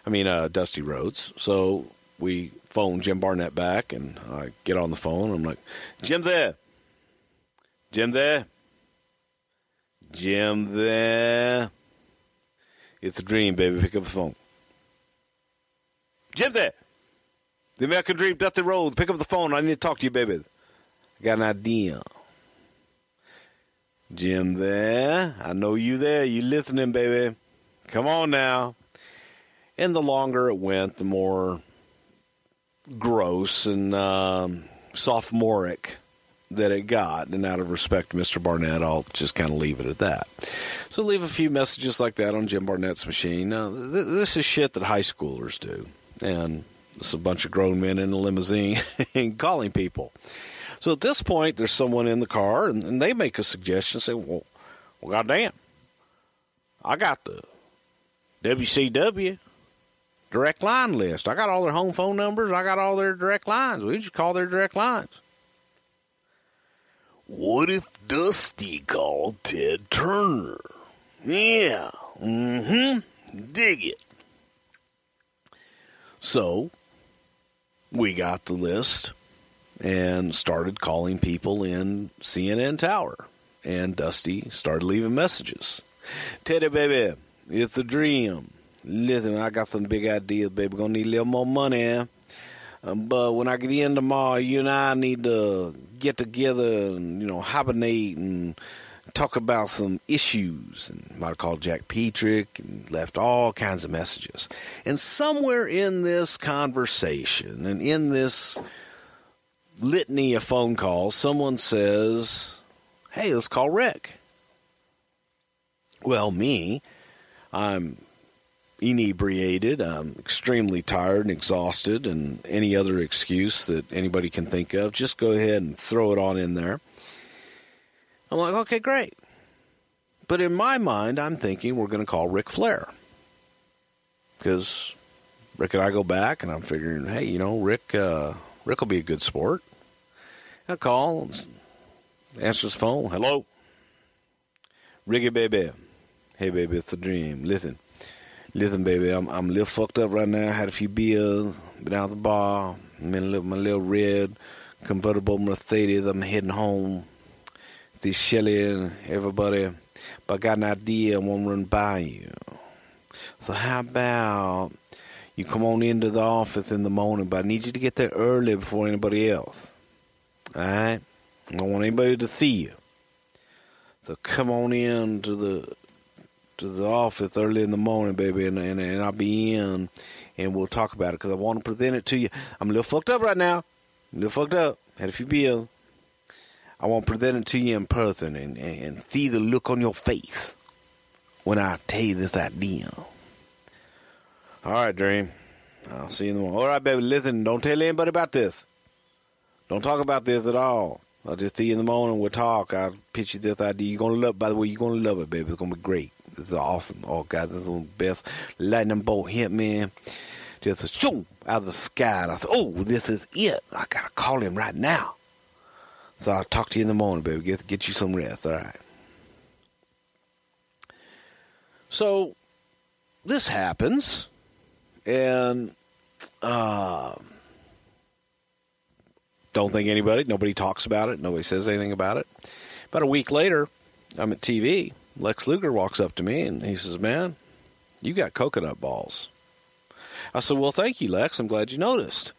I mean, uh, Dusty Rhodes. So we phone Jim Barnett back, and I get on the phone. I'm like, Jim there. Jim there. Jim there. It's a dream, baby. Pick up the phone. Jim there. The American Dream, Dusty Rhodes. Pick up the phone. I need to talk to you, baby. I got an idea. Jim there. I know you there. You listening, baby. Come on now. And the longer it went, the more gross and um, sophomoric that it got. And out of respect to Mr. Barnett, I'll just kind of leave it at that. So leave a few messages like that on Jim Barnett's machine. Now, th- this is shit that high schoolers do. And it's a bunch of grown men in a limousine calling people. So at this point, there's someone in the car, and, and they make a suggestion. Say, "Well, well, goddamn, I got the WCW direct line list. I got all their home phone numbers. I got all their direct lines. We just call their direct lines." What if Dusty called Ted Turner? Yeah, mm-hmm. Dig it. So we got the list and started calling people in CNN Tower. And Dusty started leaving messages. Teddy, baby, it's a dream. Listen, I got some big ideas, baby. Gonna need a little more money. Um, but when I get in tomorrow, you and I need to get together and, you know, hibernate and talk about some issues. And might have called Jack Petrik and left all kinds of messages. And somewhere in this conversation and in this litany of phone calls, someone says, Hey, let's call Rick. Well, me, I'm inebriated, I'm extremely tired and exhausted, and any other excuse that anybody can think of, just go ahead and throw it on in there. I'm like, okay, great. But in my mind, I'm thinking we're going to call Ric Flair. Because Rick and I go back, and I'm figuring, hey, you know, Rick, uh, Rick will be a good sport. I call, answer his phone. Hello, Ricky, baby. Hey, baby, it's a dream. Listen, listen, baby, I'm I'm a little fucked up right now. I Had a few beers, been out the bar. I'm in a my little red convertible Mercedes. I'm heading home. This Shelly and everybody, but I got an idea. I want to run by you. So how about you come on into the office in the morning, but I need you to get there early before anybody else. All right? I don't want anybody to see you. So come on in to the to the office early in the morning, baby, and and, and I'll be in, and we'll talk about it because I want to present it to you. I'm a little fucked up right now. I'm a little fucked up. Had a few beers. I want to present it to you in person and, and, see the look on your face when I tell you this idea. All right, Dream. I'll see you in the morning. All right, baby. Listen, don't tell anybody about this. Don't talk about this at all. I'll just see you in the morning. We'll talk. I'll pitch you this idea. You're gonna love. By the way, you're gonna love it, baby. It's gonna be great. This is awesome. Oh God, this is the best lightning bolt hit, man. Just a shoom out of the sky. And I said, "Oh, this is it. I gotta call him right now." So I'll talk to you in the morning, baby. Get get you some rest. All right. So this happens, and uh, don't think anybody. Nobody talks about it. Nobody says anything about it. About a week later, I'm at TV. Lex Luger walks up to me and he says, "Man, you got coconut balls." I said, "Well, thank you, Lex. I'm glad you noticed."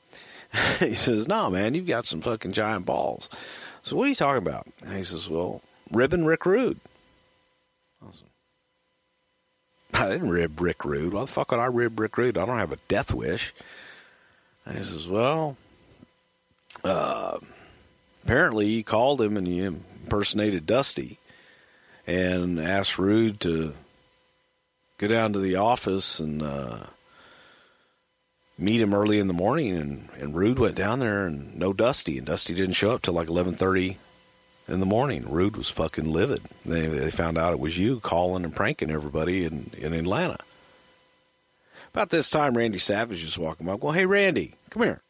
he says, "No, man, you've got some fucking giant balls." So what are you talking about? And he says, "Well, ribbon Rick Rude." Said, I didn't rib Rick Rude. Why the fuck would I rib Rick Rude? I don't have a death wish. And he says, "Well, uh, apparently he called him and he impersonated Dusty and asked Rude to go down to the office and uh, meet him early in the morning. And, and Rude went down there and no Dusty, and Dusty didn't show up till like eleven thirty in the morning. Rude was fucking livid. They, they found out it was you calling and pranking everybody in, in Atlanta. About this time, Randy Savage is walking by. Well, hey, Randy, come here.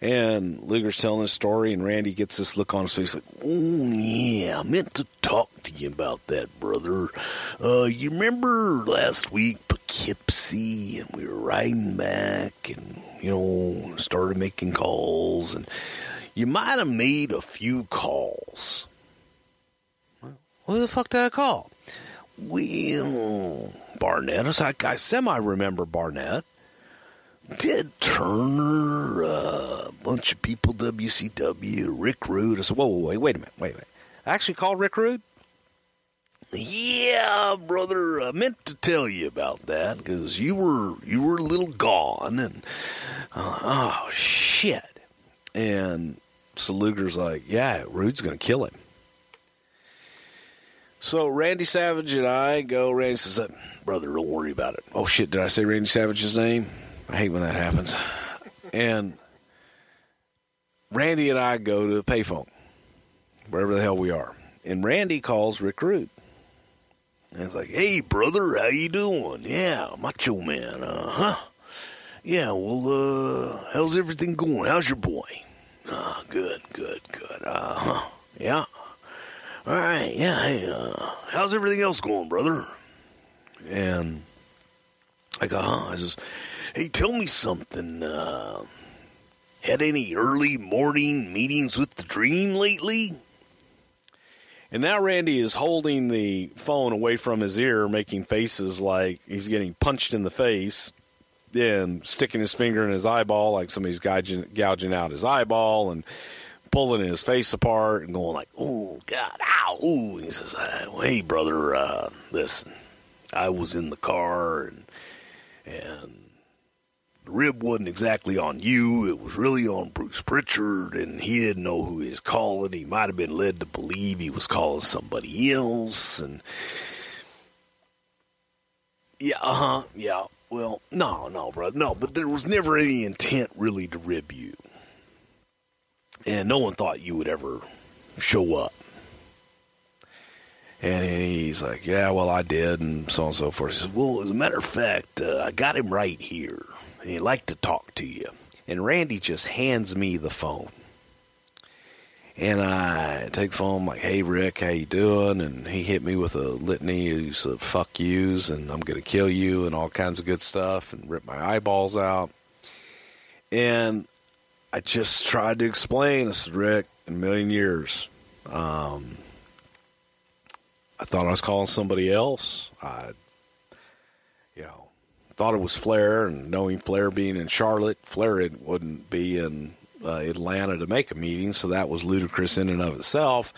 And Luger's telling his story, and Randy gets this look on his face like, Oh, yeah, I meant to talk to you about that, brother. Uh, you remember last week, Poughkeepsie, and we were riding back and, you know, started making calls, and you might have made a few calls. Who the fuck did I call? Well, Barnett. I, I semi remember Barnett. Ted Turner, uh, a bunch of people, WCW, Rick Rude. I said, whoa, whoa, wait, wait a minute, wait, wait. I actually called Rick Rude? Yeah, brother, I meant to tell you about that because you were you were a little gone, and uh, oh shit. And so Luger's like, yeah, Rude's gonna kill him. So Randy Savage and I go. Randy says, "Brother, don't worry about it." Oh shit! Did I say Randy Savage's name? I hate when that happens. And Randy and I go to the payphone, wherever the hell we are, and Randy calls Rick Rude. And it's like, "Hey, brother, how you doing? Yeah, Macho Man. Uh huh. Yeah. Well, uh, how's everything going? How's your boy? Ah, good, good, good. Uh huh. Yeah." all right, yeah, hey, uh, how's everything else going, brother? And I go, huh? I just, hey, tell me something. Uh, had any early morning meetings with the dream lately? And now Randy is holding the phone away from his ear, making faces like he's getting punched in the face and sticking his finger in his eyeball like somebody's gouging, gouging out his eyeball and pulling his face apart and going like, "Oh God, ow!" Ooh. he says, uh, "Hey, brother, uh, listen, I was in the car and and the rib wasn't exactly on you. It was really on Bruce Pritchard, and he didn't know who he was calling. He might have been led to believe he was calling somebody else, and yeah, uh huh, yeah." Well, no, no, brother, no, but there was never any intent really to rib you and no one thought you would ever show up. And he's like, Yeah, well, I did, and so on and so forth. He says, Well, as a matter of fact, uh, I got him right here, and he'd like to talk to you. And Randy just hands me the phone. And I take the phone, I'm like, hey, Rick, how you doing? And he hit me with a litany of fuck yous, and I'm going to kill you, and all kinds of good stuff, and rip my eyeballs out. And I just tried to explain. I said, Rick, in a million years, um, I thought I was calling somebody else. I, thought it was Flair, and knowing Flair being in Charlotte, Flair wouldn't be in uh, Atlanta to make a meeting, so that was ludicrous in and of itself.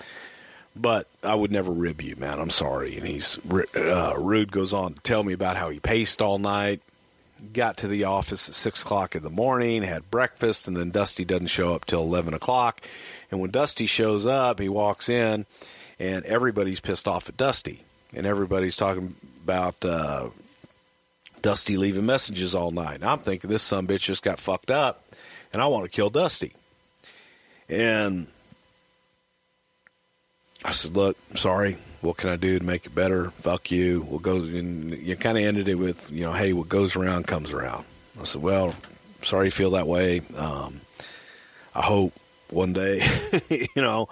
But I would never rib you, man. I'm sorry. And he's uh, Rude goes on to tell me about how he paced all night got to the office at six o'clock in the morning, had breakfast, and then Dusty doesn't show up till eleven o'clock. And when Dusty shows up, he walks in, and everybody's pissed off at Dusty, and everybody's talking about uh, Dusty leaving messages all night. I'm thinking this son bitch just got fucked up, and I want to kill Dusty. And I said, "Look, sorry, what can I do to make it better? Fuck you. We'll go. And you kind of ended it with, you know, hey, what goes around comes around. I said, well, sorry you feel that way. Um, I hope one day, you know,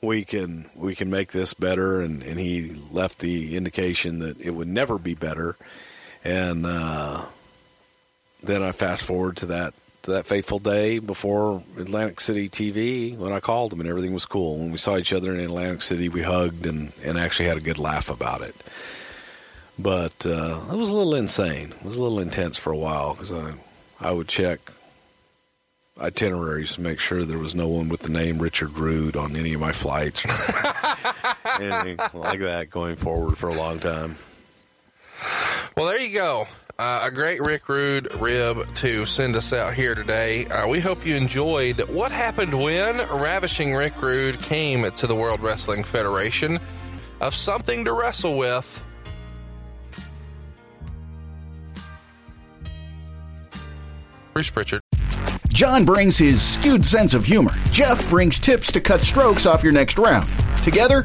we can we can make this better. And, and he left the indication that it would never be better. And uh, then I fast forward to that to that fateful day before Atlantic City TV when I called him and everything was cool. When we saw each other in Atlantic City, we hugged and, and actually had a good laugh about it. But uh, it was a little insane. It was a little intense for a while because I, I would check itineraries to make sure there was no one with the name Richard Rude on any of my flights anything like that going forward for a long time. Well, there you go. Uh, a great Rick Rude rib to send us out here today. Uh, we hope you enjoyed what happened when Ravishing Rick Rude came to the World Wrestling Federation of something to wrestle with. Bruce Pritchard. John brings his skewed sense of humor. Jeff brings tips to cut strokes off your next round. Together,